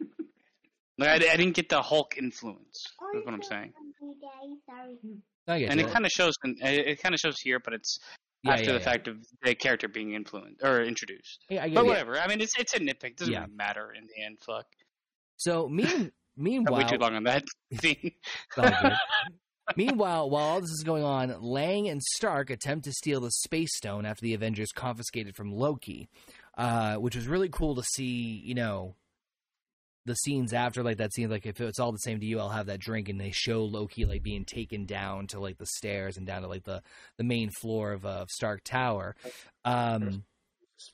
Like I, I didn't get the Hulk influence. That's what I'm saying, I get and you. it kind of shows. in- It, it kind of shows here, but it's Yeah, after yeah, the yeah. fact of the character being influenced or introduced. Yeah, I get But you. whatever. I mean, it's it's a nitpick. It doesn't Yeah. really matter in the end. Fuck. so mean, Got meanwhile way too long on that scene. It's all good. Meanwhile, while all this is going on, Lang and Stark attempt to steal the Space Stone after the Avengers confiscated from Loki, uh, which was really cool to see. You know, the scenes after, like that scene, like if it's all the same to you, I'll have that drink, and they show Loki like being taken down to like the stairs and down to like the the main floor of uh, Stark Tower. Um,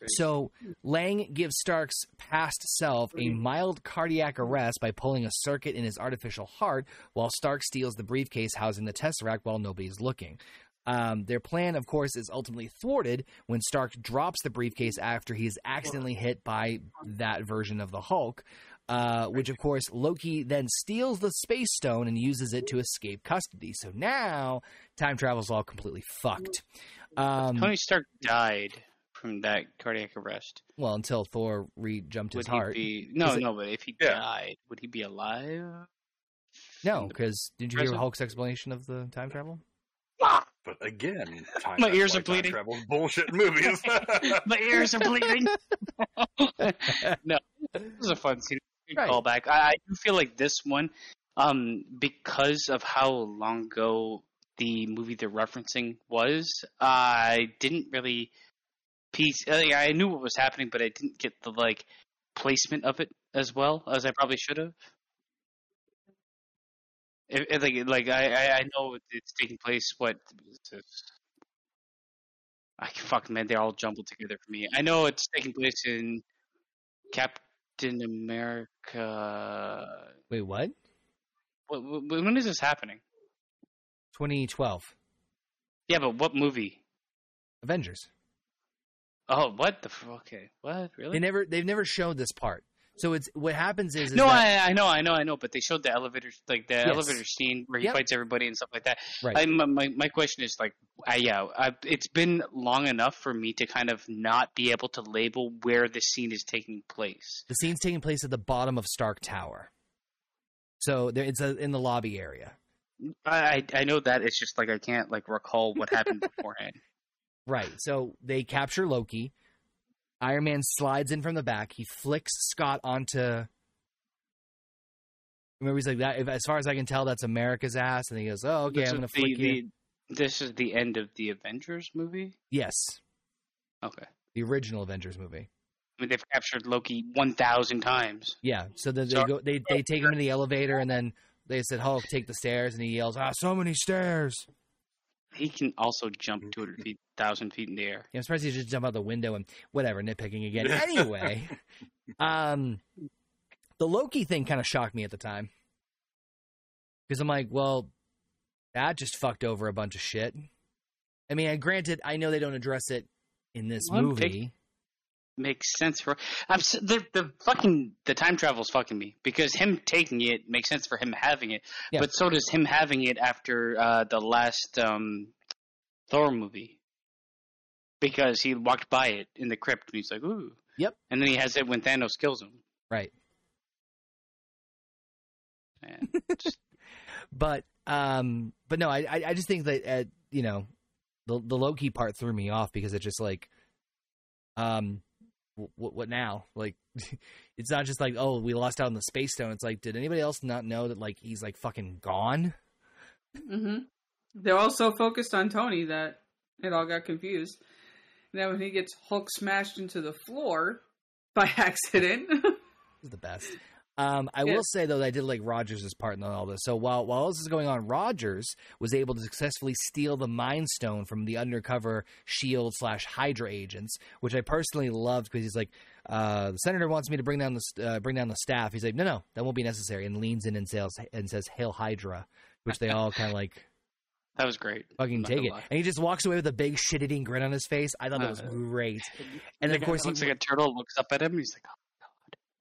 so Lang gives Stark's past self a mild cardiac arrest by pulling a circuit in his artificial heart, while Stark steals the briefcase housing the Tesseract while nobody's looking. Um, their plan, of course, is ultimately thwarted when Stark drops the briefcase after he is accidentally hit by that version of the Hulk. Uh, which, of course, Loki then steals the Space Stone and uses it to escape custody. So now time travel's all completely fucked. Um, Tony Stark died from that cardiac arrest. well, until Thor re-jumped his he heart. be no, it- no? But if he Yeah. died, would he be alive? No, because did you hear Hulk's explanation of the time travel? But again, time, My ears are bleeding. Time travel's bullshit movies. My ears are bleeding. no, this was a fun scene. Good Right. callback. I, I do feel like this one, um, because of how long ago the movie they're referencing was, I didn't really piece. Uh, like, I knew what was happening, but I didn't get the like placement of it as well as I probably should have. If, if, like, like I, I, know it's taking place. What? I fuck man, they're all jumbled together for me. I know it's taking place in Captain America. Wait, what, when is this happening? 2012 Yeah, but what movie? Avengers. Oh, what the? f- Okay, what really? They never they've never showed this part. So it's what happens is, is no, that, I, I know, I know, I know. But they showed the elevator, like the Yes. elevator scene where he Yep. fights everybody and stuff like that. Right. I, my, my my question is like, I, yeah, I, it's been long enough for me to kind of not be able to label where this scene is taking place. the scene's taking place at the bottom of Stark Tower. So there, it's a, in the lobby area. I I know that it's just like I can't like recall what happened beforehand. Right. So they capture Loki. Iron Man slides in from the back. He flicks Scott onto. Remember, he's like that. If, as far as I can tell, that's America's ass, and he goes, "Oh, okay, This I'm is gonna the, flick you." this is the end of the Avengers movie. Yes, Okay, the original Avengers movie. I mean they've captured Loki one thousand times. Yeah. So then they go. They they take him to the elevator, and then they said, "Hulk, take the stairs," and he yells, "Ah, so many stairs!" He can also jump two hundred feet, thousand feet in the air. Yeah, I'm surprised he just jump out the window and whatever, nitpicking again. Anyway, um, the Loki thing kind of shocked me at the time because I'm like, well, that just fucked over a bunch of shit. I mean, granted, I know they don't address it in this Well, movie. Makes sense for I'm the the fucking the time travel's fucking me because him taking it makes sense for him having it, Yeah. but so does him having it after uh, the last um, Thor movie because he walked by it in the crypt and he's like ooh Yep. and then he has it when Thanos kills him. Right. Man, just- But um, but no, I I, I just think that uh, you know the the Loki part threw me off because it just like um what what now? Like it's not just like oh we lost out on the space stone. It's like did anybody else not know that like he's like fucking gone? Hmm They're all so focused on Tony that it all got confused. And then when he gets Hulk smashed into the floor by accident, is the best um i Yeah. will say though that i did like rogers' part in all this. So while while this is going on rogers was able to successfully steal the mind stone from the undercover shield slash hydra agents which i personally loved because he's like uh the senator wants me to bring down the uh, bring down the staff. He's like no no that won't be necessary and leans in and says and says hail hydra which they all kind of like that was great. fucking take it. lie. and he just walks away with a big shit-eating grin on his face. I thought that was Uh, great. And then, of course, looks he- like a turtle, looks up at him, and he's like,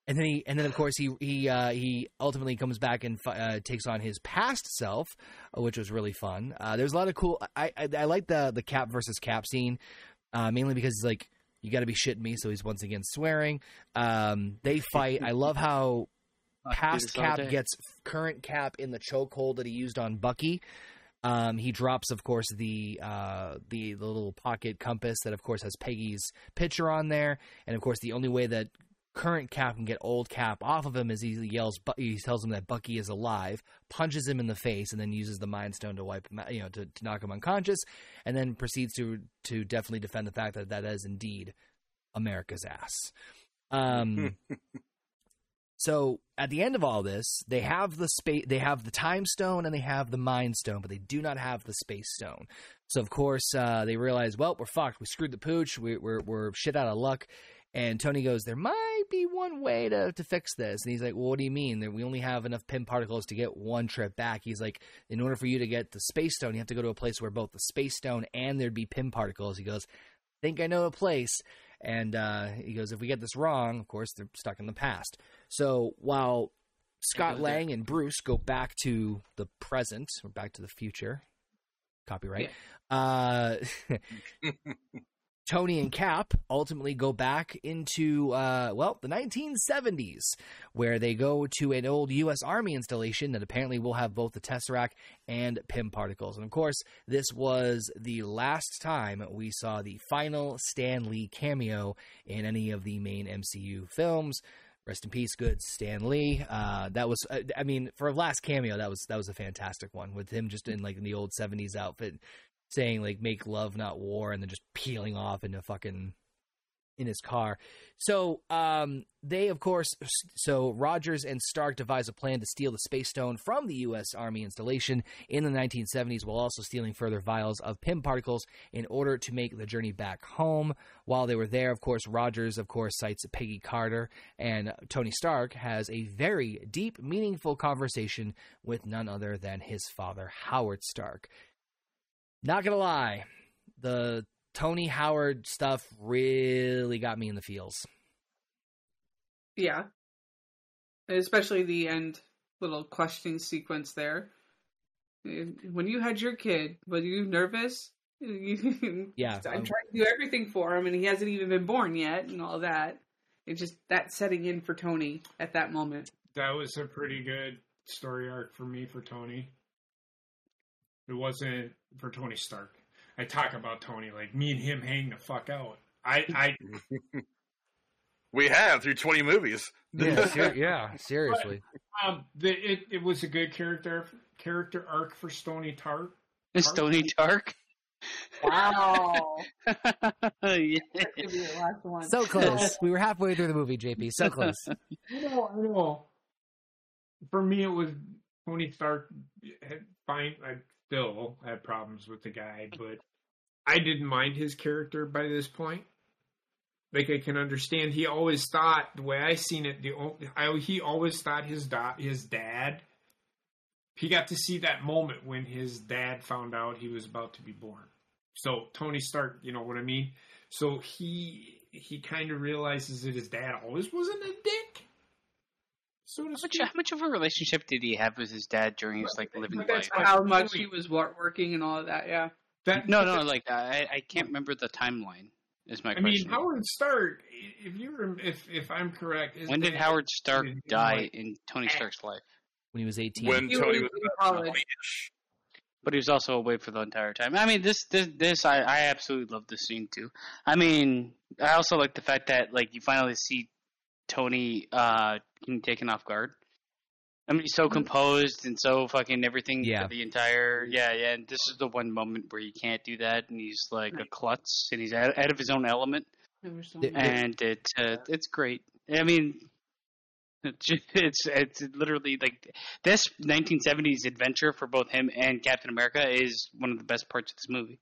and then he and then of course he he uh, he ultimately comes back and uh, takes on his past self, uh, which was really fun. Uh, there's a lot of cool. I I, I like the the Cap versus Cap scene, uh, mainly because like you got to be shitting me, so he's once again swearing. Um, they fight. I love how "Oh, past Cap gets current Cap in the chokehold that he used on Bucky. Um, he drops, of course, the, uh, the the little pocket compass that, of course, has Peggy's picture on there, and of course, the only way that current Cap can get old Cap off of him as he yells, he tells him that Bucky is alive, punches him in the face, and then uses the Mind Stone to wipe him, you know, to, to knock him unconscious, and then proceeds to to definitely defend the fact that that is indeed America's ass. Um, so at the end of all this, they have the space, they have the time stone, and they have the mind stone, but they do not have the space stone. So of course uh, they realize, well, we're fucked. We screwed the pooch. We, we're we're shit out of luck. And Tony goes, there might be one way to, to fix this. And he's like, well, what do you mean? That we only have enough Pym particles to get one trip back. He's like, in order for you to get the space stone, you have to go to a place where both the space stone and there'd be Pym particles. He goes, think I know a place. And uh, he goes, if we get this wrong, of course, they're stuck in the past. So while Scott. Lang and Bruce go back to the present or back to the future, copyright, uh, Tony and Cap ultimately go back into, uh, well, the 1970s, where they go to an old U.S. Army installation that apparently will have both the Tesseract and Pym particles. And of course, this was the last time we saw the final Stan Lee cameo in any of the main MCU films. Rest in peace, good Stan Lee. Uh, that was, uh, I mean, for a last cameo, that was that was a fantastic one with him just in like in the old '70s outfit, saying like "Make love, not war," and then just peeling off into fucking in his car. So um, they, of course, so Rogers and Stark devise a plan to steal the Space Stone from the U.S. Army installation in the 1970s, while also stealing further vials of Pym particles in order to make the journey back home. While they were there, of course, Rogers, of course, cites Peggy Carter, and Tony Stark has a very deep, meaningful conversation with none other than his father, Howard Stark. Not gonna lie, the Tony Howard stuff really got me in the feels. yeah, especially the end little questioning sequence there. Eh, when you had your kid, were you nervous? Yeah, I'm trying to do everything for him, and he hasn't even been born yet, and all that. It's just that setting in for Tony at that moment. That was a pretty good story arc for me for Tony. It wasn't for Tony Stark. I talk about Tony like me and him hang the fuck out. I, I We have through 20 movies. Yeah, ser- yeah, seriously. um, the, it it was a good character character arc for Stony Tart. Stony Dark. Wow. yeah. That could be the last one. So close. we were halfway through the movie, JP. So close. I know, I know. For me, it was Tony Stark. Had fine. Still had problems with the guy, but I didn't mind his character by this point. Like I can understand, he always thought the way I seen it. The I, he always thought his da- his dad. He got to see that moment when his dad found out he was about to be born. So Tony Stark, you know what I mean. So he he kind of realizes that his dad always wasn't a dick. So to How much, how much of a relationship did he have with his dad during his like living But life? How much he was working and all of that, yeah. That, No, no, like I, I can't remember the timeline. Is my question. I mean, question. Howard Stark. If you rem- if if I'm correct, his when did dad- Howard Stark die in Tony Stark's life? When he was 18. When He Tony was was in college. But he was also away for the entire time. I mean, this, this, this, I, I absolutely love this scene too. I mean, I also like the fact that like you finally see Tony uh being taken off guard. I mean, he's so composed and so fucking everything. Yeah. For the entire, yeah, yeah. And this is the one moment where you can't do that, and he's like a klutz, and he's out, out of his own element, There were so The- many. and it, uh, it's great. I mean, it's it's literally like this 1970s adventure for both him and Captain America is one of the best parts of this movie.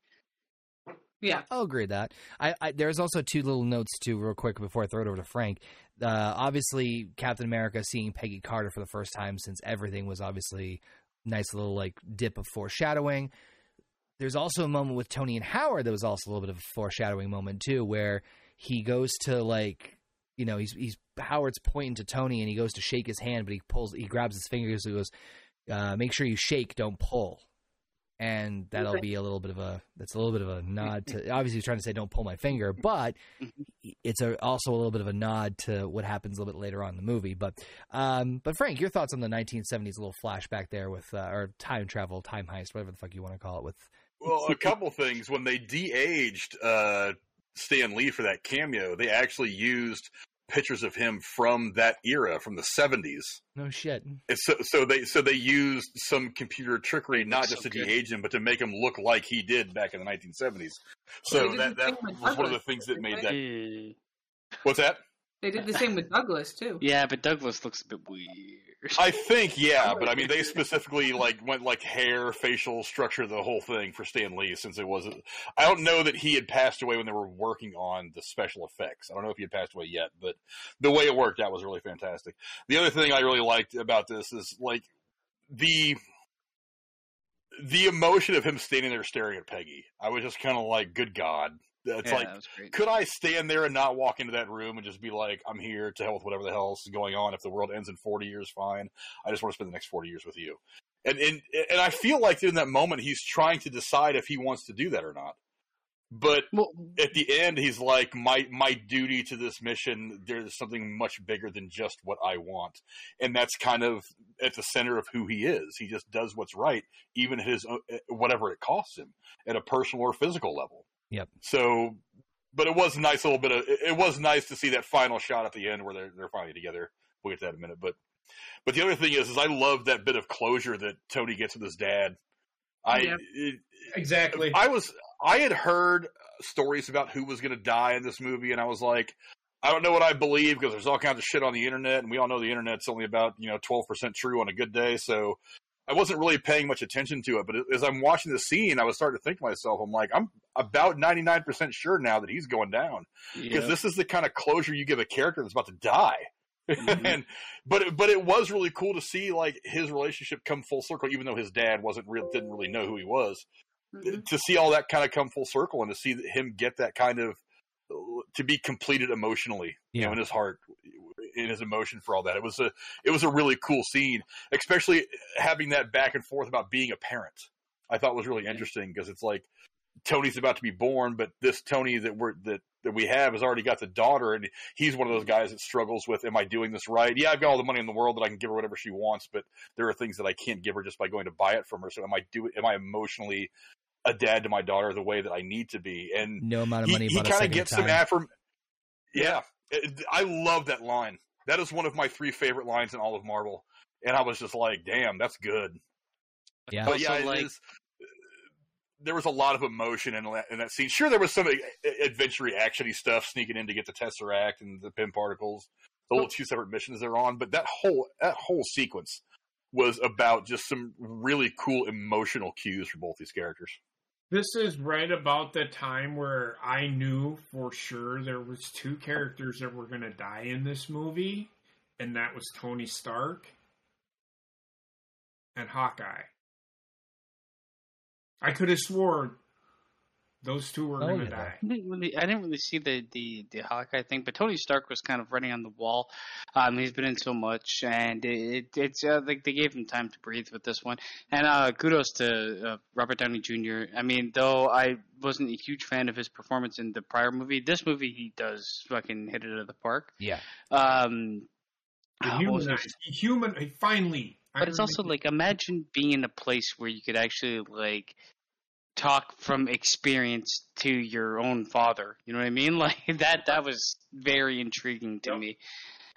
yeah. I'll agree with that. I, I there's also two little notes too, real quick before I throw it over to Frank. Uh, obviously, Captain America seeing Peggy Carter for the first time since everything was obviously nice little like dip of foreshadowing. There's also a moment with Tony and Howard that was also a little bit of a foreshadowing moment too, where he goes to like, you know, he's he's Howard's pointing to Tony and he goes to shake his hand, but he pulls, he grabs his fingers, and goes, uh, "Make sure you shake, don't pull." And that'll be a little bit of a that's a little bit of a nod to obviously he's trying to say don't pull my finger but it's a, also a little bit of a nod to what happens a little bit later on in the movie. But um but frank your thoughts on the 1970s little flashback there with uh, or time travel time heist whatever the fuck you want to call it with Well, a couple things. When they de-aged uh, Stan Lee for that cameo, they actually used pictures of him from that era, from the seventies. no shit It's so, so they so they used some computer trickery, not That's just so to good. de-age him, but to make him look like he did back in the 1970s. So that that same with was one of the things that made didn't that. What's that? They did the same with Douglas too. Yeah, but Douglas looks a bit weird. I think yeah, but I mean they specifically like went like hair, facial structure, the whole thing for Stan Lee since it wasn't. I don't know that he had passed away when they were working on the special effects. I don't know if he had passed away yet, but the way it worked out was really fantastic. The other thing I really liked about this is like the the emotion of him standing there staring at Peggy. I was just kind of like, good God. It's yeah, like that could I stand there and not walk into that room and just be like, I'm here to hell with whatever the hell else is going on. If the world ends in 40 years, fine. I just want to spend the next 40 years with you. And, and, and I feel like in that moment, he's trying to decide if he wants to do that or not. But Well, at the end, he's like, my, my duty to this mission, there's something much bigger than just what I want. And that's kind of at the center of who he is. He just does what's right, even at his, uh, whatever it costs him at a personal or physical level. Yep. So, but it was a nice little bit of. It was nice to see that final shot at the end where they're they're finally together. We'll get to that in a minute. But but the other thing is, is I love that bit of closure that Tony gets with his dad. I Yeah. it, Exactly. I was I had heard stories about who was going to die in this movie, and I was like, I don't know what I believe because there's all kinds of shit on the internet, and we all know the internet's only about you know 12 percent true on a good day. So I wasn't really paying much attention to it. But as I'm watching the scene, I was starting to think to myself, I'm like, I'm about 99 percent sure now that he's going down because yeah. this is the kind of closure you give a character that's about to die. Mhm. and but it- but it was really cool to see like his relationship come full circle, even though his dad wasn't real didn't really know who he was Mhm. to see all that kind of come full circle and to see him get that kind of to be completed emotionally, you know, Yeah. in his heart, in his emotion for all that. It was a it was a really cool scene, especially having that back and forth about being a parent. I thought was really interesting because it's like Tony's about to be born, but this Tony that we're that that we have has already got the daughter, and he's one of those guys that struggles with, "Am I doing this right? Yeah, I've got all the money in the world that I can give her whatever she wants, but there are things that I can't give her just by going to buy it from her. So am I do? Am I emotionally a dad to my daughter the way that I need to be? And No amount of money. he a kind of gets some affirm. Yeah, I love that line. That is one of my three favorite lines in all of Marvel, and I was just like, "Damn, that's good." Yeah. But yeah, Also, it like- is- There was a lot of emotion in that, in that scene. Sure, there was some adventure actiony stuff sneaking in to get the Tesseract and the Pym particles, the little oh. two separate missions they're on. But that whole that whole sequence was about just some really cool emotional cues for both these characters. This is right about the time where I knew for sure there was two characters that were going to die in this movie, and that was Tony Stark and Hawkeye. I could have swore those two were Oh, going to yeah. die. I didn't really, I didn't really see the, the, the Hawkeye thing, but Tony Stark was kind of running on the wall. Um, he's been in so much, and it, it's uh, like they gave him time to breathe with this one. And uh, kudos to uh, Robert Downey Jr. I mean, though I wasn't a huge fan of his performance in the prior movie, this movie he does fucking hit it out of the park. Yeah. Um, The uh, what human, human, finally. But it's also like imagine being in a place where you could actually like talk from experience to your own father. You know what I mean? Like that. That was very intriguing to Yep. me.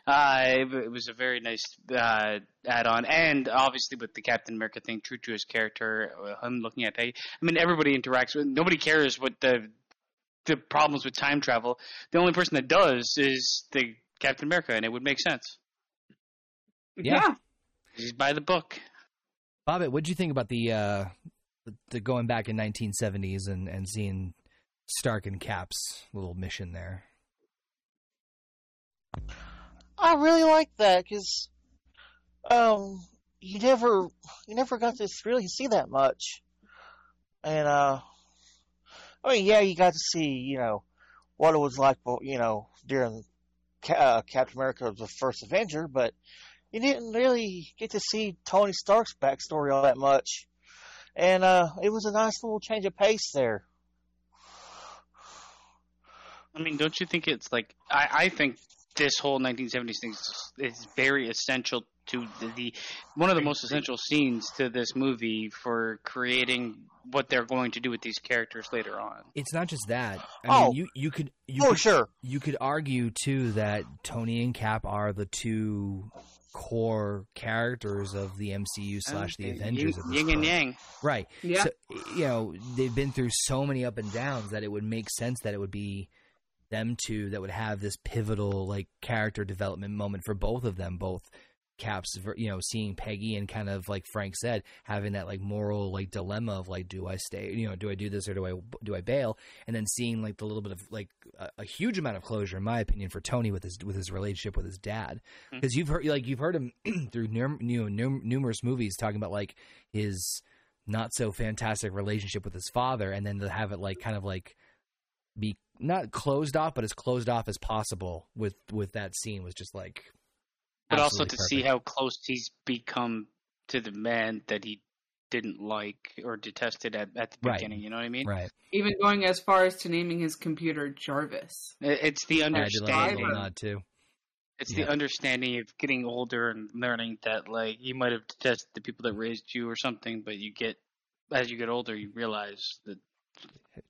Uh, it, it was a very nice uh, add-on, and obviously with the Captain America thing, true to his character, uh, him looking at. That. I mean, everybody interacts with. Nobody cares what the the problems with time travel. The only person that does is the Captain America, and it would make sense. Yeah. He's by the book. Bobbit, what did you think about the uh the, going back in 1970s and and seeing Stark and Cap's little mission there? I really like that because um, you never you never got to really see that much, and uh, I mean, yeah, you got to see you know what it was like, you know, during uh, Captain America the first Avenger, but you didn't really get to see Tony Stark's backstory all that much, and uh, it was a nice little change of pace there. I mean, don't you think it's like I, I think this whole 1970s thing is, is very essential to the, the one of the most essential scenes to this movie for creating what they're going to do with these characters later on. It's not just that. I Oh. mean, you you could you oh, could, sure. you could argue too that Tony and Cap are the two core characters of the MCU slash the Avengers. yin, yin and yang. Right. Yeah. So, you know, they've been through so many up and downs that it would make sense that it would be them two that would have this pivotal like character development moment for both of them, both Caps, you know, seeing Peggy and kind of like Frank said, having that like moral like dilemma of like, do I stay, you know, do I do this or do I do I bail? And then seeing like the little bit of like a, a huge amount of closure, in my opinion, for Tony with his with his relationship with his dad, hmm. because you've heard like you've heard him through num- you know, num- numerous movies talking about like his not so fantastic relationship with his father, and then to have it like kind of like be not closed off, but as closed off as possible with with that scene was just like. But also absolutely to see how close he's become to the man that he didn't like or detested at, at the Right. beginning. You know what I mean? right. Even going as far as to naming his computer Jarvis. It's the I did like that understanding. little nod too. It's Yeah. the understanding of getting older and learning that like you might have detested the people that raised you or something, but you get as you get older, you realize that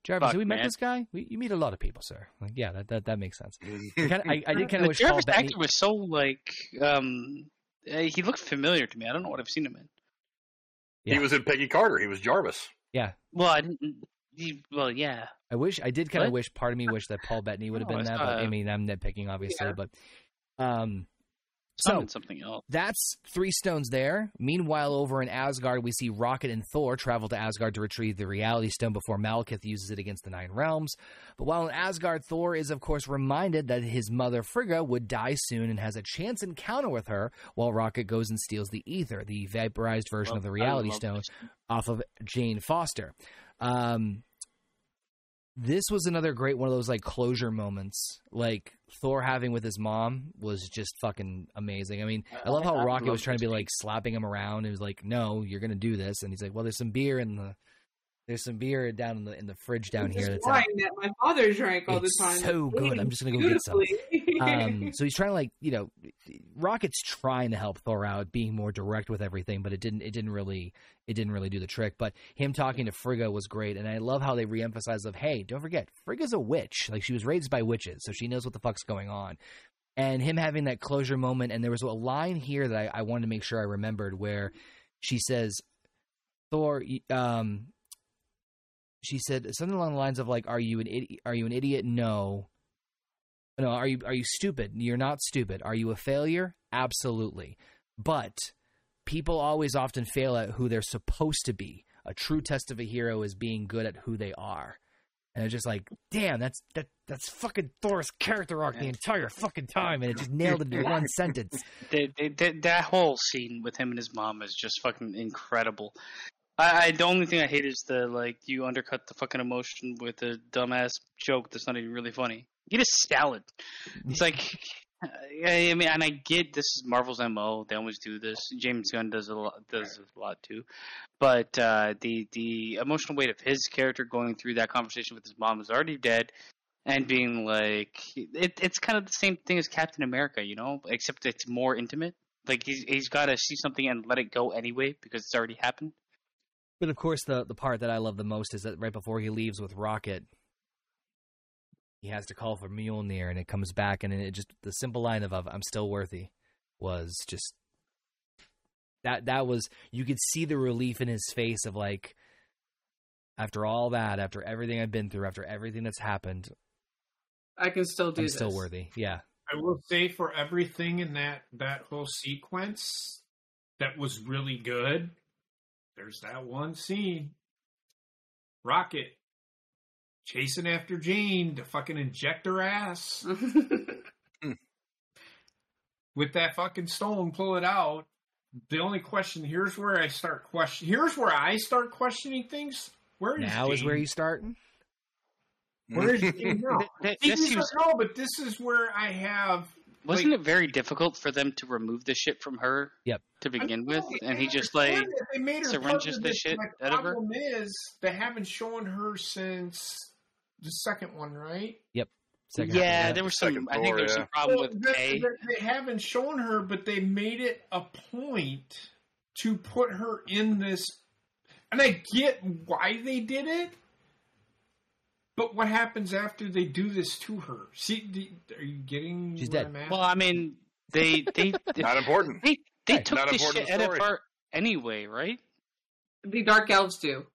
Jarvis, Fuck, have we met this guy? We, you meet a lot of people, sir. Like, yeah, that, that that makes sense. I, kinda, I, I did kind of wish Jarvis Bettany. actor was so like um uh, he looked familiar to me. I don't know what I've seen him in. Yeah. He was in Peggy Carter. He was Jarvis. Yeah, Well, I didn't. He, well, yeah. I wish I did kind of wish. Part of me wished that Paul Bettany would have Oh, been that. saw But I mean, I'm nitpicking, obviously. Yeah. But um, Some so something else. That's three stones there. Meanwhile, over in Asgard, we see Rocket and Thor travel to Asgard to retrieve the Reality Stone before Malekith uses it against the Nine Realms. But while in Asgard, Thor is, of course, reminded that his mother Frigga would die soon and has a chance encounter with her while Rocket goes and steals the Ether, the vaporized version of the Reality Stone, off of Jane Foster. Um, this was another great one of those like closure moments, like Thor having with his mom was just fucking amazing. I mean, I love how Rocket was trying to be like slapping him around. He was like, "No, you're gonna do this," and he's like, "Well, there's some beer in the There's some beer down in the in the fridge down This here. That's wine out. that my father drank all It's the time. so good. I'm just gonna go get some. Um, so he's trying to like you know, Rocket's trying to help Thor out, being more direct with everything, but it didn't it didn't really it didn't really do the trick. But him talking to Frigga was great, and I love how they reemphasize of hey, don't forget Frigga's a witch, like she was raised by witches, so she knows what the fuck's going on. And him having that closure moment, and there was a line here that I, I wanted to make sure I remembered where she says, "Thor, um, she said something along the lines of like, "Are you an idiot? Are you an idiot? No. No. Are you are you stupid? You're not stupid. Are you a failure? Absolutely. But people always often fail at who they're supposed to be. A true test of a hero is being good at who they are." And it's just like, damn, that's that that's fucking Thor's character arc the entire fucking time, and it just nailed it in one sentence. They, they, they, that whole scene with him and his mom is just fucking incredible. I, I the only thing I hate is the like you undercut the fucking emotion with a dumbass joke that's not even really funny. Get a salad. It's like, I mean, and I get this is Marvel's mo. They always do this. James Gunn does a lot, does a lot too. But uh, the the emotional weight of his character going through that conversation with his mom is already dead, and being like, it, it's kind of the same thing as Captain America, you know, except it's more intimate. Like he's he's got to see something and let it go anyway because it's already happened. But of course, the the part that I love the most is that right before he leaves with Rocket, he has to call for Mjolnir, and it comes back, and it just the simple line of, of "I'm still worthy" was just that. That was you could see the relief in his face of like, after all that, after everything I've been through, after everything that's happened, I can still do I'm this. still worthy. Yeah, I will say for everything in that that whole sequence that was really good. There's that one scene. Rocket chasing after Jane to fucking inject her ass with that fucking stone, pull it out. The only question here's where I start question. Here's where I start questioning things. Where is now is where you starting? Where is Jane now? Th- See, this these seems- no, but this is where I have Wasn't like- it very difficult for them to remove the shit from her? Yep. To begin with, and he just like they made her syringes the shit My out of her? problem is they haven't shown her since the second one, right? Yep. Second yeah, half of there that. was some. Second I think Thor, there was yeah. some problem Well, with they, pay. they- they haven't shown her, but they made it a point to put her in this. And I get why they did it, but what happens after they do this to her? See, do- are you getting? She's dead. I'm? Well, I mean, they they Not important. they, they Right. took Not this important shit out of story. her anyway, right? the Dark Elves do.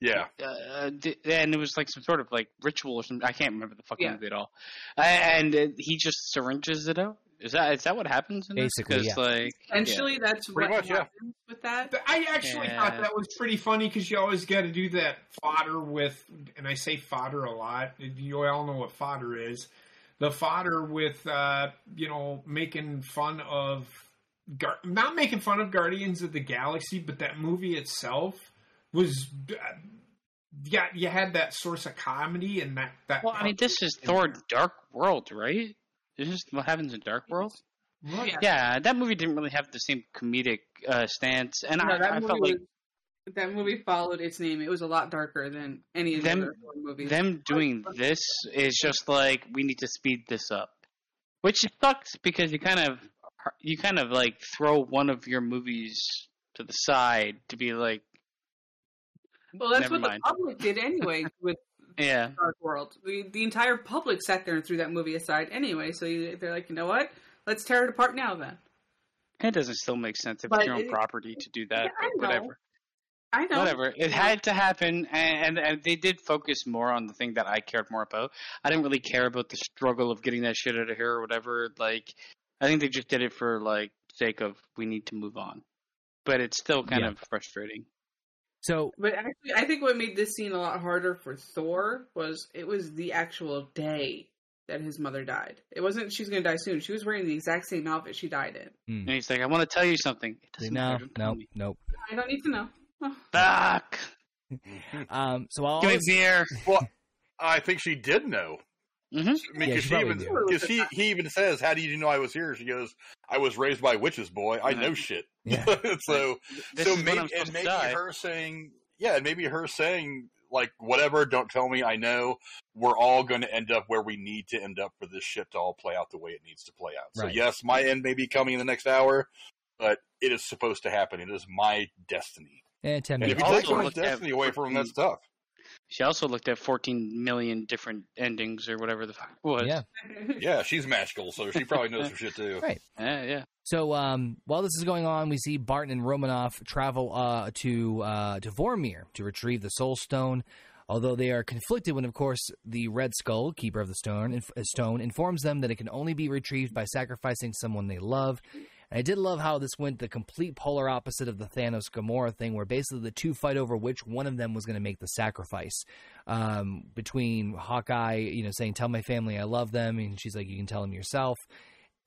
Yeah. uh, and it was like some sort of like ritual or something. I can't remember the fucking Yeah. movie at all. Uh, and uh, he just syringes it out. Is that is that what happens? In this? Basically, 'Cause, yeah. like Essentially, that's Pretty what much, yeah. happens with that. I actually Yeah. thought that was pretty funny because you always got to do that fodder with, and I say fodder a lot. You all know what fodder is. The fodder with, uh, you know, making fun of, Gar- not making fun of Guardians of the Galaxy, but that movie itself was, uh, yeah, you had that source of comedy and that. that Well, I mean, this is Thor: Dark World, right? This is what happens in Dark World. Right. Yeah. Yeah, that movie didn't really have the same comedic uh, stance, and No, I, that I movie felt like was, that movie followed its name. It was a lot darker than any of the Them- other movies. them doing this is just like we need to speed this up, which sucks because you kind of you kind of like throw one of your movies to the side to be like, well, that's Never what mind. the public did anyway with yeah, Dark World. The, the entire public sat there and threw that movie aside anyway. So you, they're like, you know what? Let's tear it apart now. Then it doesn't still make sense if But it's your own it- property to do that. Yeah, I know. whatever. I know. whatever. It had to happen, and, and and they did focus more on the thing that I cared more about. I didn't really care about the struggle of getting that shit out of here or whatever. Like, I think they just did it for like sake of we need to move on. But it's still kind Yeah. of frustrating. So But actually, I think what made this scene a lot harder for Thor was it was the actual day that his mother died. It wasn't she's going to die soon. She was wearing the exact same outfit she died in. And he's like, I want to tell you something. It doesn't no, matter. No, me. no. I don't need to know. Oh. Fuck. Um, so I'll Give me always, beer. Well, I think she did know. Hmm I mean, Yeah, because she she even because he he even says, "How do you know I was here?" She goes, "I was raised by witches, boy. I know shit." Yeah. so This so maybe and maybe die. her saying, yeah, and maybe her saying like whatever, don't tell me, I know we're all going to end up where we need to end up for this shit to all play out the way it needs to play out. So yes, my end may be coming in the next hour, but it is supposed to happen. It is my destiny. And And if minutes. you Also take someone's destiny away from them, that's tough. She also looked at 14 million different endings or whatever the fuck it was. Yeah. Yeah, she's magical, so she probably knows her shit too. Right. Yeah, yeah. So um, while this is going on, we see Barton and Romanoff travel uh, to uh, to Vormir to retrieve the Soul Stone. Although they are conflicted when, of course, the Red Skull, keeper of the stone, inf- stone, informs them that it can only be retrieved by sacrificing someone they love. And I did love how this went the complete polar opposite of the Thanos Gamora thing, where basically the two fight over which one of them was going to make the sacrifice. Um, between Hawkeye, you know, saying "Tell my family I love them," and she's like, "You can tell them yourself."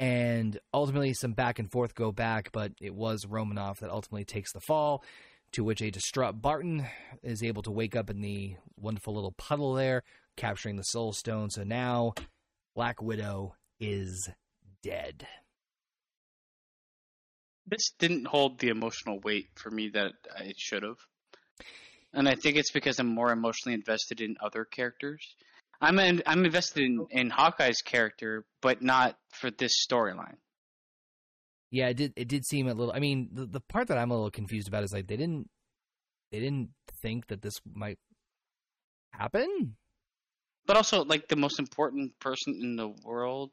and ultimately some back and forth go back, but it was Romanoff that ultimately takes the fall, to which a distraught Barton is able to wake up in the wonderful little puddle there, capturing the Soul Stone. So now Black Widow is dead. This didn't hold the emotional weight for me that it should have. And I think it's because I'm more emotionally invested in other characters. I'm in, I'm invested in, in Hawkeye's character, but not for this storyline. Yeah, it did. It did seem a little. I mean, the the part that I'm a little confused about is like they didn't they didn't think that this might happen. But also, like the most important person in the world,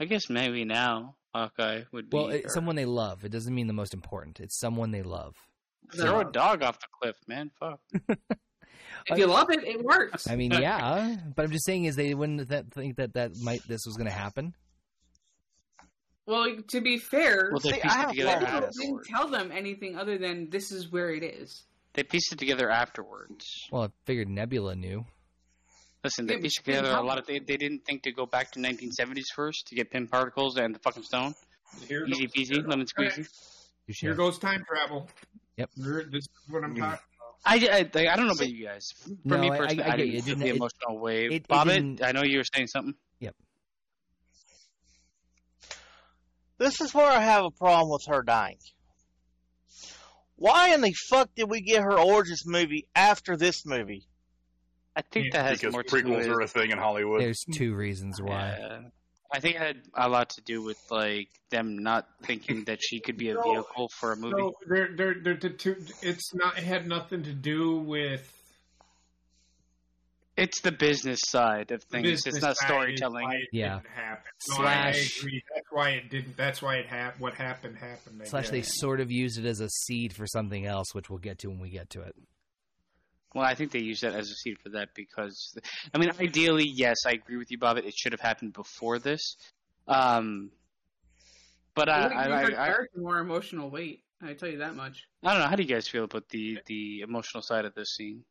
I guess maybe now Hawkeye would be. Well, it's her. someone they love. It doesn't mean the most important. It's someone they love. throw a dog off the cliff, man. Fuck. If you love it, it works. I mean, yeah, but I'm just saying is they wouldn't that think that that might this was going to happen. Well, to be fair, Well, they See, pieced I have together fun with people this. afterwards. didn't tell them anything other than this is where it is. They pieced it together afterwards. Well, I figured Nebula knew. Listen, they Yeah, pieced but together a lot of. They, they didn't think to go back to 1970s first to get Pym particles and the fucking stone. Here Easy goes- peasy, lemon squeezy. Touche. Here goes time travel. Yep. Here- This is what I'm mm. talking I, I, I don't know about you guys. For No, me I- I- I I, get you. didn't feel didn't- the it- emotional wave. it- it Bobbit, didn't- I know you were saying something. Yep. This is where I have a problem with her dying. Why in the fuck did we get her origins movie after this movie? I think that has Because more to do prequels with. are a thing in Hollywood. There's two reasons why. Yeah. I think it had a lot to do with like them not thinking that she could be a No. vehicle for a movie. So they're, they're, they're, the two, it's not it had nothing to do with It's the business side of things. business It's not storytelling. why it Yeah. didn't happen. No, I- I, Slash- agree. That's why it didn't. That's why it happened. What happened happened. I Slash, they sort of used it as a seed for something else, which we'll get to when we get to it. Well, I think they use that as a seed for that because, I mean, ideally, yes, I agree with you, Bob. It should have happened before this. Um, but I, It would I, give I, I, more emotional weight. I tell you that much. I don't know. How do you guys feel about the the emotional side of this scene?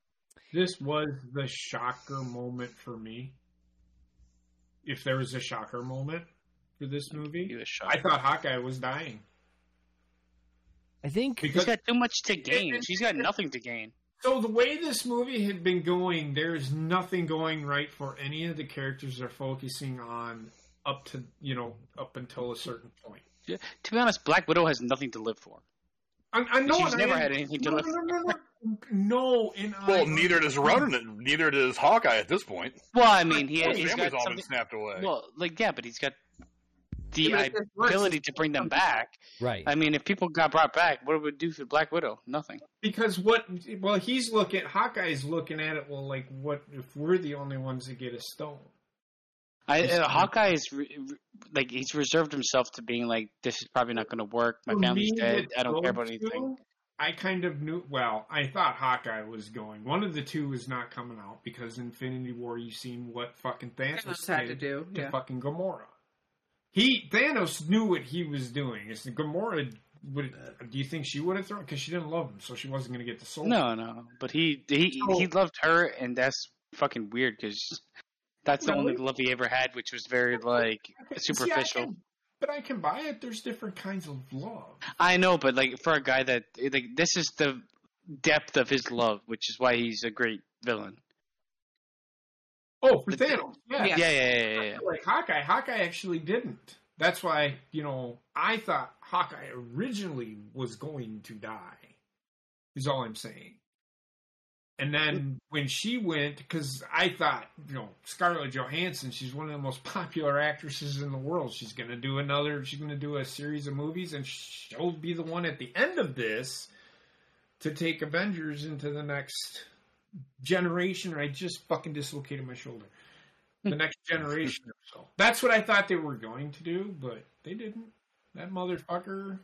This was the shocker moment for me. If there was a shocker moment for this movie, You a shock. I thought Hawkeye was dying I think He's because got too much to gain. it- She's got nothing to gain. So the way this movie had been going, there's nothing going right for any of the characters they're focusing on up to you know up until a certain point. To be honest, Black Widow has nothing to live for. I, I know She's and I never am- had anything to no, live no, no, no, no, no. Well, I, neither does Ronin. Neither does Hawkeye at this point. Well, I mean, he, His he's family's got all something. been snapped away. Well, like yeah, but he's got the Yeah, but it's just worse. ability to bring them back. right. I mean, if people got brought back, what would it do for Black Widow? Nothing. because what? Well, he's looking. Hawkeye's looking at it. Well, like what if we're the only ones that get a stone? I, uh, Hawkeye is re- re- like he's reserved himself to being like, this is probably not going to work. My For family's dead. I don't care about those anything. two, I kind of knew. Well, I thought Hawkeye was going. One of the two was not coming out because Infinity War. You've seen what fucking Thanos Thanos had to did do. to Yeah. fucking Gamora. He Thanos knew what he was doing. It's Gamora. Would do you think she would have thrown? Because she didn't love him, so she wasn't going to get the soul. No, no. But he he he loved her, and that's fucking weird because that's the No, only love he ever had, which was very like See, I superficial. can- but I can buy it. There's different kinds of love. I know, but like for a guy that like this is the depth of his love, which is why he's a great villain. Oh, for The- Thanos, yeah. Yeah. Yeah, yeah, yeah, yeah. yeah. like Hawkeye. Hawkeye actually didn't. That's why you know I thought Hawkeye originally was going to die. Is all I'm saying. And then when she went, because I thought, you know, Scarlett Johansson, she's one of the most popular actresses in the world. She's going to do another, she's going to do a series of movies, and she'll be the one at the end of this to take Avengers into the next generation. Or I just fucking dislocated my shoulder. The hmm. next generation or so. That's what I thought they were going to do, but they didn't. That motherfucker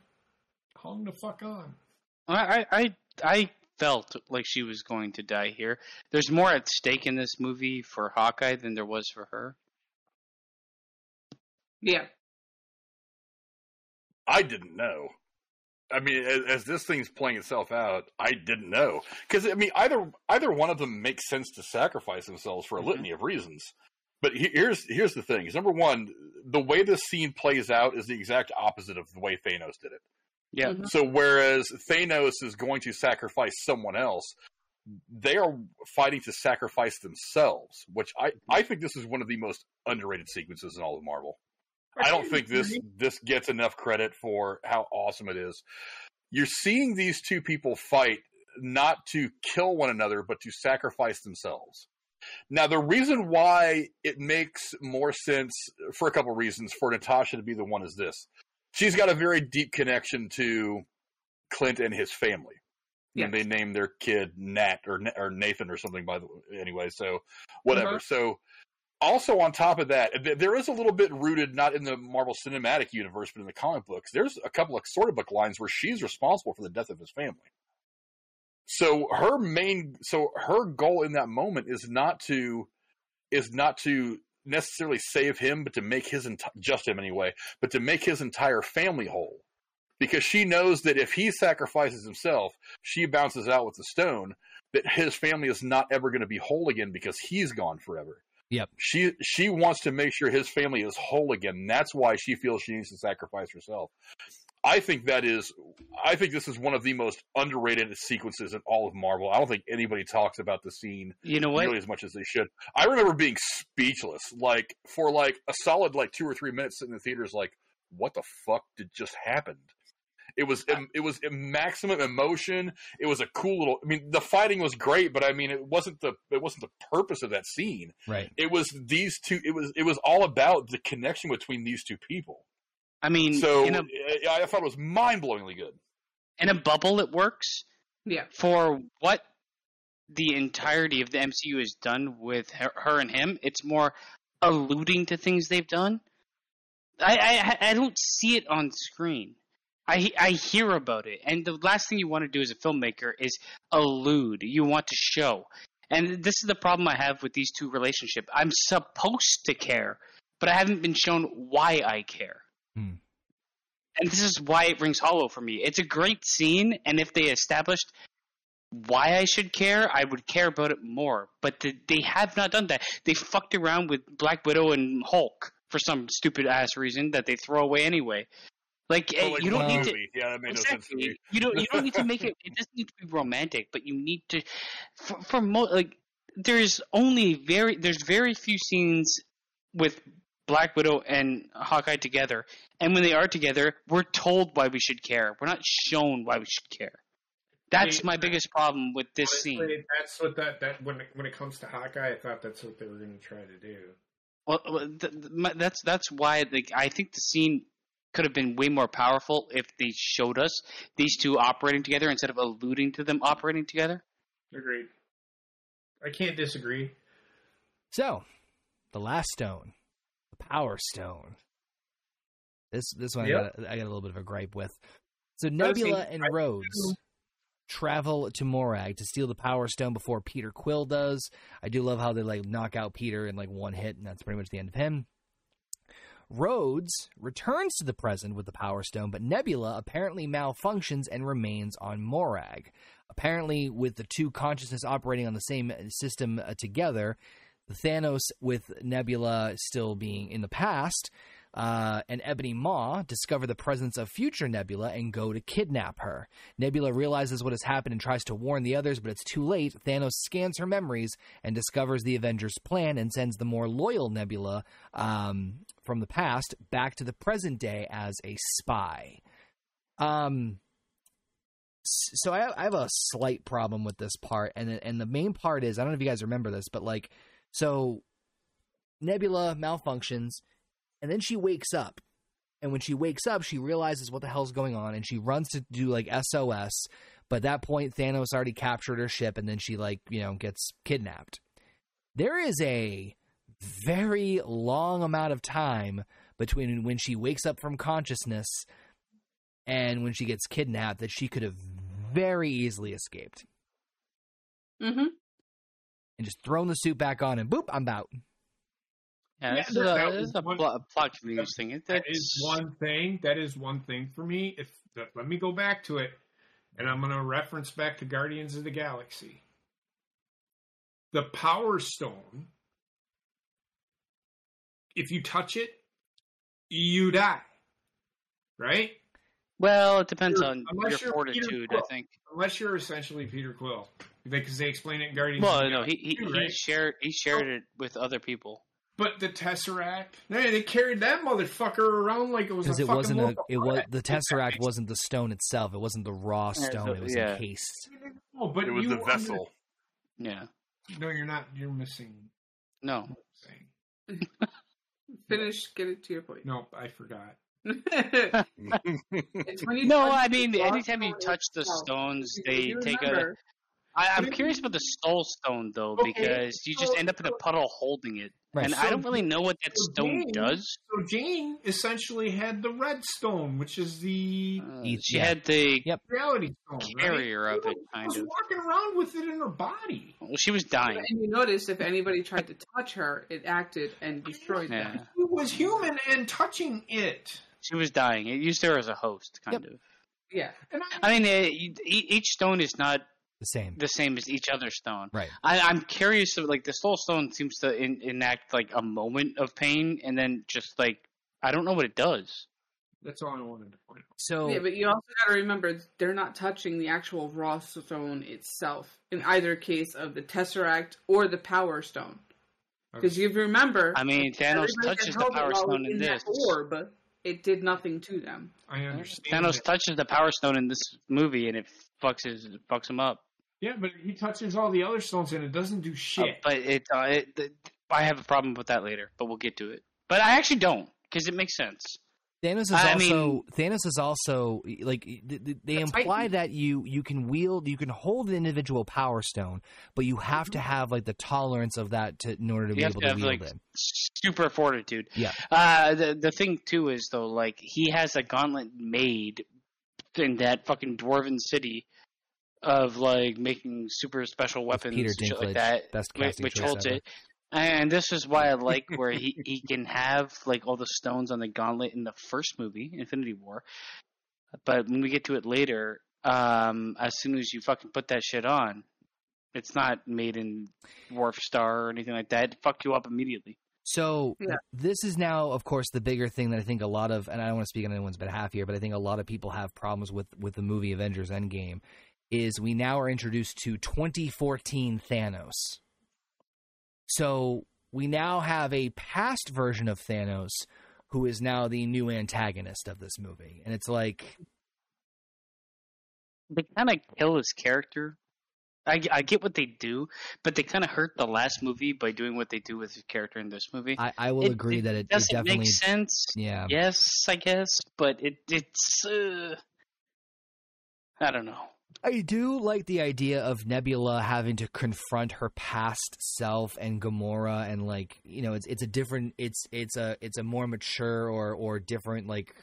hung the fuck on. I I I felt like she was going to die here. There's more at stake in this movie for Hawkeye than there was for her. Yeah. I didn't know. I mean, as, as this thing's playing itself out, I didn't know because I mean, either either one of them makes sense to sacrifice themselves for a Mhm. litany of reasons. But he- here's here's the thing: is number one, the way this scene plays out is the exact opposite of the way Thanos did it. Yeah. Mhm. So whereas Thanos is going to sacrifice someone else, they are fighting to sacrifice themselves, which I, I think this is one of the most underrated sequences in all of Marvel. I don't think this this gets enough credit for how awesome it is. You're seeing these two people fight not to kill one another, but to sacrifice themselves. Now, the reason why it makes more sense for a couple of reasons for Natasha to be the one is this: she's got a very deep connection to Clint and his family. Yes. And they named their kid Nat or or Nathan or something. By the way, anyway, so whatever. Uh-huh. So also on top of that, there is a little bit rooted not in the Marvel Cinematic Universe, but in the comic books. There's a couple of sort of book lines where she's responsible for the death of his family. So her main, so her goal in that moment is not to, is not to necessarily save him, but to make his enti- just him anyway, but to make his entire family whole. Because she knows that if he sacrifices himself, she bounces out with the stone. That his family is not ever going to be whole again because he's gone forever. Yep. She she wants to make sure his family is whole again. That's why she feels she needs to sacrifice herself. I think that is I think this is one of the most underrated sequences in all of Marvel. I don't think anybody talks about the scene You know what? nearly as much as they should. I remember being speechless, like for like a solid like two or three minutes sitting in the theaters, like what the fuck did just happen? It was it was maximum emotion. It was a cool little. I mean, the fighting was great, but I mean, it wasn't the it wasn't the purpose of that scene. Right. It was these two. It was it was all about the connection between these two people. I mean, So in a I I thought it was mind blowingly good. in a bubble, it works. Yeah. For what the entirety of the MCU has done with her, her and him, it's more alluding to things they've done. I, I I don't see it on screen. I I hear about it, and the last thing you want to do as a filmmaker is allude. You want to show, and this is the problem I have with these two relationships. I'm supposed to care, but I haven't been shown why I care. Hmm. And this is why it rings hollow for me. It's a great scene, and if they established why I should care, I would care about it more. But th- they have not done that. They fucked around with Black Widow and Hulk for some stupid ass reason that they throw away anyway. Like, But, like, you don't need to. Yeah, that made no sense to Exactly. me. You don't. You don't need to make it. It doesn't need to be romantic, but you need to. For, for mo- like, there's only very there's very few scenes with Black Widow and Hawkeye together, and when they are together, we're told why we should care. We're not shown why we should care. That's my biggest problem with this scene. That's what that that when it, when it comes to Hawkeye, I thought that's what they were going to try to do. Well, well, th- th- my- that's that's why like I think the scene could have been way more powerful if they showed us these two operating together instead of alluding to them operating together. Agreed. I can't disagree. So, the last stone, the Power Stone. This this one I, Yep. got, I got a little bit of a gripe with. So Nebula and Rhodes travel to Morag to steal the Power Stone before Peter Quill does. I do love how they like knock out Peter in like one hit, and that's pretty much the end of him. Rhodes returns to the present with the Power Stone, but Nebula apparently malfunctions and remains on Morag. Apparently, with the two consciousness operating on the same system uh, together, Thanos with Nebula still being in the past, uh, and Ebony Maw discover the presence of future Nebula and go to kidnap her. Nebula realizes what has happened and tries to warn the others, but it's too late. Thanos scans her memories and discovers the Avengers' plan and sends the more loyal Nebula um, from the past back to the present day as a spy. Um, so I have, I have a slight problem with this part, and and the main part is I don't know if you guys remember this, but like, so Nebula malfunctions, and then she wakes up, and when she wakes up, she realizes what the hell's going on, and she runs to do like SOS, but at that point Thanos already captured her ship, and then she like you know gets kidnapped. There is a very long amount of time between when she wakes up from consciousness and when she gets kidnapped that she could have very easily escaped Mm-hmm. and just thrown the suit back on and boop, I'm out. Yeah, Yeah, this is a, this is a one- plot, confusing thing. It- That's one thing. That is one thing for me. If that, let me go back to it, and I'm going to reference back to Guardians of the Galaxy. The Power Stone. If you touch it, you die. Right? well, it depends You're- on your fortitude. I think. Unless you're essentially Peter Quill, because they explain it in Guardians. Well, of the no, he Galaxy he, too, he shared he shared it with other people. But the Tesseract, man, they carried that motherfucker around like it was a Because it fucking wasn't a, it was the tesseract wasn't the stone itself. It wasn't the raw Yeah, stone. so- it was yeah. encased. No, but it was you the vessel. Yeah. no, you're not. You're missing. No. what I'm. Finish. Get it to your point. Nope, I forgot. it's when you No, I mean, anytime you touch the stones, they take a. remember, I, I'm curious about the soul stone though, Okay, because you just end up in a puddle holding it, Right. and So- I don't really know what that so stone Jane- does. So Jane essentially had the red stone, which is the Uh, she yeah. had the Yep. reality stone. carrier right? of it, She kind was of. walking around with it in her body. Well, she was dying. and you notice if anybody tried to touch her, it acted and destroyed Yeah. them. She was human and touching it. She was dying. It used her as a host, kind Yep. of. Yeah. And I, I mean, uh, you- e- each stone is not The same. the same as each other stone. Right. I, I'm curious. Of, like the soul stone seems to in, enact like a moment of pain, and then just like I don't know what it does. that's all I wanted to point out. So Yeah, but you also got to remember they're not touching the actual raw stone itself in either case of the tesseract or the power stone. Because you remember, I mean, Thanos touches the power stone it in that this. orb, it did nothing to them. I understand. Thanos that. touches the power stone in this movie, and it fucks his fucks him up. Yeah, but he touches all the other stones and it doesn't do Uh, shit. but it, uh, it, th- I have a problem with that later, but we'll get to it. But I actually don't because it makes sense. Thanos is I also mean- Thanos is also like th- th- they imply Titan. that you you can wield you can hold an individual power stone, but you have to have like the tolerance of that to in order to You be have able to to wield like it. super fortitude. Yeah. Uh, the the thing too is though, like he has a gauntlet made in that fucking dwarven city of like making super special weapons Peter and shit Dinklage, like that, best whi- which holds ever. it. And this is why I like where he, he can have like all the stones on the gauntlet in the first movie, Infinity War. But when we get to it later, um, as soon as you fucking put that shit on, it's not made in Dwarf Star or anything like that. It fuck you up immediately. So Yeah. this is now, of course, the bigger thing that I think a lot of, and I don't want to speak on anyone's behalf here, but I think a lot of people have problems with with the movie Avengers Endgame. Is we now are introduced to 2014 Thanos. So we now have a past version of Thanos who is now the new antagonist of this movie, and it's like, They kind of kill his character. I, I get what they do, but they kind of hurt the last movie by doing what they do with his character in this movie. I, I will It- agree it that it, it doesn't definitely, make sense. yeah, Yes, I guess, but it it's uh, I don't know. I do like the idea of Nebula having to confront her past self and Gamora and like you know it's it's a different it's it's a it's a more mature or or different like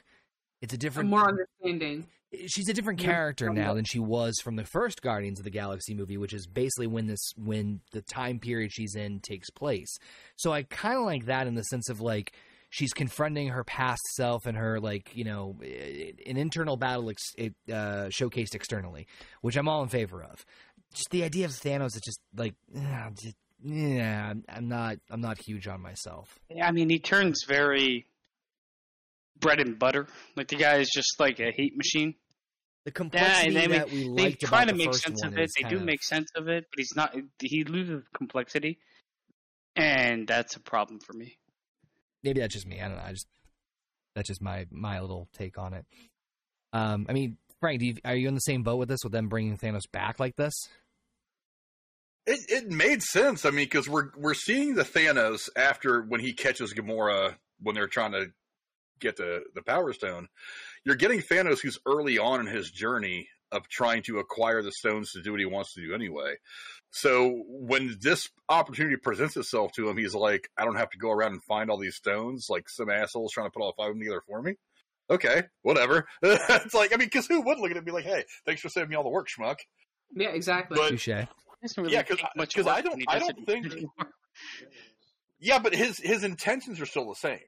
it's a different more understanding. she's a different Yeah, character now than she was from the first Guardians of the Galaxy movie, which is basically when this when the time period she's in takes place. So I kind of like that in the sense of like she's confronting her past self and her like you know an internal battle ex- it, uh, showcased externally, which I'm all in favor of. Just the idea of Thanos is just like ah, just, yeah, I'm- not I'm not huge on myself. Yeah, I mean, he turns very bread and butter. Like the guy is just like a hate machine. The complexity they- that we They try to the make sense of it. They do of- make sense of it, but he's not. He loses complexity, and that's a problem for me. Maybe that's just me. I don't know. I just that's just my my little take on it. Um, I mean, Frank, you, are you in the same boat with this with them bringing Thanos back like this? It it made sense. I mean, because we're we're seeing the Thanos after when he catches Gamora when they're trying to get the the Power Stone. You're getting Thanos who's early on in his journey of trying to acquire the stones to do what he wants to do anyway. So when this opportunity presents itself to him, he's like, I don't have to go around and find all these stones like some assholes trying to put all five of them together for me. Okay, whatever. it's like, I mean, because who would look at it and be like, hey, thanks for saving me all the work, schmuck. Yeah, exactly. But Touche. Doesn't really Yeah, 'cause- take much 'cause I don't- I don't think- anymore. Yeah, but his his intentions are still the same.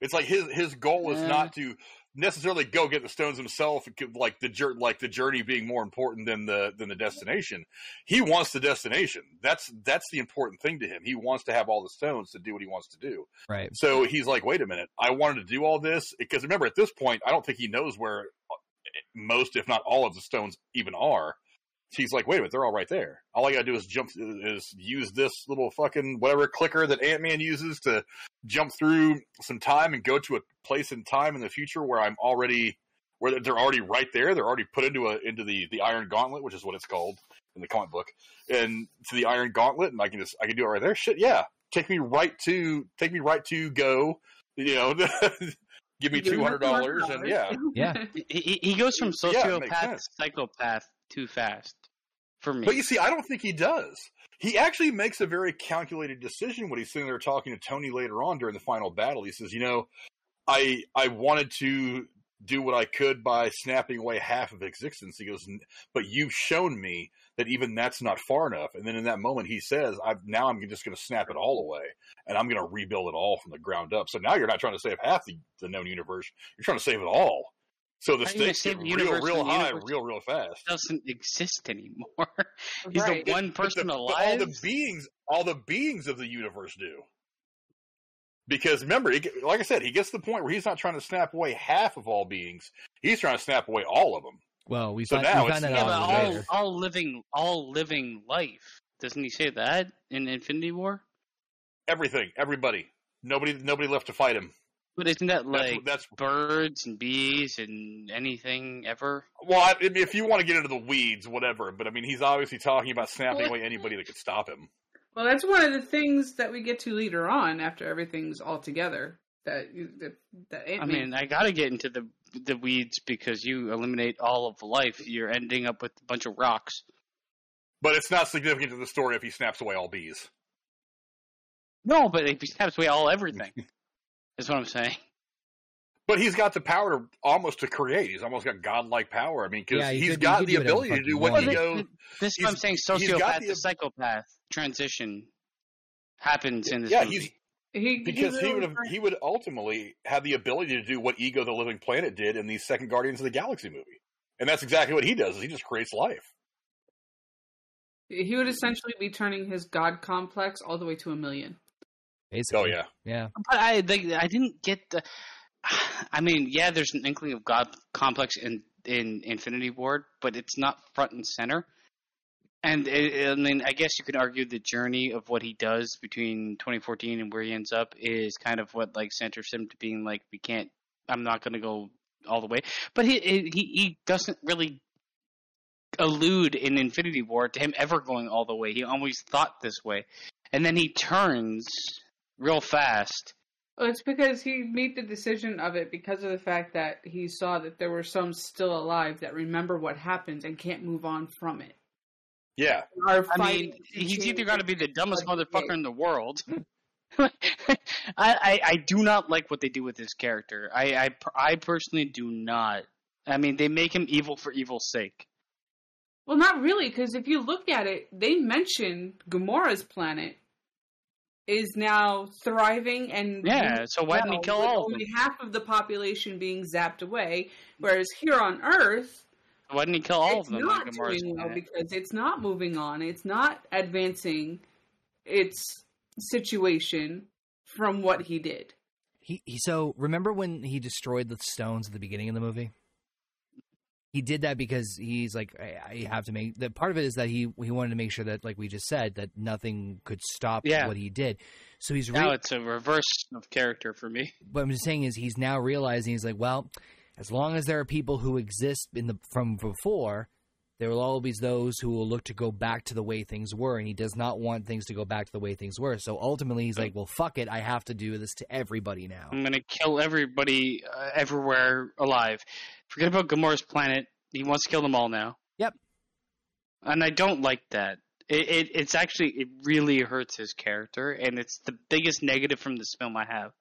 It's like his his goal is Yeah. not to necessarily go get the stones himself, like the like the journey being more important than the than the destination. He wants the destination. That's that's the important thing to him. He wants to have all the stones to do what he wants to do. Right. So he's like, wait a minute, I wanted to do all this because remember at this point, I don't think he knows where uh, most, if not all, of the stones even are. He's like, wait a minute, they're all right there. All I gotta do is jump, is use this little fucking whatever clicker that Ant Man uses to jump through some time and go to a place in time in the future where I'm already, where they're already right there. They're already put into a into the the Iron Gauntlet, which is what it's called in the comic book, and to the Iron Gauntlet, and I can just I can do it right there. Shit, yeah, take me right to take me right to go. You know, give me two hundred dollars, and yeah, Yeah. He, he- he goes from Yeah, sociopath to psychopath too fast for me. But you see, I don't think he does. He actually makes a very calculated decision when he's sitting there talking to Tony later on during the final battle. He says, "You know, I I wanted to do what I could by snapping away half of existence." He goes, "But you've shown me that even that's not far enough." And then in that moment, he says, "I now I'm just going to snap it all away, and I'm going to rebuild it all from the ground up." So now you're not trying to save half the, the known universe; you're trying to save it all. So the How are you gonna stakes get real, real high, real, real fast. doesn't exist anymore. He's Right. the one person the, alive. all the beings, all the beings of the universe do. Because remember, he, like I said, he gets to the point where he's not trying to snap away half of all beings; he's trying to snap away all of them. Well, we So find, now we it's- find that yeah, out all, later. all living, all living life. Doesn't he say that in Infinity War? Everything, everybody, nobody, nobody left to fight him. But isn't that like that's birds and bees and anything ever? well, I, I mean, if you want to get into the weeds, whatever. But I mean, he's obviously talking about snapping away anybody that could stop him. Well, that's one of the things that we get to later on after everything's all together. That that, that I mean, I gotta get into the the weeds because you eliminate all of life. You're ending up with a bunch of rocks. But it's not significant to the story if he snaps away all bees. No, but if he snaps away all everything, is what I'm saying. But he's got the power to almost to create. He's almost got godlike power. I mean, because Yeah, he he's could- got could the ability to do what wanted. he goes. This is what I'm saying. Sociopath the- to psychopath transition happens in this Yeah, movie. he's he, because he really would have he would ultimately have the ability to do what Ego the Living Planet did in the second Guardians of the Galaxy movie, and that's exactly what he does. Is he just creates life. he would essentially be turning his god complex all the way to a million. Basically. Oh yeah, Yeah. But I like, I didn't get the. I mean, yeah, there's an inkling of God complex in in Infinity War, but it's not front and center. And it, I mean, I guess you could argue the journey of what he does between 2014 and where he ends up is kind of what like centers him to being like, we can't. I'm not going to go all the way, but he eh, he he doesn't really allude in Infinity War to him ever going all the way. He always thought this way, and then he turns real fast. Well, it's because he made the decision of it because of the fact that he saw that there were some still alive that remember what happened and can't move on from it. yeah. Are I fighting mean, to he's either got to be the dumbest like, motherfucker hey. in the world. I, I I do not like what they do with this character. I, I I personally do not. I mean, they make him evil for evil's sake. Well, not really, because if you look at it, they mention Gamora's planet is now thriving and Yeah, so why didn't he kill all of only them? half of the population being zapped away, whereas here on Earth, Why didn't he kill all of them? not like doing well planet? because it's not moving on. It's not advancing its situation from what he did. He, he so remember when he destroyed the stones at the beginning of the movie? He did that because he's like, I, I have to make that part of it is that he he wanted to make sure that, like we just said, that nothing could stop Yeah. what he did. So he's Now it's a reverse of character for me. what I'm just saying is he's now realizing he's like, well, as long as there are people who exist in the from before, there will always those who will look to go back to the way things were, and he does not want things to go back to the way things were. So ultimately, he's like, "Well, fuck it, I have to do this to everybody now." I'm gonna kill everybody uh, everywhere alive. Forget about Gamora's planet. He wants to kill them all now. Yep. And I don't like that. It, it it's actually it really hurts his character, and it's the biggest negative from this film I have.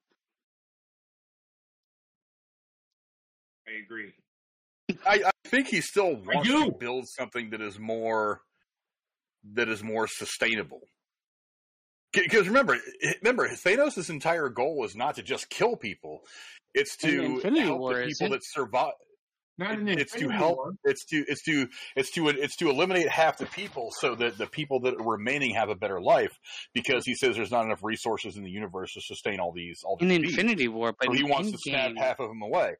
I agree. I, I think he still wants to build something that is more that is more sustainable. Because remember, remember, Thanos' entire goal is not to just kill people; it's to Infinity help War, the people that survive. Not an It's to help. War. It's to. It's to. It's to. It's to eliminate half the people, so that the people that are remaining have a better life. Because he says there's not enough resources in the universe to sustain all these. All In these beings. Infinity War, but So he in wants to snap Endgame- half of them away.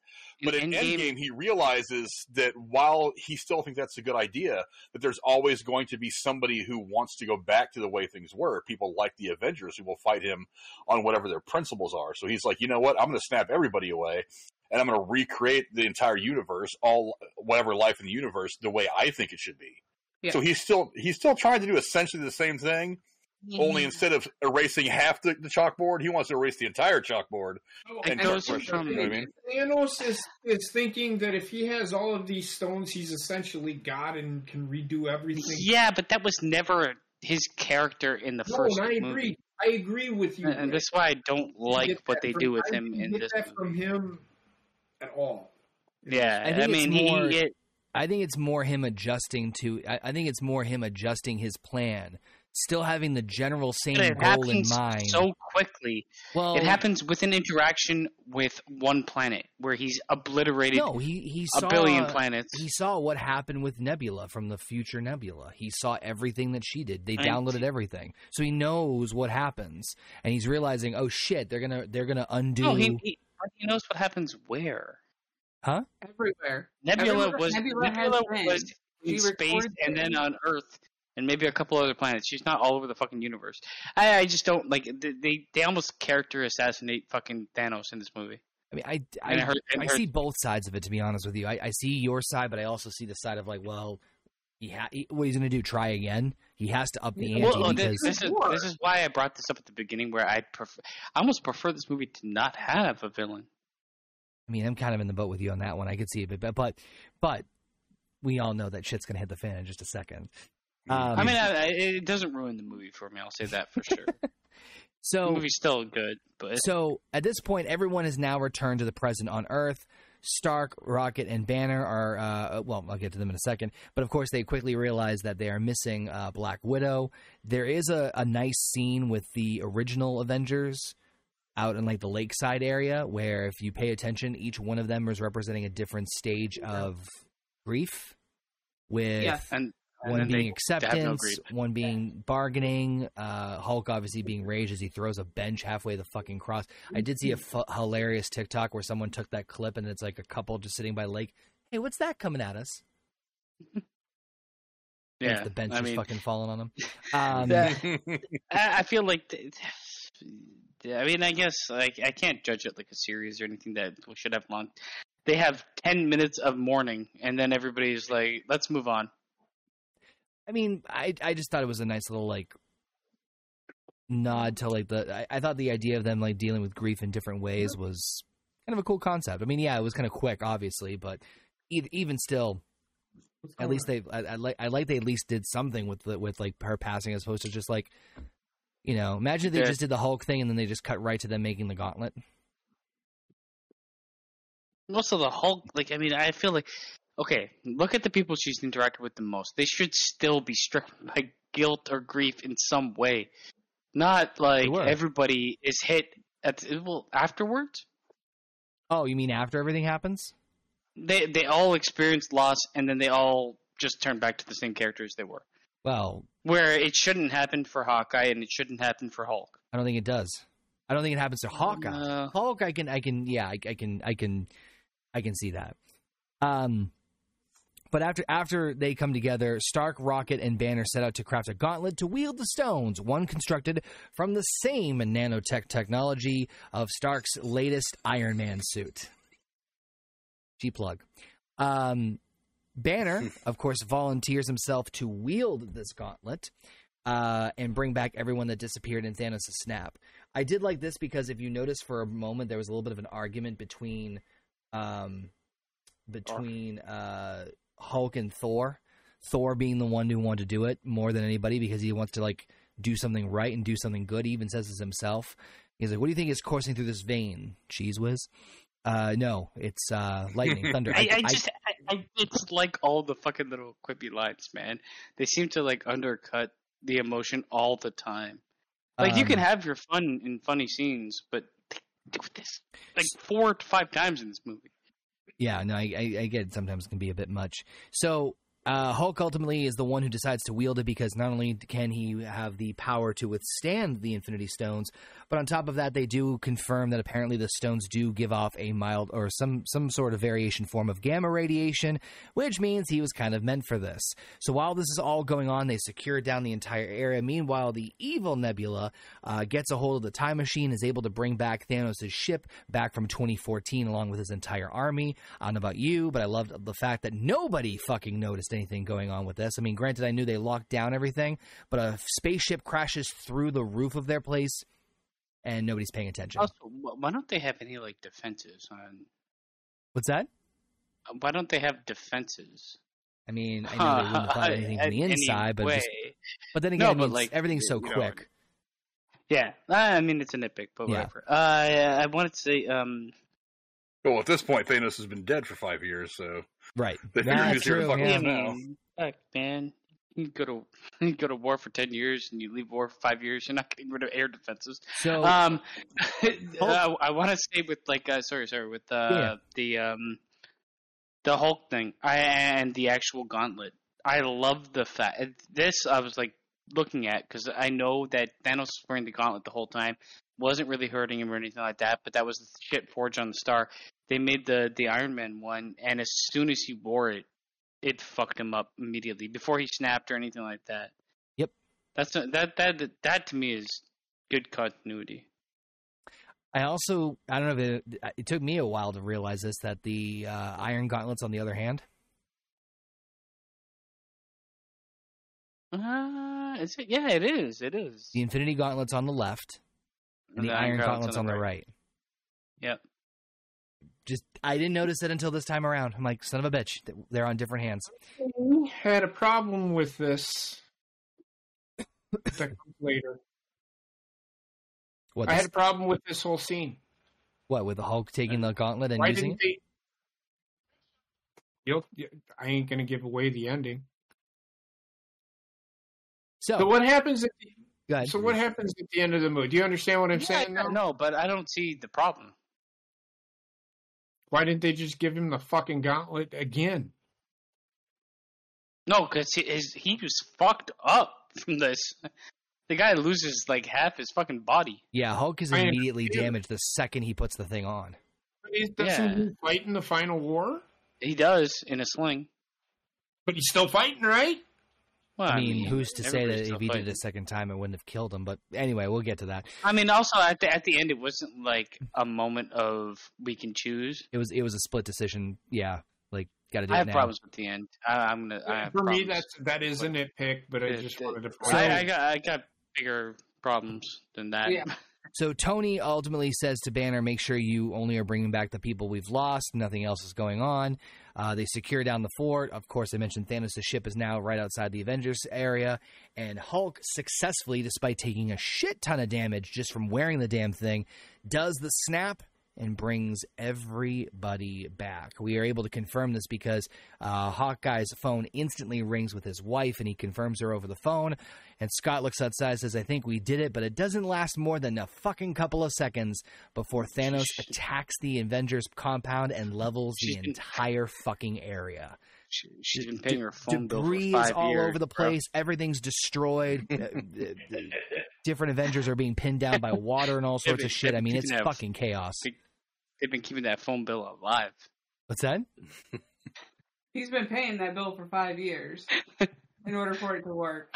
But in Endgame- Endgame, he realizes that while he still thinks that's a good idea, that there's always going to be somebody who wants to go back to the way things were. People like the Avengers who will fight him on whatever their principles are. So he's like, you know what? I'm going to snap everybody away, and I'm going to recreate the entire universe, all whatever life in the universe, the way I think it should be. Yeah. So he's still he's still trying to do essentially the same thing. Only instead of erasing half the, the chalkboard, he wants to erase the entire chalkboard. It And goes start fresh, from- you know what I mean? Thanos is, is thinking that if he has all of these stones, he's essentially God and can redo everything. Yeah, but that was never his character in the no, first and I movie. agree. I agree with you. And, and that's why I don't like what they from- do with I him didn't in get this that movie. from him at all. Yeah, I I, think it's mean, he, more- he it, I think it's more him adjusting to. I, I think it's more him adjusting his plan, still having the general same but it goal in mind. so quickly. well, it happens with an interaction with one planet where he's obliterated No, he he a saw billion planets. He saw what happened with Nebula from the future Nebula. He saw everything that she did. They I- downloaded everything, so he knows what happens, and he's realizing, oh shit, they're gonna they're gonna undo. No, he, he but he knows what happens where. Huh? Everywhere. Nebula Everywhere was Nebula Nebula was in She space and it. then on Earth and maybe a couple other planets. She's not all over the fucking universe. I, I just don't like they, they they almost character assassinate fucking Thanos in this movie. I mean, I And it I, hurt- I see both sides of it. To be honest with you, I, I see your side, but I also see the side of like, well, he ha- he, what he's gonna do? Try again? He has to up the ante Well, because this, this is this is why I brought this up at the beginning, where I prefer, I almost prefer this movie to not have a villain. I mean, I'm kind of in the boat with you on that one. I could see it, but but but we all know that shit's gonna hit the fan in just a second. Um, I mean, I, I, it doesn't ruin the movie for me. I'll say that for sure. the so movie's still good, but So at this point, everyone has now returned to the present on Earth. Stark, Rocket, and Banner are, uh, well, I'll get to them in a second. But of course, they quickly realize that they are missing uh, Black Widow. There is a, a nice scene with the original Avengers out in like the lakeside area where, if you pay attention, each one of them is representing a different stage of grief. With Yeah. and, and one being have no acceptance, one being bargaining, uh, Hulk obviously being rage as he throws a bench halfway the fucking cross. I did see a f- hilarious TikTok where someone took that clip and it's like a couple just sitting by lake. Hey, what's that coming at us? Yeah, the bench I is mean, fucking falling on them. Um, that- I, feel like, I mean, I guess like I can't judge it like a series or anything that we should have long. They have ten minutes of mourning, and then everybody's like, "Let's move on." I mean, I I just thought it was a nice little like nod to like the. I, I thought the idea of them like dealing with grief in different ways was kind of a cool concept. I mean, yeah, it was kind of quick, obviously, but e- even still, at least they I, I like I like they at least did something with the, with like her passing as opposed to just like you know imagine if they Yeah. just did the Hulk thing and then they just cut right to them making the gauntlet. Also, the Hulk, like, I mean, I feel like, okay, look at the people she's interacted with the most. They should still be stricken by guilt or grief in some way. Not like everybody is hit at well afterwards. Oh, you mean after everything happens? They they all experienced loss, and then they all just turn back to the same characters they were. Well, Where it shouldn't happen for Hawkeye, and it shouldn't happen for Hulk. I don't think it does. I don't think it happens to Hawkeye. No. Hulk, I can, I can, yeah, I, I can, I can, I can see that. Um, but after after they come together, Stark, Rocket, and Banner set out to craft a gauntlet to wield the stones. One constructed from the same nanotech technology of Stark's latest Iron Man suit. Cheap plug. Um, Banner, of course, volunteers himself to wield this gauntlet uh, and bring back everyone that disappeared in Thanos' snap. I did like this because if you notice for a moment, there was a little bit of an argument between um, between uh, Hulk and Thor. Thor being the one who wanted to do it more than anybody because he wants to like do something right and do something good. He even says this himself. He's like, "What do you think is coursing through this vein, cheese whiz?" Uh, no, it's uh, lightning, thunder. I, I just, I, I, it's like all the fucking little quippy lines, man. They seem to like undercut the emotion all the time. Like you can Um, have your fun in funny scenes, but do this like four to five times in this movie. Yeah, no, I, I, I get it. Sometimes it can be a bit much. So uh, Hulk ultimately is the one who decides to wield it because not only can he have the power to withstand the Infinity Stones, but on top of that, they do confirm that apparently the stones do give off a mild or some some sort of variation form of gamma radiation, which means he was kind of meant for this. So while this is all going on, they secure down the entire area. Meanwhile, the evil Nebula uh, gets a hold of the time machine, is able to bring back Thanos' ship back from 2014 along with his entire army. I don't know about you, but I loved the fact that nobody fucking noticed anything going on with this. I mean, granted, I knew they locked down everything, but a spaceship crashes through the roof of their place and nobody's paying attention. Also, why don't they have any like defenses on? What's that? Why don't they have defenses? I mean, I know they wouldn't of anything from the inside, but just, but then again, No, but, like, everything's so you know, quick. Yeah, I mean it's a nitpick, but Yeah. whatever. Uh, I wanted to say, um, Well, at this point, Thanos has been dead for five years, so Right. They figure That's here to true. fuck with yeah. Now. fuck, man. You go to you go to war for ten years and you leave war for five years. You're not getting rid of air defenses. So, Um, I, I want to say with like, uh, sorry, sorry, with uh, Yeah. the um, the Hulk thing, I and the actual gauntlet. I love the fact this. I was like looking at because I know that Thanos was wearing the gauntlet the whole time, wasn't really hurting him or anything like that. But that was the shit forged on the star. They made the the Iron Man one, and as soon as he wore it, it fucked him up immediately before he snapped or anything like that. Yep. That's that that that to me is good continuity. I also, I don't know if it, it took me a while to realize this that the uh, Iron Gauntlets, on the other hand, Uh, is it? Yeah, it is. It is. the Infinity Gauntlets on the left and the, Iron Gauntlets on the right. Yep. Just, I didn't notice it until this time around. I'm like, son of a bitch, they're on different hands. We had a problem with this. later. What? I had a problem with this whole scene. what with the Hulk taking the gauntlet and Why using didn't it? they? You'll, I ain't gonna give away the ending. So, So what happens? At the, so what happens at the end of the movie? Do you understand what I'm Yeah, saying? No, but I don't see the problem. Why didn't they just give him the fucking gauntlet again? No, because he, his- he was fucked up from this. The guy loses like half his fucking body. Yeah, Hulk is immediately damaged the second he puts the thing on. But he doesn't Yeah. he fight in the final war? He does in a sling. But he's still fighting, right? Well, I mean, who's to say that if still he did it a second time, it wouldn't have killed him? But anyway, we'll get to that. I mean, also at the at the end, it wasn't like a moment of we can choose. It was it was a split decision. Yeah, like got to do I it have now. problems with the end. I, I'm gonna. I have For me, problems. that's that is a nitpick, but I just the- wanted to point I. I got I got bigger problems than that. Yeah. So Tony ultimately says to Banner, "Make sure you only are bringing back the people we've lost. Nothing else is going on." Uh, they secure down the fort. Of course, I mentioned Thanos' ship is now right outside the Avengers area, and Hulk successfully, despite taking a shit ton of damage just from wearing the damn thing, does the snap and brings everybody back. We are able to confirm this because uh, Hawkeye's phone instantly rings with his wife, and he confirms her over the phone. And Scott looks outside and says, I think we did it, but it doesn't last more than a fucking couple of seconds before Thanos attacks the Avengers compound and levels the entire fucking area. She, she's been paying her phone bill Debris for is five all years. over the bro. place. Everything's destroyed. Uh, uh, Different Avengers are being pinned down by water and all sorts but of shit. I mean, it's that- fucking chaos. They've been keeping that phone bill alive. What's that? He's been paying that bill for five years in order for it to work.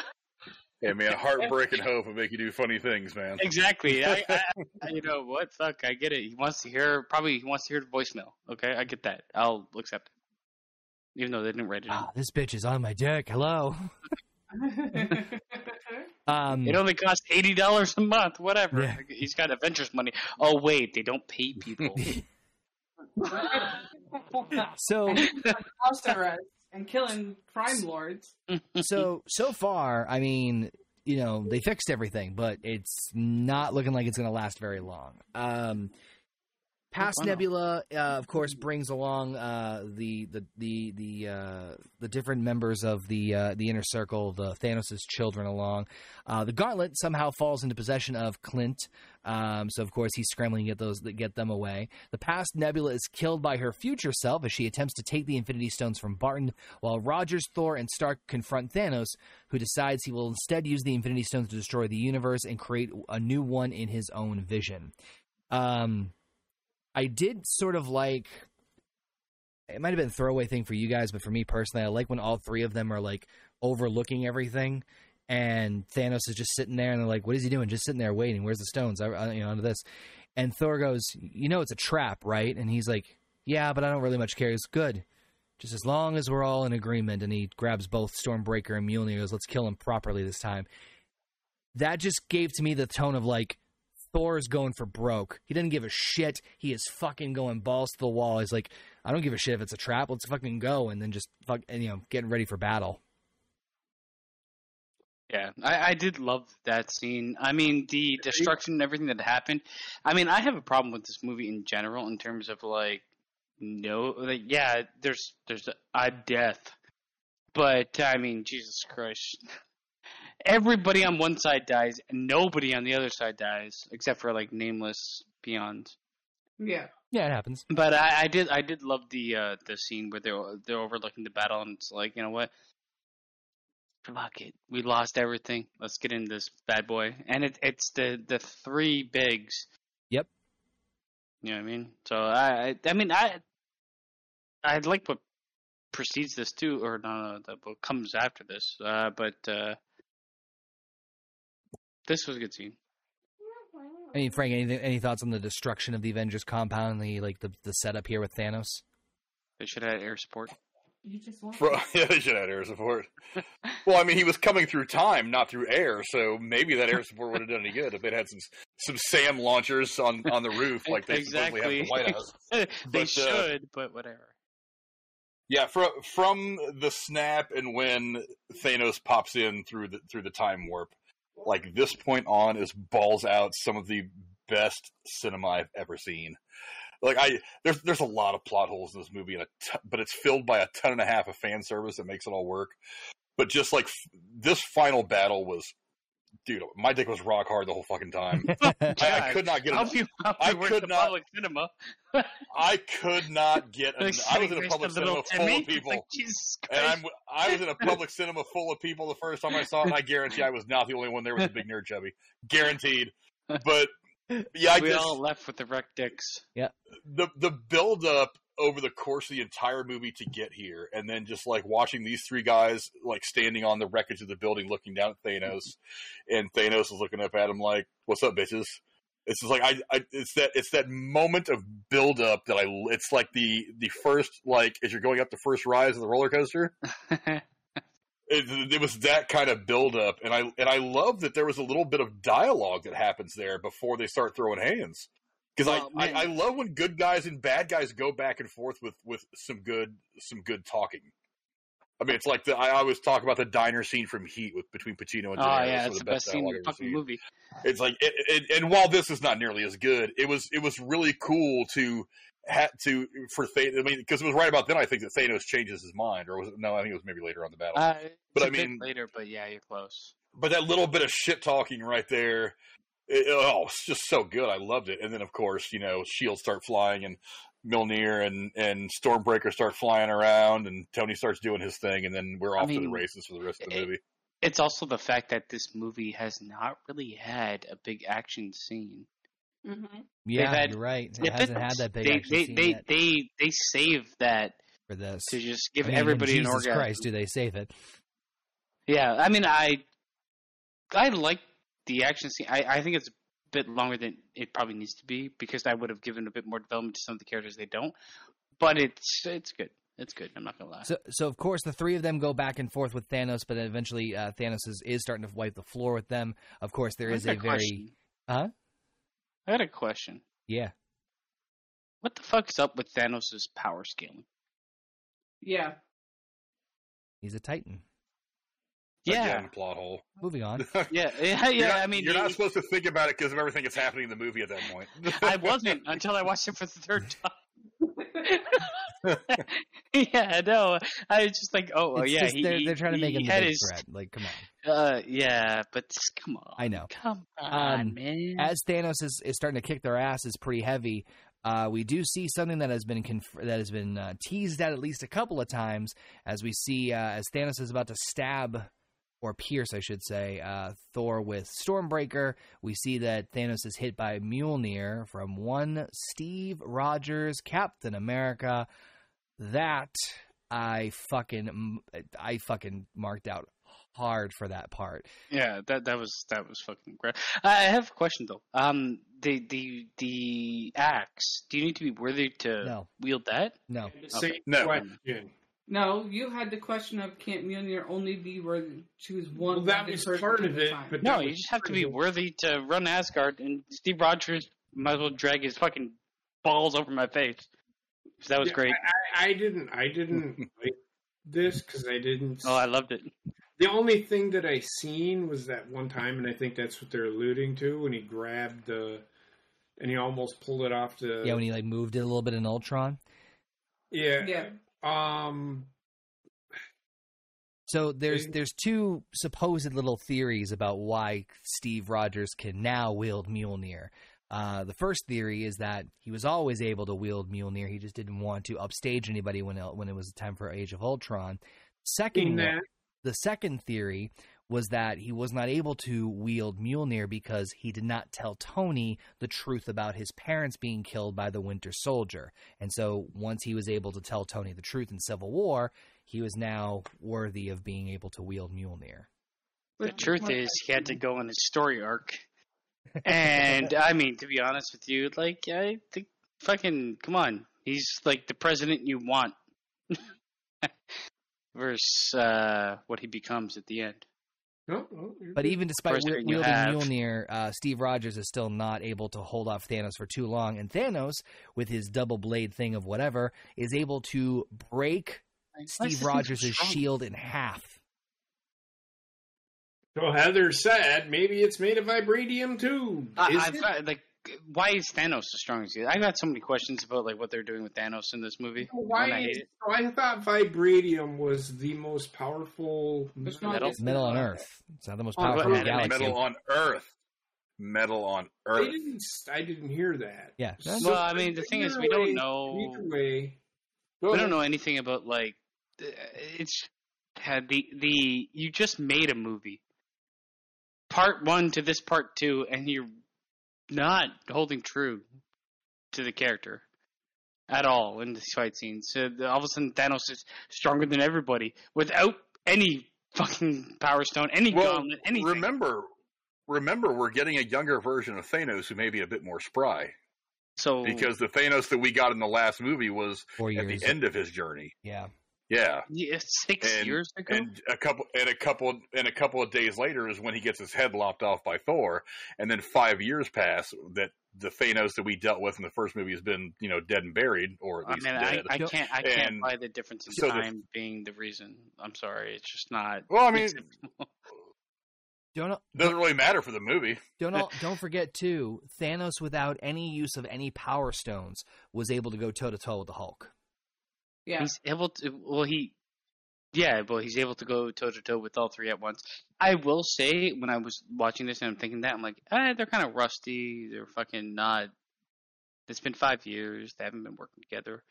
Yeah, man, heartbreak and hope will make you do funny things, man. Exactly. I, I, I, you know what? Fuck, I get it. He wants to hear. Probably he wants to hear the voicemail. Okay, I get that. I'll accept it, even though they didn't write it. in. Ah, this bitch is on my dick. Hello. Um, It only costs eighty dollars a month. Whatever. Yeah. He's got Avengers money. Oh wait, they don't pay people. so House arrest and killing crime lords. so so far, I mean, you know, they fixed everything, but it's not looking like it's going to last very long. Um, Past Oh. Nebula, uh, of course, brings along uh, the the the the uh, the different members of the uh, the inner circle, the Thanos' children, along. Uh, the Gauntlet somehow falls into possession of Clint, um, so of course he's scrambling to get those get them away. The past Nebula is killed by her future self as she attempts to take the Infinity Stones from Barton, while Rogers, Thor, and Stark confront Thanos, who decides he will instead use the Infinity Stones to destroy the universe and create a new one in his own vision. Um, I did sort of like. It might have been a throwaway thing for you guys, but for me personally, I like when all three of them are like overlooking everything, and Thanos is just sitting there, and they're like, "What is he doing? Just sitting there waiting? Where's the stones? I, I, you know, under this." And Thor goes, "You know, it's a trap, right?" And he's like, "Yeah, but I don't really much care." He's good, just as long as we're all in agreement. And he grabs both Stormbreaker and Mjolnir. and Goes, "Let's kill him properly this time." That just gave to me the tone of like Thor's going for broke. He doesn't give a shit. He is fucking going balls to the wall. He's like, I don't give a shit if it's a trap. Let's fucking go, and then just fuck, and, you know, getting ready for battle. Yeah, I, I did love that scene. I mean, the destruction and everything that happened. I mean, I have a problem with this movie in general in terms of like, no, like, yeah, there's there's a, a death, but I mean, Jesus Christ, everybody on one side dies, and nobody on the other side dies except for like nameless beyond. Yeah. Yeah, it happens. But I, I did I did love the uh, the scene where they're they're overlooking the battle and it's like you know what, fuck it, we lost everything. Let's get in this bad boy, and it it's the the three bigs. Yep. You know what I mean? So I I, I mean I I like what precedes this too, or no, no, the, what comes after this. Uh, but uh, this was a good scene. I mean, Frank, any any thoughts on the destruction of the Avengers compound and the like the the setup here with Thanos? They should have had air support. You just want Bro, yeah, they should have air support. well, I mean, he was coming through time, not through air, so maybe that air support would have done any good if they'd had some some SAM launchers on on the roof like they supposedly have at the White House. they But, uh, should, but whatever. Yeah, from from the snap and when Thanos pops in through the through the time warp, like this point on is balls out some of the best cinema I've ever seen. Like I, there's there's a lot of plot holes in this movie, and but it's filled by a ton and a half of fan service that makes it all work. But just like f- this final battle was, dude, my dick was rock hard the whole fucking time. I, I could not get. How Enough, you, how I you work could not- public cinema? I could not get. Like, I was in a public the little cinema full of people. Like, Jesus And I'm, I was in a public cinema full of people the first time I saw it, and I guarantee I was not the only one there with a big nerd chubby. Guaranteed. But yeah, I we just all left with the wrecked dicks. Yeah, the the build up over the course of the entire movie to get here, and then just like watching these three guys like standing on the wreckage of the building, looking down at Thanos, and Thanos is looking up at him like, "What's up, bitches?" It's just like I, I it's that it's that moment of build up that I it's like the the first like as you're going up the first rise of the roller coaster. it, it was that kind of build up and i and i love that there was a little bit of dialogue that happens there before they start throwing hands because Well, I. I i love when good guys and bad guys go back and forth with with some good some good talking i mean it's like the i always talk about the diner scene from heat with between pacino and oh yeah, it's the best scene in the fucking seen. movie. It's like, it, it, and while this is not nearly as good, it was it was really cool to had to for Thanos. I mean, because it was right about then. I think that Thanos changes his mind, or was it? No, I think it was maybe later on the battle. Uh, But I mean- later, but yeah, you're close. but that little bit of shit talking right there, it, oh, it's just so good. I loved it. And then of course, you know, shields start flying and Mjolnir and and Stormbreaker start flying around, and Tony starts doing his thing, and then we're I off to the races for the rest of the it- movie. It's also the fact that this movie has not really had a big action scene. hmm Yeah, had you're right. It hasn't had that big they, action they, scene they, yet they, they save that for this. to just give I mean, everybody Jesus an orgasm. Christ, do they save it? Yeah, I mean, I I like the action scene. I, I think it's a bit longer than it probably needs to be because I would have given a bit more development to some of the characters they don't. But it's it's good. It's good. I'm not gonna lie. So, so of course, the three of them go back and forth with Thanos, but then eventually uh, Thanos is, is starting to wipe the floor with them. Of course, there is I a very question. huh? I got a question. Yeah. What the fuck's up with Thanos' power scaling? Yeah. He's a Titan. Yeah, Again, plot hole. Moving on. yeah, yeah. Yeah not- I mean, you're not supposed to think about it because of everything that's happening in the movie at that point. I wasn't until I watched it for the third time. yeah, no, I was just like, oh, It's yeah, just he, they're, they're trying to make he him the had big his, threat. Like, come on. Uh, yeah, but come on, I know. come on, Um, man. As Thanos is, is starting to kick their asses pretty heavy, uh, we do see something that has been conf- that has been uh, teased at at least a couple of times. As we see, uh, as Thanos is about to stab or pierce, I should say, uh, Thor with Stormbreaker, we see that Thanos is hit by Mjolnir from one Steve Rogers, Captain America. That I fucking I fucking marked out hard for that part. Yeah, that that was that was fucking great. I have a question though. Um, the the the axe. Do you need to be worthy to No. wield that? No, Same No. Question. No, you had the question of can't Mjolnir only be where choose one. Well, that was part of it, time. but No, you just have to be worthy to run Asgard, and Steve Rogers might as well drag his fucking balls over my face. So that was Yeah, great. I, I didn't. I didn't like this because I didn't. Oh, I loved it. The only thing that I seen was that one time, and I think that's what they're alluding to when he grabbed the, and he almost pulled it off the. yeah, when he like moved it a little bit in Ultron. yeah. Yeah. Um. So there's there's two supposed little theories about why Steve Rogers can now wield Mjolnir. Uh, the first theory is that he was always able to wield Mjolnir. He just didn't want to upstage anybody when it, when it was time for Age of Ultron. Second, the second theory was that he was not able to wield Mjolnir because he did not tell Tony the truth about his parents being killed by the Winter Soldier. And so once he was able to tell Tony the truth in Civil War, he was now worthy of being able to wield Mjolnir. The truth is, he had to go on his story arc. And I mean, to be honest with you, like I think, fucking, come on, he's like the president you want, versus uh, what he becomes at the end. No, no, But even despite First wi- thing you wielding have. Mjolnir, uh, Steve Rogers is still not able to hold off Thanos for too long. And Thanos, with his double blade thing of whatever, is able to break Steve Rogers' shield in half. So Heather said maybe it's made of vibranium too. I, Is I've it? got, like, why is Thanos the strongest? I've got so many questions about like what they're doing with Thanos in this movie. and I Why? hate Is, I thought vibranium was the most powerful. It's Metal. Metal on Earth. It's not the most Oh, powerful in the but- galaxy. Metal on Earth. Metal on I Earth. didn't. I didn't hear that. Yeah. So Well, I mean, the thing is, either we don't know- Either way, we ahead. don't know anything about like it's had the the you just made a movie part one to this part two and you're not holding true to the character at all in these fight scenes so the- all of a sudden thanos is stronger than everybody without any fucking power stone any Well, gauntlet anything remember, remember, we're getting a younger version of Thanos who may be a bit more spry so because the Thanos that we got in the last movie was at the end of his journey. Yeah. Yeah, yeah, six and, years ago and a couple and a couple and a couple of days later is when he gets his head lopped off by Thor, and then five years pass that the Thanos that we dealt with in the first movie has been you know dead and buried or at I least mean, I, dead. I can't, I can't And buy the difference in so the- time being the reason. I'm sorry, it's just not. well, I mean, acceptable. Don't doesn't really matter for the movie. don't don't forget too. Thanos, without any use of any power stones, was able to go toe to toe with the Hulk. Yeah. He's able to. Well, he. Yeah, well, he's able to go toe to toe with all three at once. I will say, when I was watching this and I'm thinking that, I'm like, eh, they're kind of rusty. They're fucking not. It's been five years. They haven't been working together.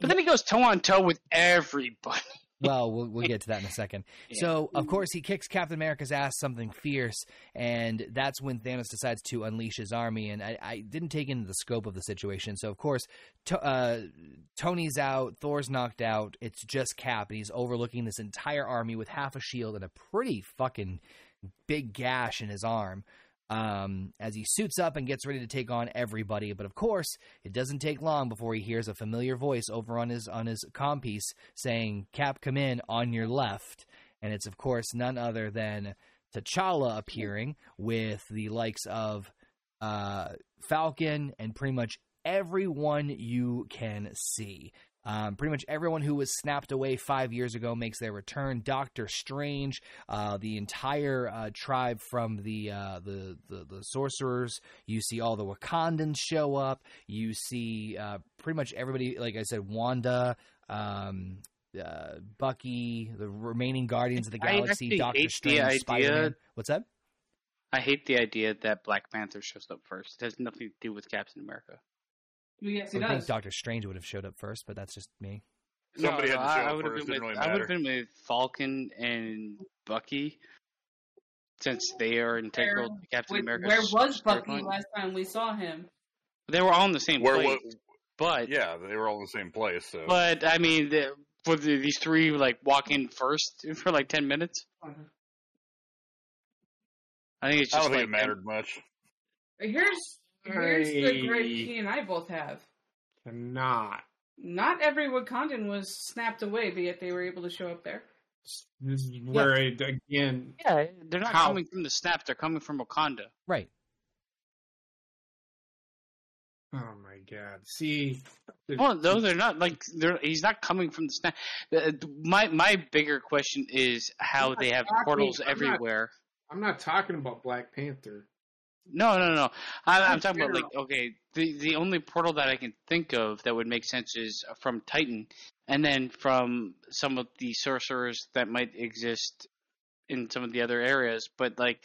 But then he goes toe on toe with everybody. Well, we'll we'll get to that in a second. Yeah. So, of course, he kicks Captain America's ass something fierce, and that's when Thanos decides to unleash his army. And I, I didn't take into the scope of the situation. So, of course, to, uh, Tony's out, Thor's knocked out. It's just Cap, and he's overlooking this entire army with half a shield and a pretty fucking big gash in his arm. Um, as he suits up and gets ready to take on everybody, but of course, it doesn't take long before he hears a familiar voice over on his on his comm piece saying, "Cap, come in on your left," and it's of course none other than T'Challa appearing with the likes of uh, Falcon and pretty much everyone you can see. Um, pretty much everyone who was snapped away five years ago makes their return. Doctor Strange, uh, the entire uh, tribe from the, uh, the, the the sorcerers. You see all the Wakandans show up. You see uh, pretty much everybody. Like I said, Wanda. Um, uh, Bucky, the remaining Guardians of the Galaxy, Doctor Strange, Spider-Man. What's that? I hate the idea that Black Panther shows up first. It has nothing to do with Captain America. Yes, I he think. Doctor Strange would have showed up first, but that's just me. Somebody had to show I, up I would have first, been with really I would have been with Falcon and Bucky, since they are integral to Captain Wait, America. where was Bucky last time we saw him? They were all in the same Where place, what? but Yeah, they were all in the same place. So but I mean, the, for the, these three like walk in first for like ten minutes. Uh-huh. I think it's I just don't like think it mattered much. Here's here's the gripe Hey. he and I both have. Cannot. Not every Wakandan was snapped away, but yet they were able to show up there. This is where I, again, Yeah, they're not How? coming from the snap; they're coming from Wakanda. Right. oh my god. See, Well, no, they're not like they're. He's not coming from the snap. Uh, My my bigger question is how they have talking- portals I'm not- everywhere. I'm not talking about Black Panther. No, no, no. I, I'm That's talking about like okay, the the only portal that I can think of that would make sense is from Titan, and then from some of the sorcerers that might exist in some of the other areas. But like,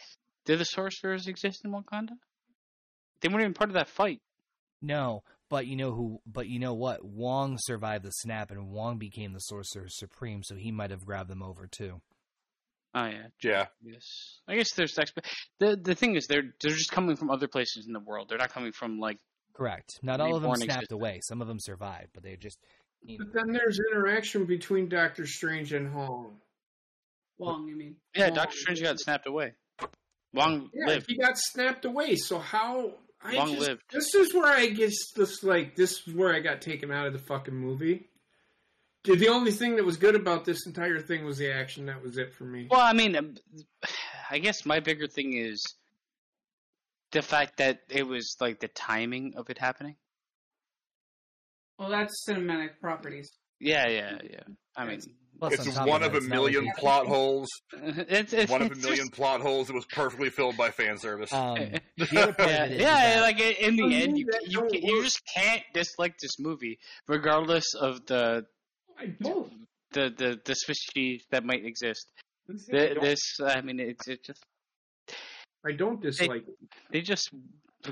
do the sorcerers exist in Wakanda? They weren't even part of that fight. No, but you know who? But you know what? Wong survived the snap, and Wong became the Sorcerer Supreme, so he might have grabbed them over too. Oh yeah, Yeah, yes. I guess there's exp- the the thing is they're they're just coming from other places in the world. They're not coming from like Correct. Not all of them Reborn snapped existence. away. Some of them survived, but they just. You know, But then there's interaction between Doctor Strange and Hong. Wong, you mean? yeah, Wong. Doctor Strange got snapped away. Wong Yeah, lived. he got snapped away. So how? I Long just, lived. This is where I guess this like this is where I got taken out of the fucking movie. Dude, the only thing that was good about this entire thing was the action. That was it for me. Well, I mean, um, I guess my bigger thing is the fact that it was like the timing of it happening. Well, that's cinematic properties. Yeah, yeah, yeah. I mean, plus it's one of, of a it's like million plot holes. it's, it's One of a million just- plot holes that was perfectly filled by fan service. Um, the yeah, of it is yeah. Like in the end, you that you, you just can't dislike this movie, regardless of the I don't. the the the suspicion that might exist. I This, I mean, it's it just I don't dislike it. they just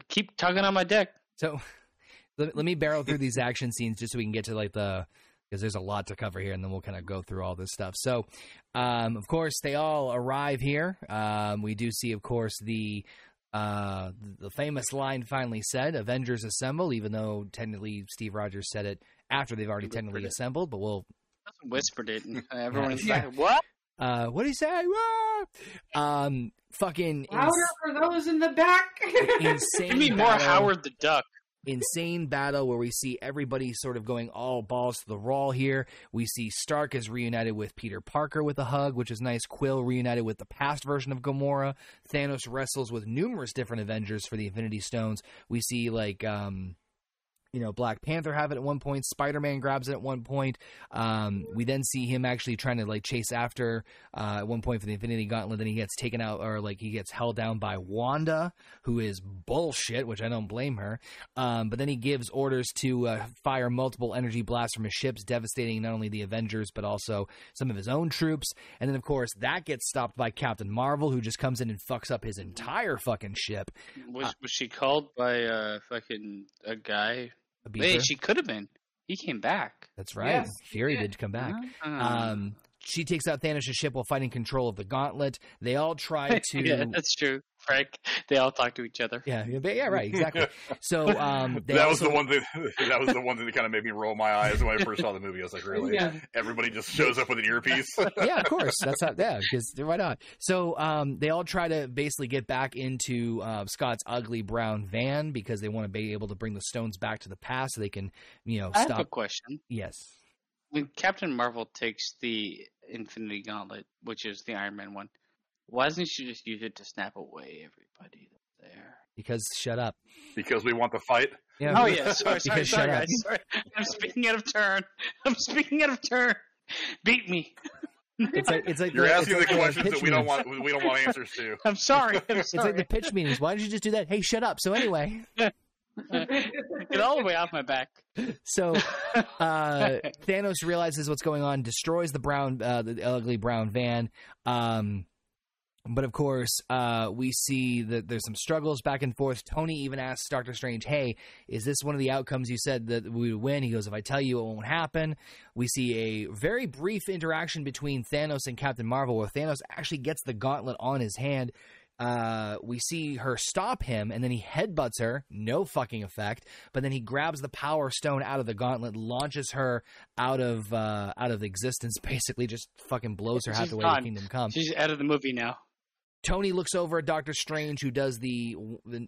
keep tugging on my dick. So let, let me barrel through these action scenes just so we can get to like the because there's a lot to cover here, and then we'll kind of go through all this stuff. So, um, of course, they all arrive here. Um, we do see, of course, the uh, the famous line finally said, "Avengers assemble," even though technically Steve Rogers said it after they've already He technically it. assembled. But we'll Whispered it, and everyone's Yeah. like, "What?" uh, what do you say? Wah! Um, fucking Louder for those in the back. insane. Give me more battle. Howard the Duck. insane battle where we see everybody sort of going all balls to the wall here. We see Stark is reunited with Peter Parker with a hug, which is nice. Quill reunited with the past version of Gamora. Thanos wrestles with numerous different Avengers for the Infinity Stones. We see like um you know, Black Panther have it at one point. Spider Man grabs it at one point. Um, we then see him actually trying to like chase after uh, at one point for the Infinity Gauntlet. Then he gets taken out, or like he gets held down by Wanda, who is bullshit, which I don't blame her. Um, but then he gives orders to uh, fire multiple energy blasts from his ships, devastating not only the Avengers but also some of his own troops. And then, of course, that gets stopped by Captain Marvel, who just comes in and fucks up his entire fucking ship. Was was she called by uh fucking a guy? A. Wait, she could have been. He came back. That's right. Yes, Fury yeah. did come back. Ah. Um, she takes out Thanos' ship while fighting control of the Gauntlet. They all try to. yeah, that's true, Frank. They all talk to each other. Yeah, yeah, yeah, right, exactly. So um, they that was also- the one thing. That was the one thing that kind of made me roll my eyes when I first saw the movie. I was like, really? Yeah. Everybody just shows up with an earpiece. yeah, of course. That's how. Yeah, because why not? So um, they all try to basically get back into uh, Scott's ugly brown van because they want to be able to bring the stones back to the past so they can, you know, I have a stop. question. Yes. When Captain Marvel takes the Infinity Gauntlet, which is the Iron Man one, why doesn't she just use it to snap away everybody that's there? Because shut up. because we want the fight. Yeah. Oh yeah, sorry, sorry, Because sorry, shut up. guys. Sorry. I'm speaking out of turn. I'm speaking out of turn. Beat me. It's like it's like You're the, asking it's the like questions that we don't want. We don't want answers to. I'm sorry. I'm It's like the pitch meetings. Why don't you just do that? Hey, shut up. So anyway, Get all the way off my back. so uh, Thanos realizes what's going on, destroys the brown, uh, the ugly brown van. Um, but of course, uh, we see that there's some struggles back and forth. Tony even asks Doctor Strange, "Hey, is this one of the outcomes you said that we would win?" He goes, "If I tell you, it won't happen." We see a very brief interaction between Thanos and Captain Marvel, where Thanos actually gets the gauntlet on his hand. Uh, we see her stop him, and then he headbutts her. No fucking effect. But then he grabs the Power Stone out of the gauntlet, launches her out of uh, out of existence. Basically, just fucking blows her half the way to. Kingdom Come. She's out of the movie now. Tony looks over at Doctor Strange, who does the.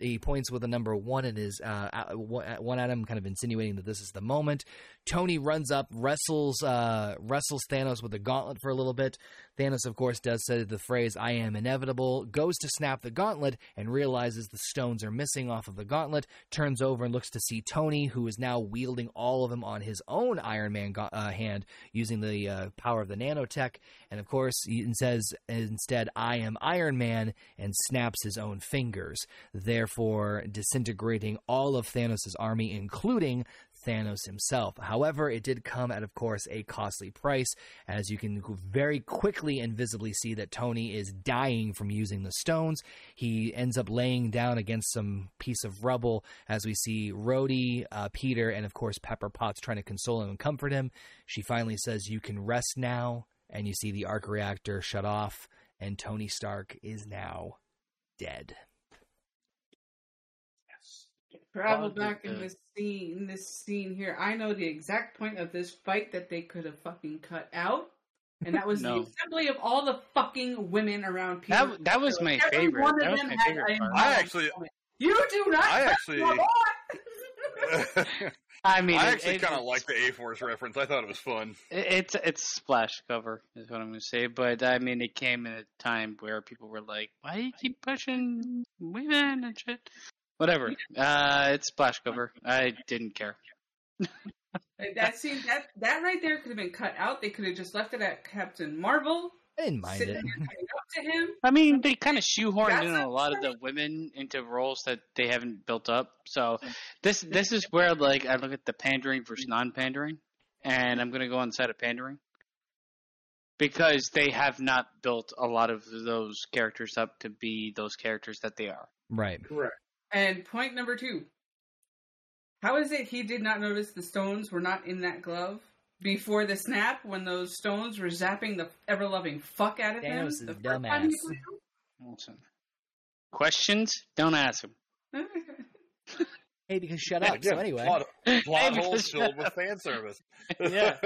He points with a number one in his uh, one at him, kind of insinuating that this is the moment. Tony runs up, wrestles uh, wrestles Thanos with the gauntlet for a little bit. Thanos, of course, does say the phrase "I am inevitable." Goes to snap the gauntlet and realizes the stones are missing off of the gauntlet. Turns over and looks to see Tony, who is now wielding all of them on his own Iron Man ga- uh, hand, using the uh, power of the nanotech. And of course, he says instead, I am Iron Man, and snaps his own fingers, therefore disintegrating all of Thanos' army, including Thanos himself. However, it did come at, of course, a costly price, as you can very quickly and visibly see that Tony is dying from using the stones. He ends up laying down against some piece of rubble, as we see Rhodey, uh, Peter, and of course Pepper Potts trying to console him and comfort him. She finally says, "You can rest now," and you see the arc reactor shut off, and Tony Stark is now dead. Travel back in this scene, this scene here. I know the exact point of this fight that they could have fucking cut out, and that was No. the assembly of all the fucking women around Peter. That that was my Every favorite. one of That was them my favorite a part. I actually- moment. You do not. I actually- I mean, I actually kind of like the A Force reference. I thought it was fun. It- It's it's splash cover is what I'm going to say, but I mean it came at a time where people were like, "Why do you keep pushing women and shit?" Whatever. Uh, it's splash cover. I didn't care. that scene, that that right there could have been cut out. They could have just left it at Captain Marvel I didn't mind it. up to him. I mean, they kind of shoehorned That's in not a lot of the women into roles that they haven't built up. So this this is where like I look at the pandering versus non-pandering, and I'm going to go on the side of pandering because they have not built a lot of those characters up to be those characters that they are. Right. And point number two. How is it he did not notice the stones were not in that glove before the snap when those stones were zapping the ever loving fuck out of him? Thanos is the a first time dumbass. he Listen. Questions? Don't ask them. went out? Hey, because shut Yeah, up. So anyway, plot, plot Hey, holes filled with fan service. Yeah.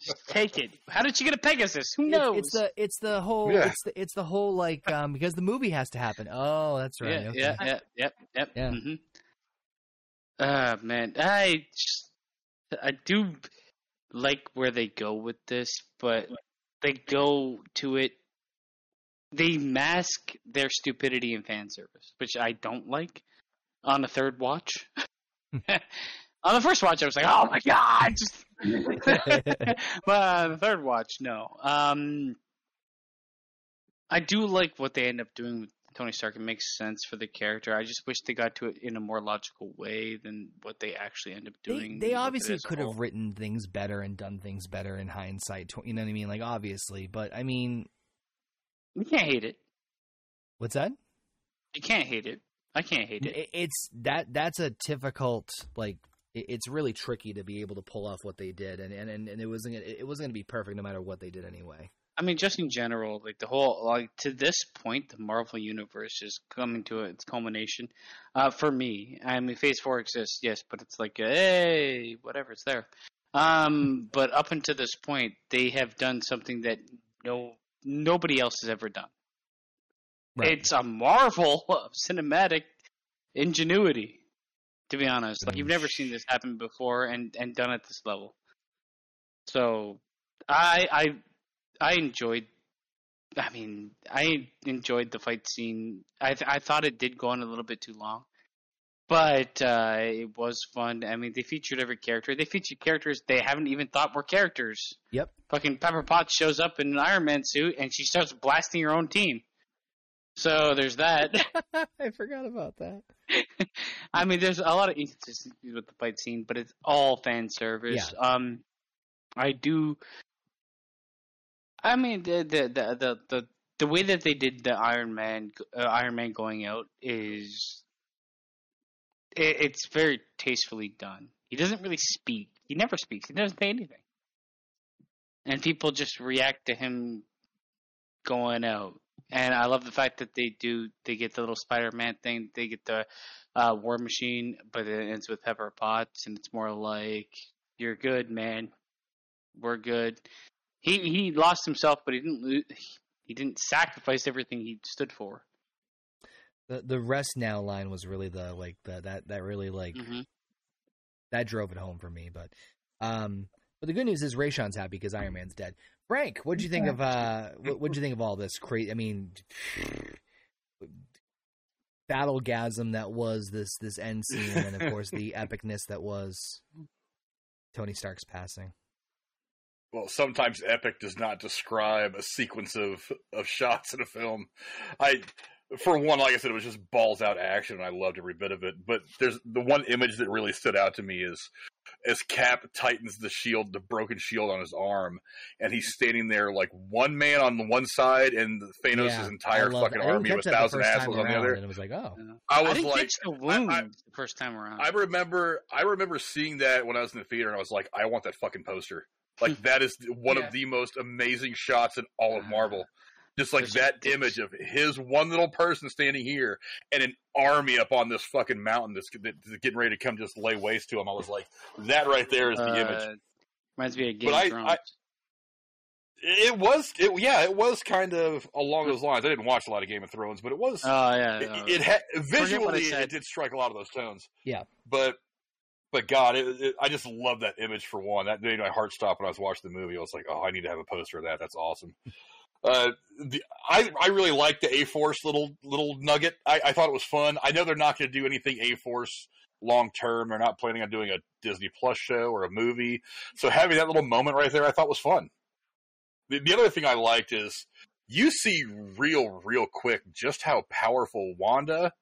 Just take it. How did you get a Pegasus? Who It's- knows? It's, the it's the whole Yeah. it's the it's the whole like um because the movie has to happen. Oh, that's right. Yeah, okay. yeah, yeah, yep, yep. Yeah. hmm Ah, man, I just, I do like where they go with this, but they go to it. They mask their stupidity in fan service, which I don't like. On the third watch, on the first watch, I was like, "Oh my god!" But on the third watch, no. Um, I do like what they end up doing with Tony Stark. It makes sense for the character. I just wish they got to it in a more logical way than what they actually end up doing. they with it obviously could have written things better and done things better in hindsight. You know what I mean? Like obviously, but I mean, You can't hate it. what's that? You can't hate it. I can't hate it. It- It's that that's a difficult like it's really tricky to be able to pull off what they did, and and, and, and it wasn't it wasn't going to be perfect no matter what they did anyway. I mean, just in general, like the whole, like to this point, the Marvel universe is coming to its culmination. Uh, for me, I mean, Phase Four exists, yes, but it's like, hey, whatever, it's there. Um, but up until this point, they have done something that no nobody else has ever done. Right. It's a marvel of cinematic ingenuity, to be honest. Like you've never seen this happen before and and done at this level. So, I I I enjoyed. I mean, I enjoyed the fight scene. I th- I thought it did go on a little bit too long, but uh, it was fun. I mean, they featured every character. They featured characters they haven't even thought were characters. Yep. Fucking Pepper Potts shows up in an Iron Man suit and she starts blasting her own team. So there's that. I forgot about that. I mean, there's a lot of inconsistencies with the fight scene, but it's all fan service. Yeah. Um, I do. I mean, the the the the the, the way that they did the Iron Man uh, Iron Man going out is it, it's very tastefully done. He doesn't really speak. He never speaks. He doesn't say anything, and people just react to him going out. And I love the fact that they do. They get the little Spider-Man thing. They get the uh, War Machine, but it ends with Pepper Potts, and it's more like you're good, man. We're good. He he lost himself, but he didn't. lo- He didn't sacrifice everything he stood for. The the rest now line was really the like the that that really like hmm that drove it home for me. But um, but the good news is Rayshon's happy because Iron Man's dead. Frank, what'd you think of uh, what what'd you think of all this crazy? I mean, battlegasm that was this this end scene, and of course the epicness that was Tony Stark's passing. Well, sometimes epic does not describe a sequence of, of shots in a film. I, for one, like I said, it was just balls out action, and I loved every bit of it. But there's the one image that really stood out to me is as Cap tightens the shield, the broken shield on his arm, and he's standing there like one man on the one side, and Thanos' Yeah, entire fucking that. I didn't army of a catch that the thousand first time assholes on the other. and it was like, oh, I I, was didn't like, catch the I- wound I- the first time around. I remember I remember seeing that when I was in the theater and I was like, I want that fucking poster. Like that is one Yeah. of the most amazing shots in all of uh-huh. Marvel. Just like There's- that image of his one little person standing here and an army up on this fucking mountain that's, that's getting ready to come just lay waste to him. I was like, that right there is the image. Uh, Reminds me of Game But of Thrones. I- It was, it, yeah, it was kind of along those lines. I didn't watch a lot of Game of Thrones, but it was. oh yeah, it, no. it had visually it did strike a lot of those tones. Yeah. But but God, it, it, I just love that image for one. That made my heart stop when I was watching the movie. I was like, oh, I need to have a poster of that. That's awesome. Uh, the, I I really like the A Force little little nugget. I, I thought it was fun. I know they're not going to do anything A Force long term. They're not planning on doing a Disney Plus show or a movie. So having that little moment right there, I thought was fun. The, the other thing I liked is you see real, real quick just how powerful Wanda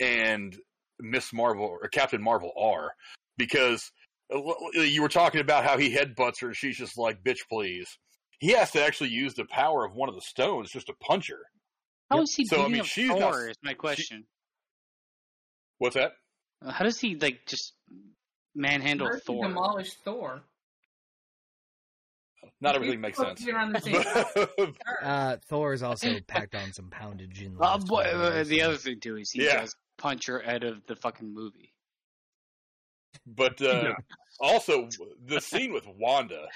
and Miss Marvel or Captain Marvel are because uh, you were talking about how he headbutts her and she's just like, bitch, please. He has to actually use the power of one of the stones just to punch her. How is he So, I mean, up she's Thor? not- is my question. What's that? How does he like just manhandle Mercy Thor? Demolish Thor. Not everything makes sense. to get on the same But- uh, Thor has also packed on some poundage in. the Uh, last boy, 12 uh, the other thing too is he Yeah. does punch her out of the fucking movie. But uh, Yeah. also the scene with Wanda,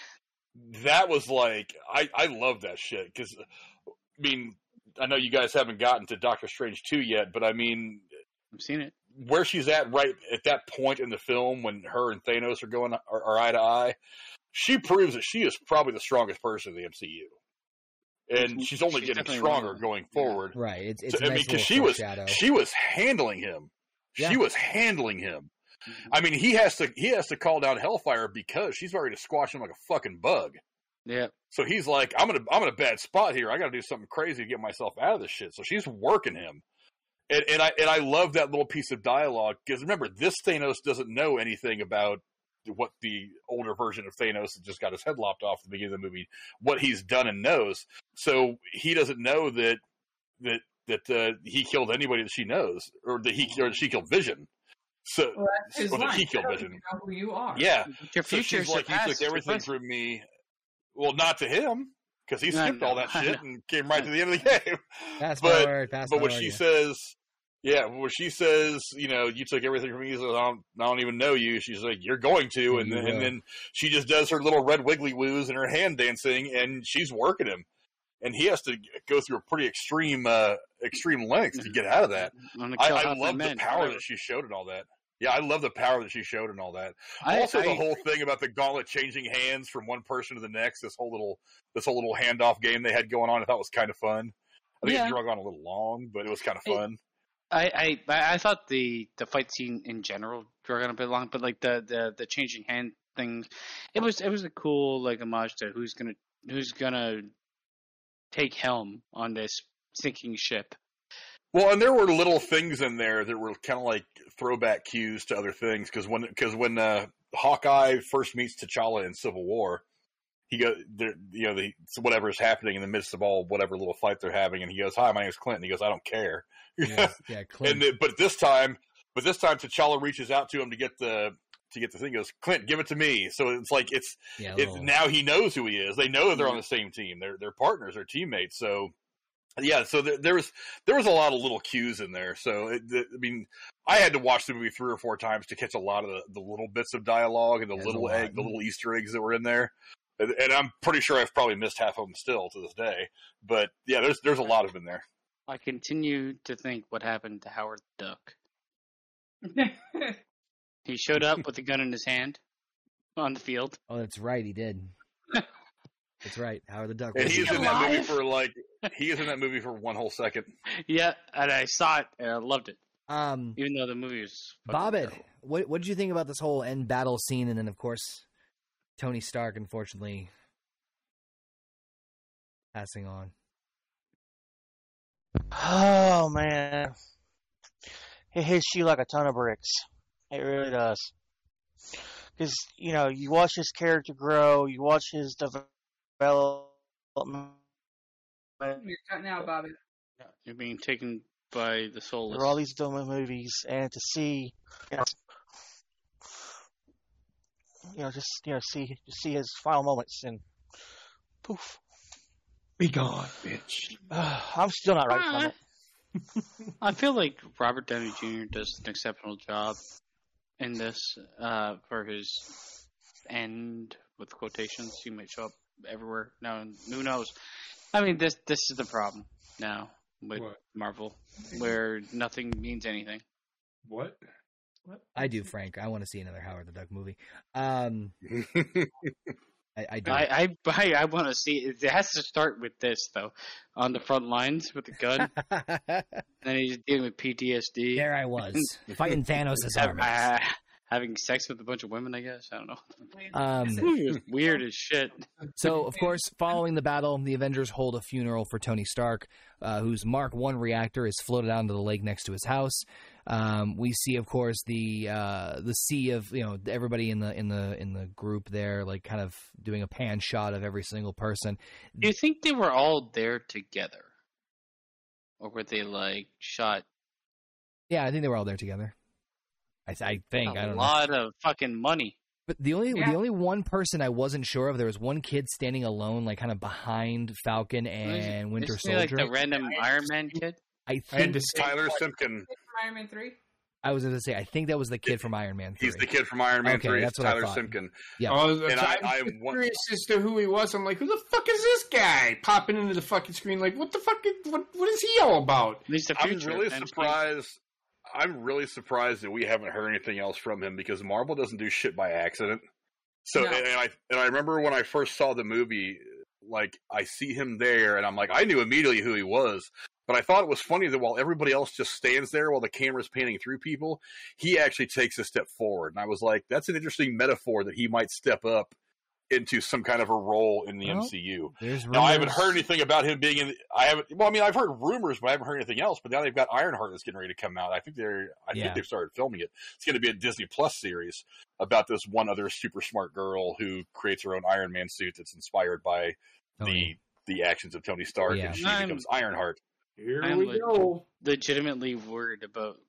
that was like I I love that shit because uh, I mean I know you guys haven't gotten to Doctor Strange two yet, but I mean I've seen it. where she's at right at that point in the film when her and Thanos are going are, are eye to eye, she proves that she is probably the strongest person in the MCU, and she's only She's getting stronger one of them. going Yeah. forward. Right. It's, So, it's a I mean, because she was foreshadow. she was handling him. Yeah. She was handling him. I mean, he has to he has to call down Hellfire because she's ready to squash him like a fucking bug. Yeah, So he's like, I'm gonna I'm in a bad spot here. I got to do something crazy to get myself out of this shit. So she's working him, and and I and I love that little piece of dialogue because remember, this Thanos doesn't know anything about what the older version of Thanos that just got his head lopped off at the beginning of the movie, what he's done and knows. So he doesn't know that that that uh, he killed anybody that she knows, or that he or she killed Vision. So, Well, that's his Well, the line. he killed Vision. you know who you are. yeah. Your So future she's like, you took everything from me. Well, not to him because he I skipped all that I shit and came right to the end of the game. Fast But- forward, fast But when forward. she yeah. says, yeah, when she says, you know, you took everything from me, so I don't, I don't even know you. She's like, you're going to, and you then, and then she just does her little red wiggly woos and her hand dancing, and she's working him, and he has to go through a pretty extreme, uh, extreme lengths to get out of that. I'm I, kill I half my love the power that she showed and all that. Yeah, I love the power that she showed and all that. I- also, the I- whole thing about the gauntlet changing hands from one person to the next. This whole little, this whole little handoff game they had going on, I thought was kind of fun. I think Yeah. it drug on a little long, but it was kind of fun. I, I I thought the the fight scene in general drug on a bit long, but like the the the changing hand things, it was it was a cool like homage to who's gonna who's gonna take helm on this sinking ship. Well, and there were little things in there that were kind of like throwback cues to other things because when because when uh, Hawkeye first meets T'Challa in Civil War, he goes you know, the whatever is happening in the midst of all whatever little fight they're having, and he goes, "Hi, my name is Clinton." He goes, "I don't care." yeah, yeah, Clint. and but this time, but this time T'Challa reaches out to him to get the to get the thing. He goes, "Clint, give it to me." So it's like it's yeah, it's little- now he knows who he is. They know they're on the same team. They're they're partners. They're teammates. So yeah, so there, there was there was a lot of little cues in there. So it, the, I mean, I had to watch the movie three or four times to catch a lot of the, the little bits of dialogue and the There's little lot. egg, the little Easter eggs that were in there. And, and I'm pretty sure I've probably missed half of them still to this day. But yeah, there's there's a lot of in there. I continue to think what happened to Howard the Duck. He showed up with a gun in his hand on the field. Oh, that's right, he did. that's right. Howard the Duck. And was he's in in that movie for like he is in that movie for one whole second. Yeah, and I saw it and I loved it, Um, even though the movie is fucking Bobbit, what what did you think about this whole end battle scene? And then, of course, Tony Stark, unfortunately, passing on. Oh man, it hits you like a ton of bricks. It really does. Because you know, you watch his character grow, you watch his development. You're cutting out, Bobby. You're being taken by the soulless. There are all these dumb movies, and to see, you know, you know, just you know, see to see his final moments, and poof, Be gone, bitch. I'm still not right from it. I feel like Robert Downey Jr. does an exceptional job in this uh, for his end with quotations. He might show up everywhere now. Who knows? I mean, this this is the problem now with What? Marvel, where nothing means anything. What? What? I do, Frank. I want to see another Howard the Duck movie. Um, I, I do. I I I, I want to see. It has to start with this though, on the front lines with the gun, and then he's dealing with PTSD. there I was fighting Thanos' Have- armies. Having sex with a bunch of women. I guess I don't know. Um, weird as shit. So, of course, following the battle, the Avengers hold a funeral for Tony Stark, uh, whose Mark One reactor is floated out into the lake next to his house. Um, we see, of course, the uh, the sea of you know everybody in the in the in the group there, like kind of doing a pan shot of every single person. Do you think they were all there together, or were they like shot? Yeah, I think they were all there together. I, I think I a don't know. lot of fucking money. But the only Yeah. the only one person I wasn't sure of, there was one kid standing alone, like kind of behind Falcon and Winter Isn't like the random Iron Man kid? I I had think to say, Tyler Simpkin. Iron Man 3? I was going to say I think that was the kid from Iron Man. 3. He's the kid from Iron Man Okay, 3. that's It's what I Tyler thought. Simpkin. Yeah. Oh, oh And I- I, I was curious as to who he was. I'm like, who the fuck is this guy popping into the fucking screen? Like, what the fuck? Is, what what is he all about? He's the I'm really of surprised. I'm really surprised that we haven't heard anything else from him because Marvel doesn't do shit by accident. So, No. and, and I and I remember when I first saw the movie, like I see him there, and I'm like, I knew immediately who he was. But I thought it was funny that while everybody else just stands there while the camera's panning through people, he actually takes a step forward. And I was like, that's an interesting metaphor that he might step up into some kind of a role in the Well, MCU. There's Now I haven't heard anything about him being in. I haven't. Well, I mean, I've heard rumors, but I haven't heard anything else. But now they've got Ironheart that's getting ready to come out. I think they're. I Yeah. think they've started filming it. It's going to be a Disney Plus series about this one other super smart girl who creates her own Iron Man suit that's inspired by Tony. the the actions of Tony Stark, Yeah. and she I'm- becomes Ironheart. Here I'm we like- go. legitimately worried about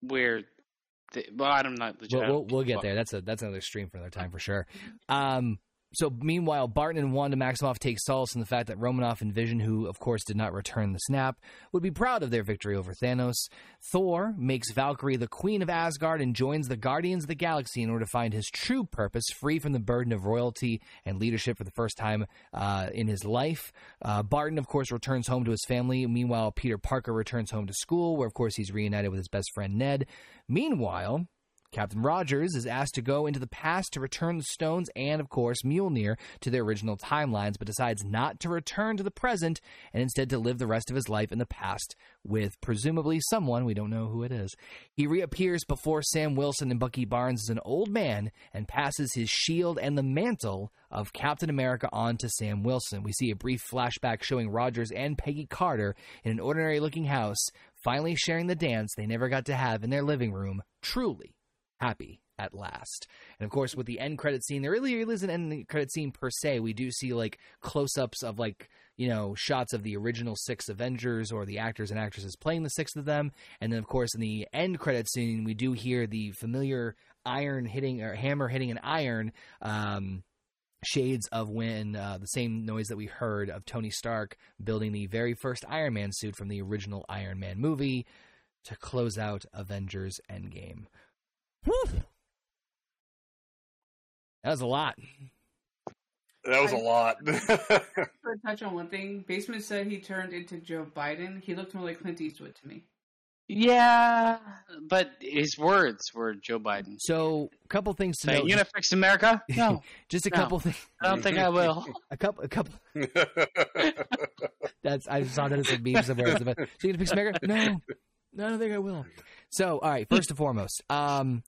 where They, well, I'm not. We'll, we'll, we'll get there. That's a that's another stream for another time for sure. Um, so meanwhile, Barton and Wanda Maximoff take solace in the fact that Romanoff and Vision, who of course did not return the snap, would be proud of their victory over Thanos. Thor makes Valkyrie the queen of Asgard and joins the Guardians of the Galaxy in order to find his true purpose, free from the burden of royalty and leadership for the first time uh, in his life. Uh, Barton, of course, returns home to his family. Meanwhile, Peter Parker returns home to school, where of course he's reunited with his best friend Ned. Meanwhile, Captain Rogers is asked to go into the past to return the stones and, of course, Mjolnir to their original timelines, but decides not to return to the present and instead to live the rest of his life in the past with presumably someone, we don't know who it is. He reappears before Sam Wilson and Bucky Barnes as an old man and passes his shield and the mantle of Captain America on to Sam Wilson. We see a brief flashback showing Rogers and Peggy Carter in an ordinary looking house, finally sharing the dance they never got to have in their living room. Truly happy at last. And of course, with the end credit scene, there really isn't an end credit scene per se. We do see like close ups of like, you know, shots of the original six Avengers or the actors and actresses playing the six of them. And then, of course, in the end credit scene, we do hear the familiar iron hitting or hammer hitting an iron. Um, shades of when uh, the same noise that we heard of Tony Stark building the very first Iron Man suit from the original Iron Man movie to close out Avengers Endgame. Whew. That was a lot. That was a lot. For touch on one thing, Basement said he turned into Joe Biden. He looked more like Clint Eastwood to me. Yeah, but his words were Joe Biden. So, a couple things to Saying, note. you gonna fix America? No, Just a No. couple things. I don't think I will. A couple. A couple. That's I saw that as a meme somewhere. So you gonna fix America? No, no, I don't think I will. So, all right. First and foremost, um,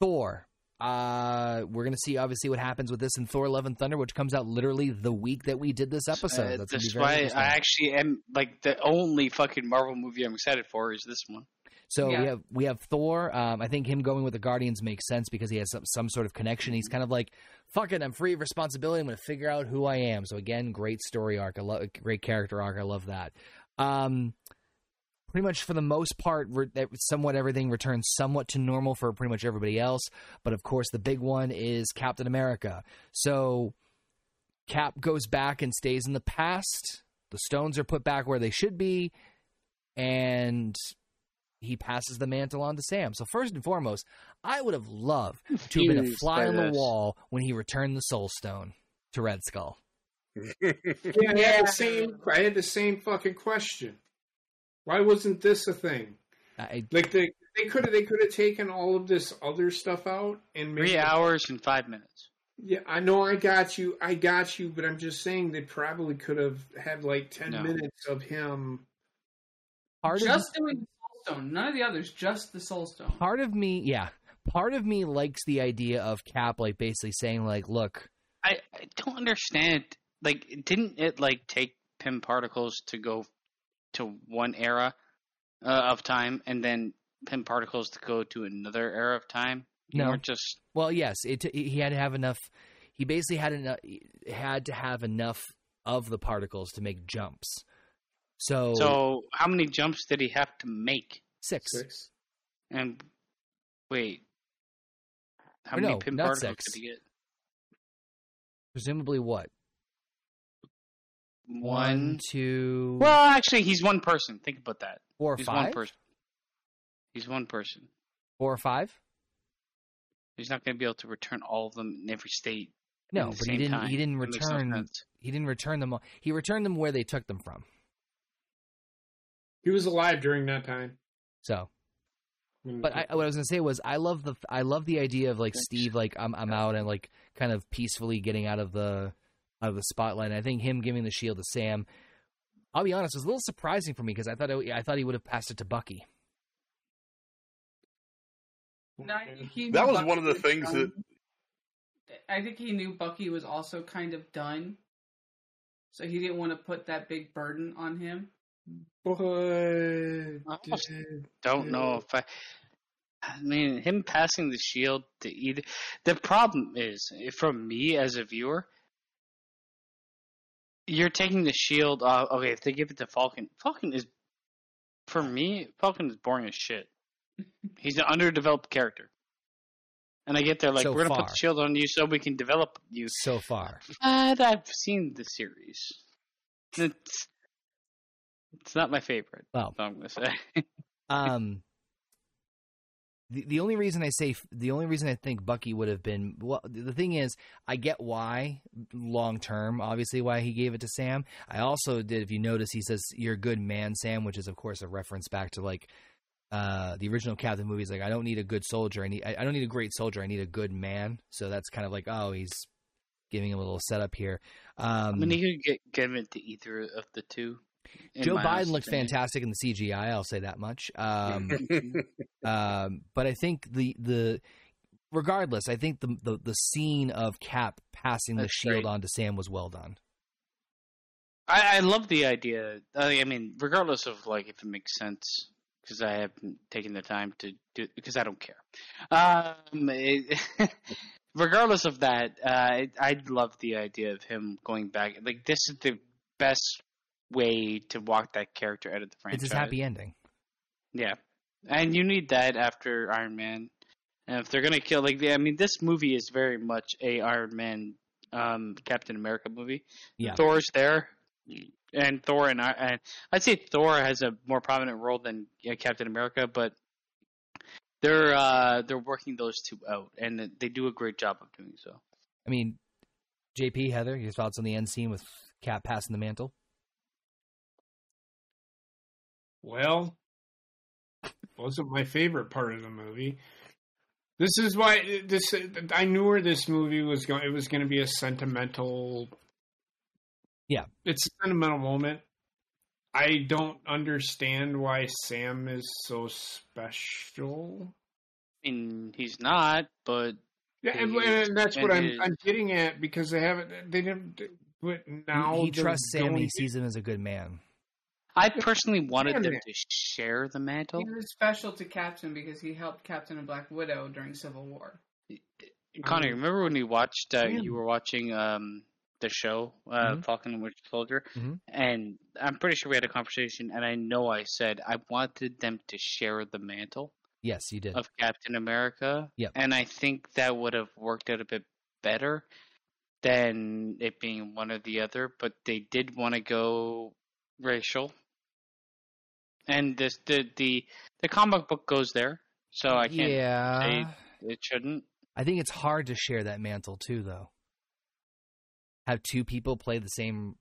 Thor. Uh, we're gonna see obviously what happens with this in Thor: Love and Thunder, which comes out literally the week that we did this episode. Uh, That's gonna that's why. I actually am like the only fucking Marvel movie I'm excited for is this one. So we have we have Thor. Um, I think him going with the Guardians makes sense because he has some, some sort of connection. He's kind of like, "Fuck it, I'm free of responsibility. I'm going to figure out who I am." So again, great story arc. I love great character arc. I love that. Um, pretty much for the most part, re- somewhat everything returns somewhat to normal for pretty much everybody else. But of course, the big one is Captain America. So Cap goes back and stays in the past. The stones are put back where they should be, and he passes the mantle on to Sam. So first and foremost, I would have loved to have been a fly on the wall when he returned the Soul Stone to Red Skull. Yeah, I had the same. I had the same fucking question. Why wasn't this a thing? I, Like they they could have they could have taken all of this other stuff out and made Three it- hours and five minutes. Yeah, I know I got you. I got you, but I'm just saying they probably could have had like ten No. minutes of him. part of Just doing the Soul Stone. None of the others, just the Soul Stone. part of me, yeah, part of me likes the idea of Cap like basically saying like, look, I, I don't understand. Like, didn't it like take Pym particles to go to one era uh, of time, and then Pym particles to go to another era of time? You No. weren't just well, yes, it he had to have enough. He basically had enough had to have enough of the particles to make jumps. So, so. How many jumps did he have to make? six. Six. And wait, how Or many no, Pym not particles six. did he get? presumably what One. two, Well, actually, he's one person. Think about that. four or He's five, one person. He's one person. four or five. He's not going to be able to return all of them in every state. No, at the but he didn't. time. He didn't That makes no return. he didn't return them. all. He returned them where they took them from. He was alive during that time. So, but I, what I was gonna say was, I love the I love the idea of like Steve, like I'm I'm out and like kind of peacefully getting out of the out of the spotlight. And I think him giving the shield to Sam, I'll be honest, was a little surprising for me because I thought it, I thought he would have passed it to Bucky. No, That was Bucky one of the things done. I think he knew Bucky was also kind of done, so he didn't want to put that big burden on him. But I Don't know if I. I mean, him passing the shield to either. The problem is, from me as a viewer, you're taking the shield off. Okay, if they give it to Falcon, Falcon is, for me, Falcon is boring as shit. He's an underdeveloped character. And I get there like So we're gonna far. put the shield on you so we can develop you. So far, But I've seen the series. It's it's not my favorite. Well. I'm gonna say. um, the the only reason I say the only reason I think Bucky would have been well, the thing is I get why long term, obviously why he gave it to Sam. I also did, if you notice, he says "You're a good man, Sam," which is of course a reference back to like uh the original Captain movies. Like I don't need a good soldier, I need I don't need a great soldier, I need a good man. So that's kind of like oh he's giving him a little setup here. Um, I mean, he could get give it to either of the two. Joe Biden looked fantastic in the CGI. I'll say that much. Um, um, but I think the the regardless, I think the the, the scene of Cap passing the shield great. on to Sam was well done. I, I love the idea. I, I mean, regardless of like if it makes sense, because I haven't taken the time to do because I don't care. Um, it, regardless of that, uh, I, I love the idea of him going back. Like this is the best way to walk that character out of the franchise. It's his happy ending. Yeah, and you need that after Iron Man. And if they're gonna kill, like, I mean, this movie is very much a Iron Man, um, Captain America movie. Yeah. Thor's there, and Thor and I, and I'd say Thor has a more prominent role than yeah, Captain America, but they're uh, they're working those two out, and they do a great job of doing so. I mean, JP Heather, your thoughts on the end scene with Cap passing the mantle? Well, wasn't my favorite part of the movie. This is why this I knew where this movie was going. It was going to be a sentimental. Yeah. it's a sentimental moment. I don't understand why Sam is so special. I mean, he's not, but Yeah, and, He- and that's what I'm, I'm, getting at because they haven't they didn't. But now he, he trusts Sam he sees him as a good man. I personally wanted them to share the mantle. He was special to Captain because he helped Captain and Black Widow during Civil War. Connie, Um, remember when we watched? Uh, you were watching um, the show uh, Mhm. Falcon and Winter Soldier, Mhm. and I'm pretty sure we had a conversation. And I know I said I wanted them to share the mantle Yes, you did. of Captain America. Yep. And I think that would have worked out a bit better than it being one or the other. But they did want to go racial, and this the the the comic book goes there, so I can't. yeah, say It shouldn't. I think it's hard to share that mantle too, though. Have two people play the same.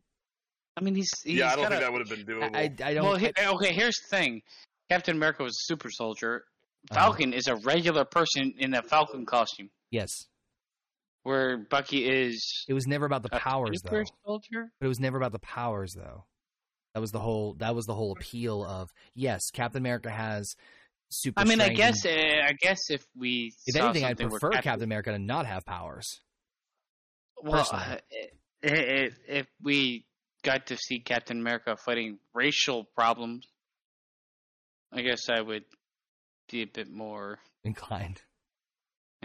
I mean, he's, he's yeah, I don't got think that would have been doable. I, I, I don't. Well, he, okay. Here's the thing: Captain America was a super soldier. Uh-huh. Falcon is a regular person in a Falcon costume, yes, where Bucky is it was never about the powers though. super soldier. But it was never about the powers, though. That was the whole. That was the whole appeal of yes, Captain America has super. I mean, I guess, uh, I guess if we, if anything, I'd prefer Captain, America to not have powers. Well, uh, if, if we got to see Captain America fighting racial problems, I guess I would be a bit more Inclined.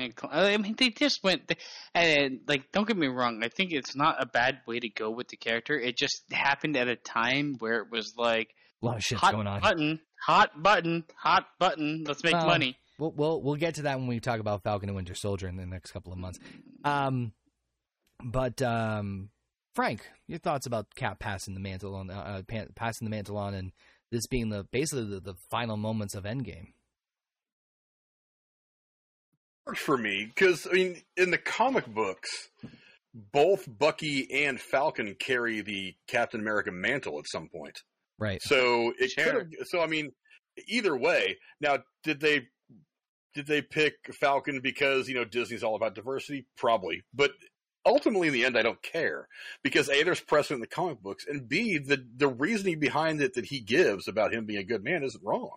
Inclined. I mean, they just went, and like, don't get me wrong. I think it's not a bad way to go with the character. It just happened at a time where it was like A lot of shit's hot going on. button, hot button, hot button. Let's make Well, money. We'll, we'll we'll get to that when we talk about Falcon and Winter Soldier in the next couple of months. Um, but um, Frank, your thoughts about Cap passing the mantle on, uh, passing the mantle on, and this being the basically the, the final moments of Endgame. Worked for me because I mean, in the comic books, both Bucky and Falcon carry the Captain America mantle at some point. Right. So it Sure. could have. So I mean, either way. Now, did they did they pick Falcon because you know Disney's all about diversity? Probably, but ultimately, in the end, I don't care because a there's precedent in the comic books, and b the the reasoning behind it that he gives about him being a good man isn't wrong.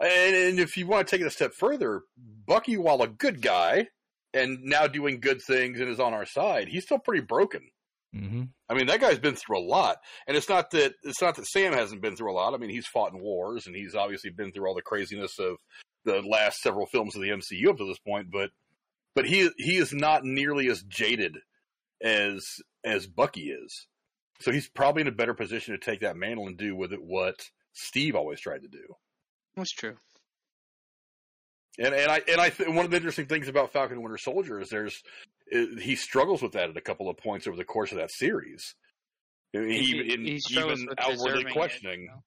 And, and if you want to take it a step further, Bucky, while a good guy and now doing good things and is on our side, he's still pretty broken. Mm-hmm. I mean, that guy's been through a lot, and it's not that it's not that Sam hasn't been through a lot. I mean, he's fought in wars, and he's obviously been through all the craziness of the last several films of the MCU up to this point. But but he he is not nearly as jaded as as Bucky is. So he's probably in a better position to take that mantle and do with it what Steve always tried to do. That's true. And and I and I th- one of the interesting things about Falcon and Winter Soldier is there's uh, he struggles with that at a couple of points over the course of that series. I mean, He- He, in, he even outwardly deserving it, questioning. you know?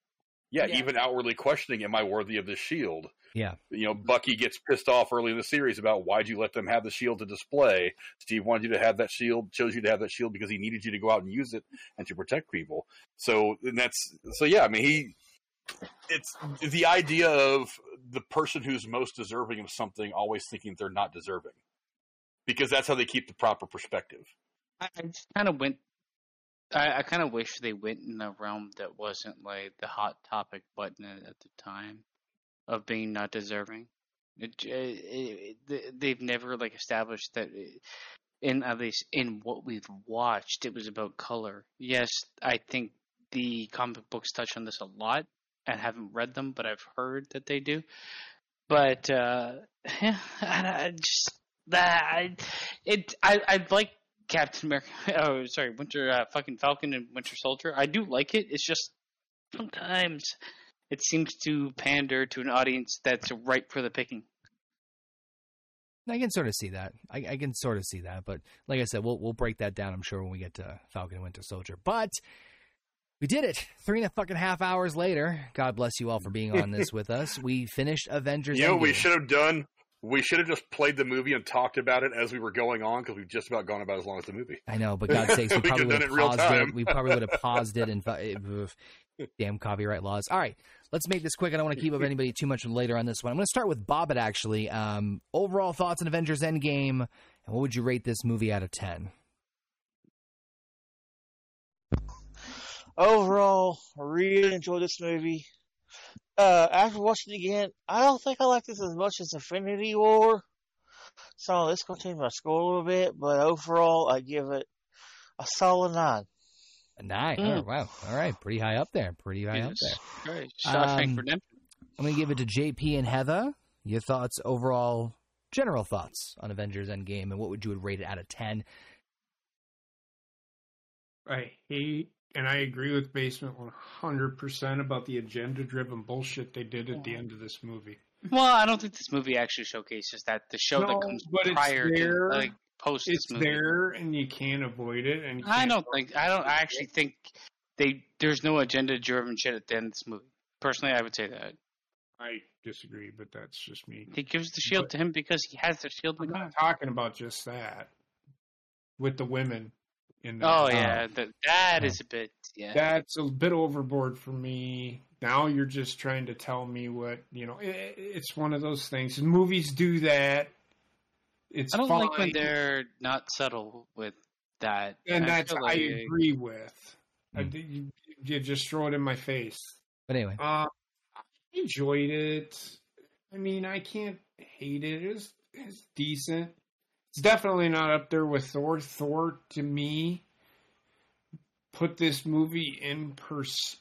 Yeah, Yeah. even outwardly questioning, am I worthy of this shield? Yeah. You know, Bucky gets pissed off early in the series about why'd you let them have the shield to display. Steve wanted you to have that shield, chose you to have that shield because he needed you to go out and use it and to protect people. So and that's so yeah, I mean he it's the idea of the person who's most deserving of something always thinking they're not deserving. Because that's how they keep the proper perspective. I, I just kind of went. I, I kind of wish they went in a realm that wasn't like the hot topic button at, the time of being not deserving. It, it, it, they've never like established that, eh, in at least in what we've watched, it was about color. Yes, I think the comic books touch on this a lot. I haven't read them, but I've heard that they do. But uh, yeah, I, I just that I, it I I like Captain America. Oh, sorry, Winter uh, fucking Falcon and Winter Soldier. I do like it. It's just sometimes it seems to pander to an audience that's ripe for the picking. I can sort of see that. I, I can sort of see that, but like I said, we'll we'll break that down. I'm sure when we get to Falcon and Winter Soldier. But we did it. Three and a fucking half hours later. God bless you all for being on this with us. We finished Avengers. You know we should have done? We should have just played the movie and talked about it as we were going on because we've just about gone about as long as the movie. I know, but God's sakes, we We probably would have paused it. We probably would have paused it and damn copyright laws. All right, let's make this quick. I don't want to keep up anybody too much later on this one. I'm going to start with Bobbit. Actually, um, overall thoughts on Avengers Endgame, and what would you rate this movie out of ten? Overall, really enjoyed this movie. Uh, after watching it again, I don't think I like this as much as Infinity War. So this gonna change my score a little bit, but overall, I give it a solid nine. A nine. Mm. Oh, wow. All right, pretty high up there. Pretty high up Jesus there. Christ. Shawshank Um, Redemption. I'm going to give it to JP and Heather. Your thoughts, overall, general thoughts on Avengers Endgame, and what would you would rate it out of ten? I hate, and I agree with Basement 100% about the agenda driven bullshit they did at the end of this movie. Well, I don't think this movie actually showcases that. The show No, that comes but it's prior there. to like post It's this movie. there, and you can't avoid it. And I don't think I don't. I actually think they there's no agenda driven shit at the end of this movie. Personally, I would say that I disagree, but that's just me. he gives the shield But- to him because he has the shield in I'm not talking about just that with the women. In the, Oh yeah, that that is a bit yeah. that's a bit overboard for me. Now you're just trying to tell me what you know. It, it's one of those things. Movies do that. It's I don't fine, like when they're not subtle with that. and I that's feel I like- agree with. I Hmm. did- you, you just throw it in my face. But anyway, Uh, I enjoyed it. I mean, I can't hate it. It was, it was decent. It's definitely not up there with Thor. Thor, to me, put this movie in pers.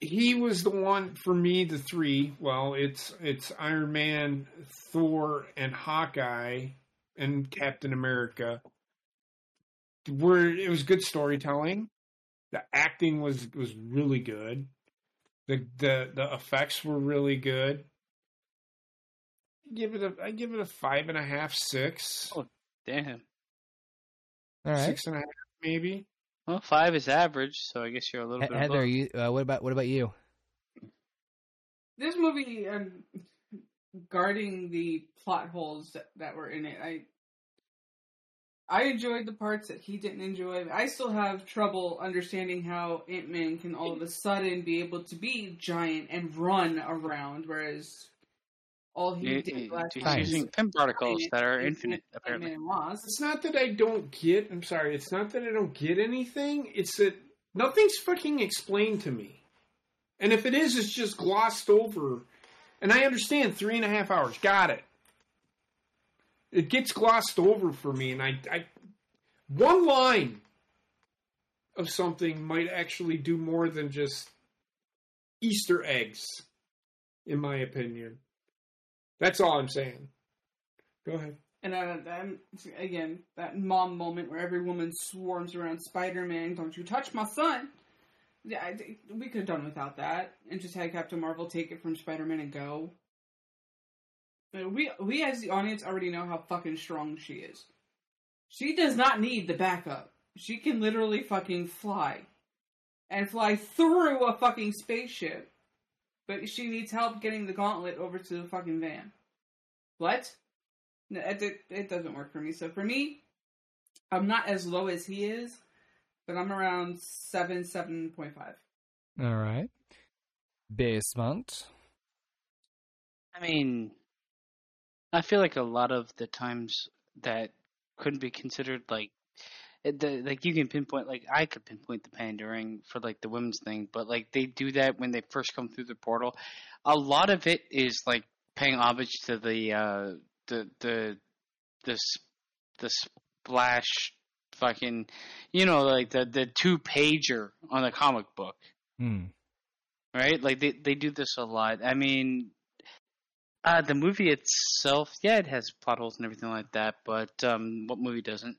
He was the one for me. The three. Well, it's it's Iron Man, Thor, and Hawkeye, and Captain America. Where it was good storytelling the acting was was really good. The the the effects were really good. Give it a I give it a five and a half, six, Oh, Damn. all right. six and a half maybe. Well, five is average, so I guess you're a little He- bit. Heather, above. you uh, what about what about you? This movie, um, guarding the plot holes that, that were in it, I I enjoyed the parts that he didn't enjoy. I still have trouble understanding how Ant Man can all of a sudden be able to be giant and run around, whereas all he He- did he- last he's time Nice. using Pym particles was that are Ant-Man- infinite, apparently. Ant-Man It's not that I don't get. I'm sorry. It's not that I don't get anything. It's that nothing's fucking explained to me. And if it is, it's just glossed over. And I understand three and a half hours. Got it. It gets glossed over for me, and I, I one line of something might actually do more than just Easter eggs, in my opinion. That's all I'm saying. Go ahead. And uh, then again, that mom moment where every woman swarms around Spider-Man. Don't you touch my son? Yeah, I, we could have done without that, and just had Captain Marvel take it from Spider-Man and go. We we as the audience already know how fucking strong she is. She does not need the backup. She can literally fucking fly. And fly through a fucking spaceship. But she needs help getting the gauntlet over to the fucking van. What? No, it, it, it doesn't work for me. So for me, I'm not as low as he is, but I'm around 7, 7.5. All right. Basement. I mean, I feel like a lot of the times that couldn't be considered like it- the, like you can pinpoint like I could pinpoint the pandering for like the women's thing, but like they do that when they first come through the portal. A lot of it is like paying homage to the uh the the the the splash fucking you know like the the two pager on the comic book Hmm. right? Like they they do this a lot. I mean, uh, the movie itself, yeah, it has plot holes and everything like that. But um, what movie doesn't?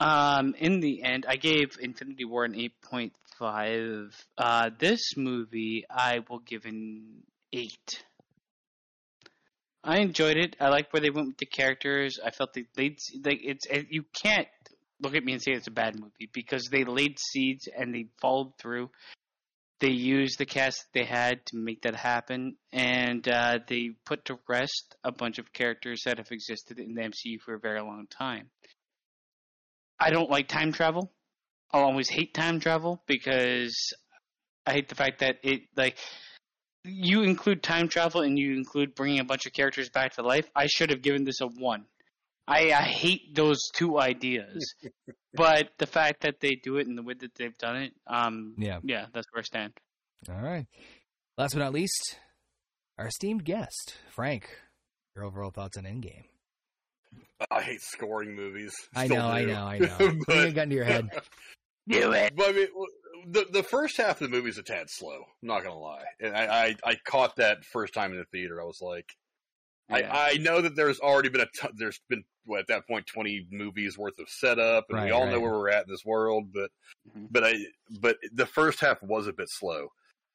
Um, in the end, I gave Infinity War an eight point five. Uh, this movie, I will give an eight. I enjoyed it. I like where they went with the characters. I felt they laid like it's it, you can't look at me and say it's a bad movie because they laid seeds and they followed through they used the cast that they had to make that happen, and uh, they put to rest a bunch of characters that have existed in the MCU for a very long time. I don't like time travel. I'll always hate time travel because I hate the fact that it like you include time travel and you include bringing a bunch of characters back to life. I should have given this a one. I, I hate those two ideas, but the fact that they do it in the way that they've done it, um, Yeah. yeah, that's where I stand. All right. Last but not least, our esteemed guest, Frank. Your overall thoughts on Endgame? I hate scoring movies. I Still know, I know, I know. Bring a but, gun to your head. Do it. but I mean, the the first half of the movie is a tad slow. I'm not gonna lie. And I, I I caught that first time in the theater. I was like, Yeah. I, I know that there's already been a there's been what, at that point 20 movies worth of setup, and we Right, all right. know where we're at in this world. But Mhm. but I but the first half was a bit slow.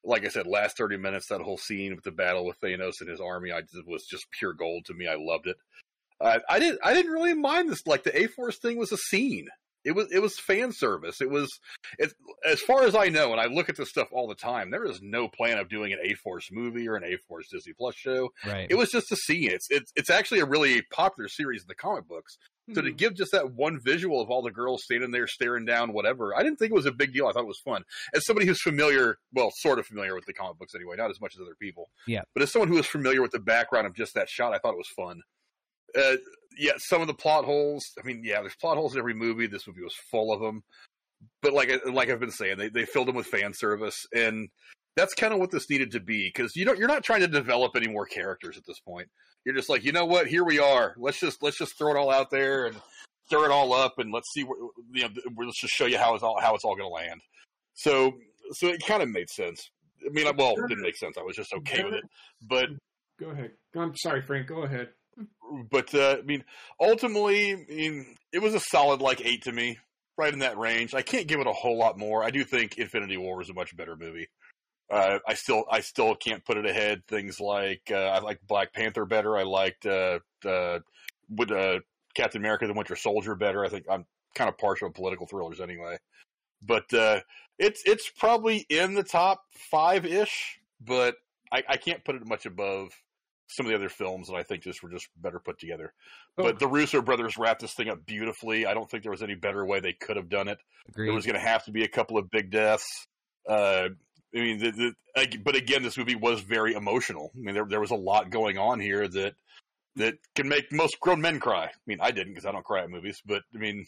Like I said, last 30 minutes, that whole scene with the battle with Thanos and his army, I just, was just pure gold to me. I loved it. I I didn't I didn't really mind this. Like the A Force thing was a scene. It was it was fan service. It was it, as far as I know, and I look at this stuff all the time. There is no plan of doing an A Force movie or an A Force Disney Plus show. Right. It was just a scene. It's it's it's actually a really popular series in the comic books. So to Mhm. give just that one visual of all the girls standing there staring down whatever, I didn't think it was a big deal. I thought it was fun. As somebody who's familiar, well, sort of familiar with the comic books anyway, not as much as other people. Yeah. But as someone who was familiar with the background of just that shot, I thought it was fun. Uh, yeah, some of the plot holes. I mean, yeah, there's plot holes in every movie. This movie was full of them. But like like I've been saying, they they filled them with fan service, and that's kind of what this needed to be because you don't you're not trying to develop any more characters at this point. You're just like, you know what? Here we are. Let's just let's just throw it all out there and stir it all up, and let's see. Where, you know, let's just show you how it's all how it's all going to land. So so it kind of made sense. I mean, well, it didn't make sense. I was just okay with it, but Go ahead. I'm sorry, Frank. Go ahead. But uh, I mean, ultimately, I mean, it was a solid like eight to me, right in that range. I can't give it a whole lot more. I do think Infinity War was a much better movie. Uh, I still, I still can't put it ahead. Things like uh, I like Black Panther better. I liked uh, uh, with uh, Captain America: The Winter Soldier better. I think I'm kind of partial to political thrillers anyway. But uh, it's it's probably in the top five ish, but I, I can't put it much above some of the other films that I think just were just better put together. But the Russo brothers wrapped this thing up beautifully. I don't think there was any better way they could have done it. Agreed. There was going to have to be a couple of big deaths. Uh, I mean, the, the, but again, this movie was very emotional. I mean, there there was a lot going on here that that can make most grown men cry. I mean, I didn't because I don't cry at movies, but I mean,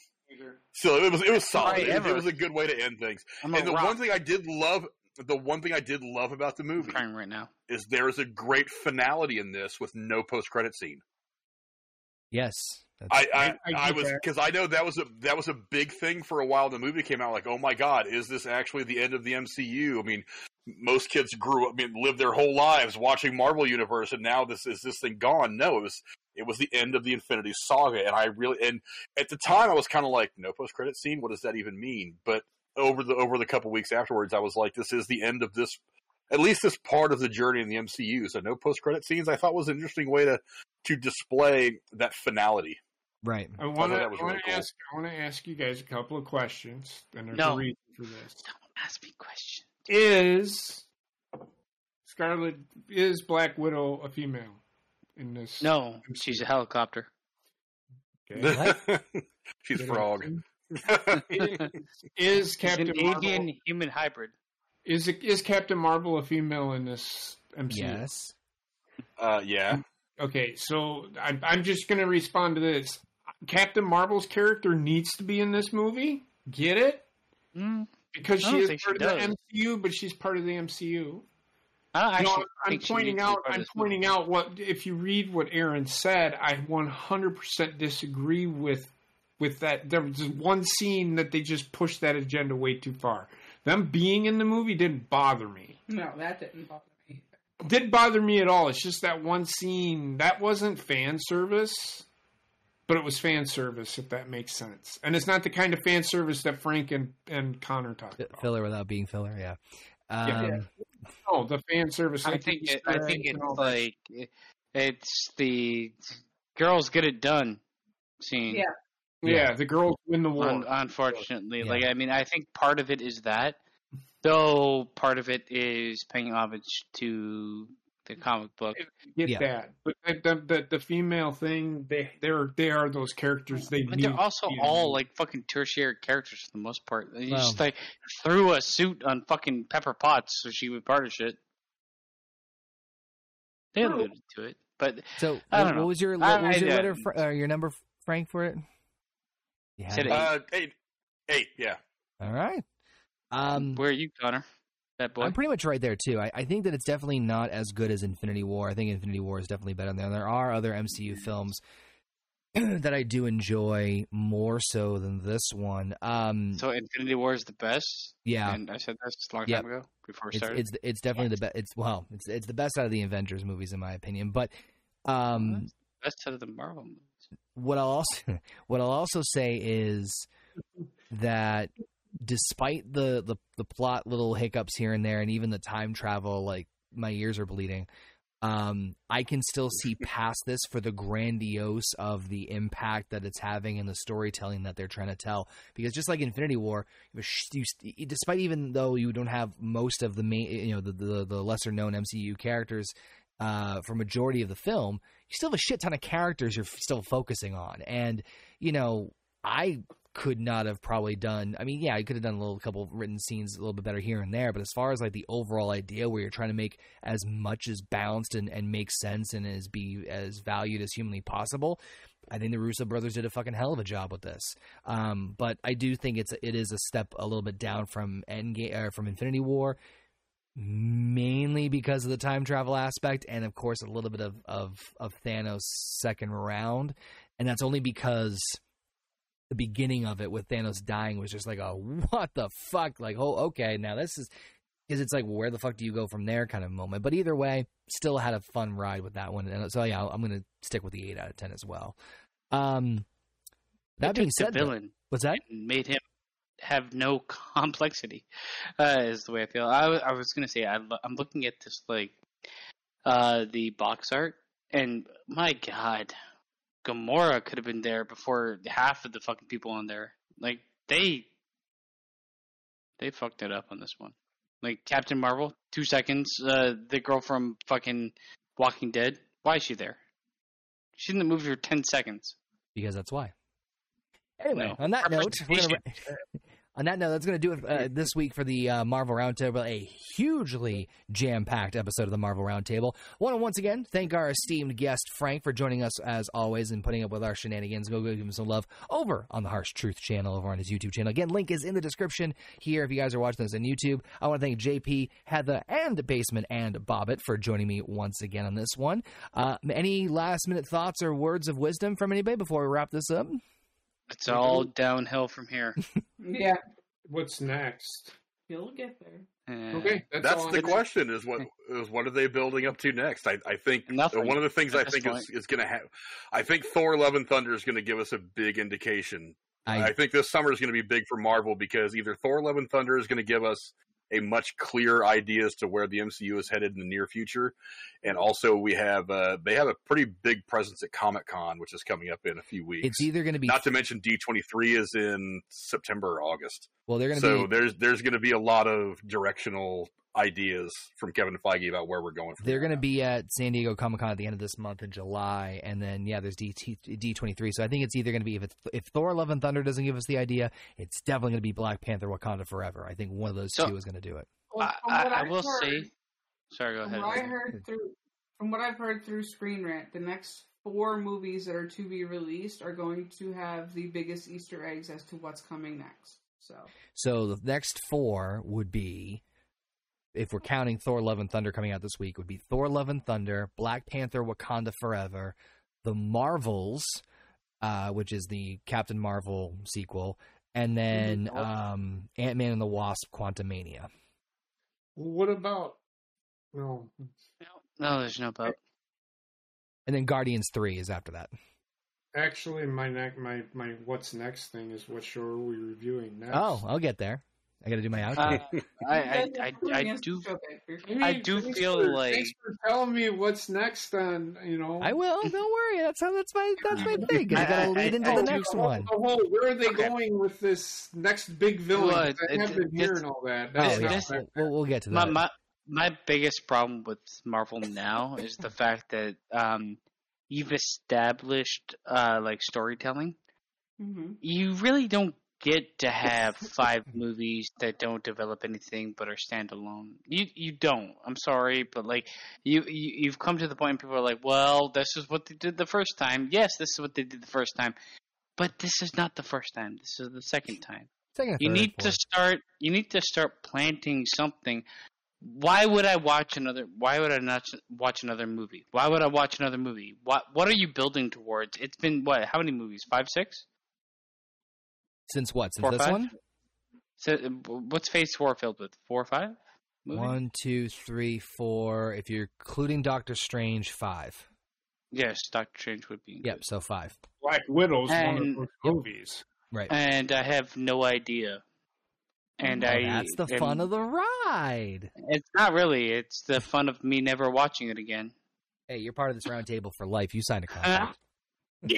still, it was it was solid. It, it was a good way to end things. I'm And the rock. one thing I did love, the one thing I did love about the I'm movie right now. is there is a great finality in this with no post credit scene. yes. I I, I- I I, was because I know that was a that was a big thing for a while. The movie came out like, oh my god, is this actually the end of the MCU? I mean, most kids grew up, I mean, lived their whole lives watching Marvel Universe, and now this is this thing gone? No, it was it was the end of the Infinity Saga, and I really and at the time I was kind of like, no post credit scene. What does that even mean? But over the over the couple weeks afterwards, I was like, this is the end of this at least this part of the journey in the MCU. So no post credit scenes. I thought was an interesting way to to display that finality. Right. I want to really cool. ask. I want to ask you guys a couple of questions, and there's No. a reason for this. Don't ask me questions. Is Scarlet is Black Widow a female in this? No, she's a helicopter. Okay. She's frog. Is She's Captain an Marvel, alien human hybrid. is is Captain Marvel a female in this MCU? Yes. uh, yeah. Okay, so I'm I'm just gonna respond to this. Captain Marvel's character needs to be in this movie. Get it? Mm, Because I she is think she part of does. the MCU, but she's part of the MCU. I no, I'm pointing needs to be out. I'm this movie. pointing out what if you read what Aaron said, I 100% disagree with with that. There was one scene that they just pushed that agenda way too far. Them being in the movie didn't bother me. No, that didn't bother me. Didn't bother me at all. It's just that one scene that wasn't fan service, but it was fan service if that makes sense. And it's not the kind of fan service that Frank and and Conor talked about. Filler without being filler. Yeah. Um, Yeah. No, the fan service. I like think it, I think it's all that like it's the girls get it done scene. Yeah. Yeah, the girls win the war. Un- unfortunately, Yeah. like I mean, I think part of it is that, though part of it is paying homage to the comic book. Get Yeah. that, but the, the the female thing, they they're they are those characters. They But need they're also be in all like fucking tertiary characters for the most part. You Well- just like threw a suit on fucking Pepper Potts so she would part of shit. They alluded to it, but So, I what, don't know. what was your what was I- your I- letter? Fr- uh, your number, Frank, for it? Yeah. Said it. Uh, eight. Eight. Yeah. All right. Um, where are you, Conor? That boy. I'm pretty much right there too. I, I think that it's definitely not as good as Infinity War. I think Infinity War is definitely better than there. There are other MCU films that I do enjoy more so than this one. Um, so Infinity War is the best. yeah, and I said this a long Yep. time ago before we it's started. it's it's definitely the best. It's well, it's it's the best out of the Avengers movies in my opinion. But um, best out of the Marvel movies. What I'll also what I'll also say is that despite the, the the plot little hiccups here and there, and even the time travel, like my ears are bleeding. Um, I can still see past this for the grandiose of the impact that it's having and the storytelling that they're trying to tell. Because just like Infinity War, you, despite even though you don't have most of the main, you know, the the, the lesser known MCU characters uh, for majority of the film, you still have a shit ton of characters you're still focusing on. And, you know, I could not have probably done I mean, yeah, I could have done a little couple written scenes a little bit better here and there, but as far as like the overall idea where you're trying to make as much as balanced and, and make sense and as be as valued as humanly possible, I think the Russo brothers did a fucking hell of a job with this. Um, but I do think it's it is a step a little bit down from Endgame or from Infinity War mainly because of the time travel aspect and of course a little bit of of of Thanos second round. And that's only because the beginning of it with Thanos dying was just like a what the fuck? Like oh okay now this is because it's like where the fuck do you go from there kind of moment. But either way still had a fun ride with that one. And so yeah I'm gonna stick with the 8 out of 10 as well. Um that being said though- villain what's that? made him have no complexity. Uh, is the way I feel. I, I was gonna say I, I'm looking at this like uh, the box art, and my god, Gamora could have been there before half of the fucking people on there. Like they they fucked it up on this one. Like Captain Marvel, two seconds. Uh, the girl from fucking Walking Dead. Why is she there? She's in the movie for ten seconds. because that's why. Anyway, No. on that note, gonna, on that note, that's going to do it uh, this week for the uh, Marvel Roundtable. A hugely jam-packed episode of the Marvel Roundtable. Want to once again thank our esteemed guest Frank for joining us as always and putting up with our shenanigans. Go, go give him some love over on the Harsh Truth channel over on his YouTube channel. Again, link is in the description here if you guys are watching this on YouTube. I want to thank JP, Heather, and Basement and Bobbit for joining me once again on this one. Uh, any last minute thoughts or words of wisdom from anybody before we wrap this up? It's all downhill from here. Yeah, What's next? you'll get there. Uh, Okay, that's, That's the question: is what is what are they building up to next? I, I think Nothing one of the things I this think is, is going to have. I think Thor: Love and Thunder is going to give us a big indication. I, I think this summer is going to be big for Marvel because either Thor: Love and Thunder is going to give us a much clearer idea as to where the MCU is headed in the near future. And also, we have uh, they have a pretty big presence at Comic Con, which is coming up in a few weeks. It's either going to be Not to mention D23 is in September or August. well, they're going to So be there's there's going to be a lot of directional ideas from Kevin Feige about where we're going. From they're going to be at San Diego Comic Con at the end of this month in July, and then yeah, there's D D twenty three. So I think it's either going to be if it's, if Thor: Love and Thunder doesn't give us the idea, it's definitely going to be Black Panther: Wakanda Forever. I think one of those So- two is going to do it. Well, I, I, I will heard- say. Sorry, go ahead. I heard through, from what I've heard through Screen Rant, the next four movies that are to be released are going to have the biggest Easter eggs as to what's coming next. So So the next four would be, if we're counting Thor: Love and Thunder coming out this week, would be Thor: Love and Thunder, Black Panther: Wakanda Forever, The Marvels, uh, which is the Captain Marvel sequel, and then um, Ant Man and the Wasp: Quantumania. What about? No, No, there's no but. And then Guardians Three is after that. actually, my neck, my my what's next thing is what show are we reviewing next? Oh, I'll get there. I got to do my outro. Uh, I, I, I, I do. I do feel for- like- thanks for telling me what's next. On you know, I will. Don't worry. That's how. That's my. That's my thing. I got to lead into I the do- next the one. whole- the whole- where are they Okay. going with this next big villain? Well, 'Cause I it- have been it's- hearing all that. Oh That's yeah, not this- we'll, we'll get to that. my my biggest problem with Marvel now is the fact that um, you've established uh, like storytelling. hmm You really don't get to have five movies that don't develop anything but are standalone. You you don't. I'm sorry, but like you, you you've come to the point. People are like, well, this is what they did the first time. Yes, this is what they did the first time, but this is not the first time. This is the second time. Second, You need to start. You need to start planting something. Why would I watch another? Why would I not watch another movie? Why would I watch another movie? What What are you building towards? It's been what? How many movies? Five, six, Since what? Since four, this five. one? So, what's Phase Four filled with? Four or five? Movies? One, two, three, four. If you're including Doctor Strange, five. Yes, Doctor Strange would be. Yep, so five. Black Widow's one of And- those movies. Right. And I have no idea. And Oh, I. that's the am- fun of the ride. It's not really. It's the fun of me never watching it again. Hey, you're part of this roundtable for life. You signed a contract.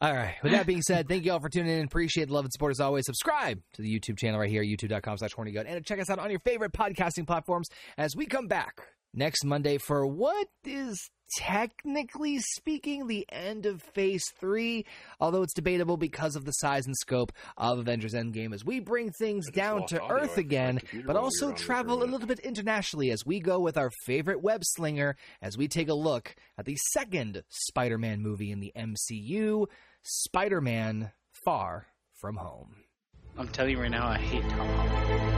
All right. With that being said, thank you all for tuning in. Appreciate the love and support as always. Subscribe to the YouTube channel right here, youtube.com slash hornygoat. And check us out on your favorite podcasting platforms as we come back next Monday for what is technically speaking the end of phase three, although it's debatable because of the size and scope of Avengers Endgame as we bring things down to earth again, but also were on there for a travel a little bit internationally as we go with our favorite web slinger as we take a look at the second Spider Man movie in the MCU, Spider Man Far From Home. I'm telling you right now, I hate Tom Holland.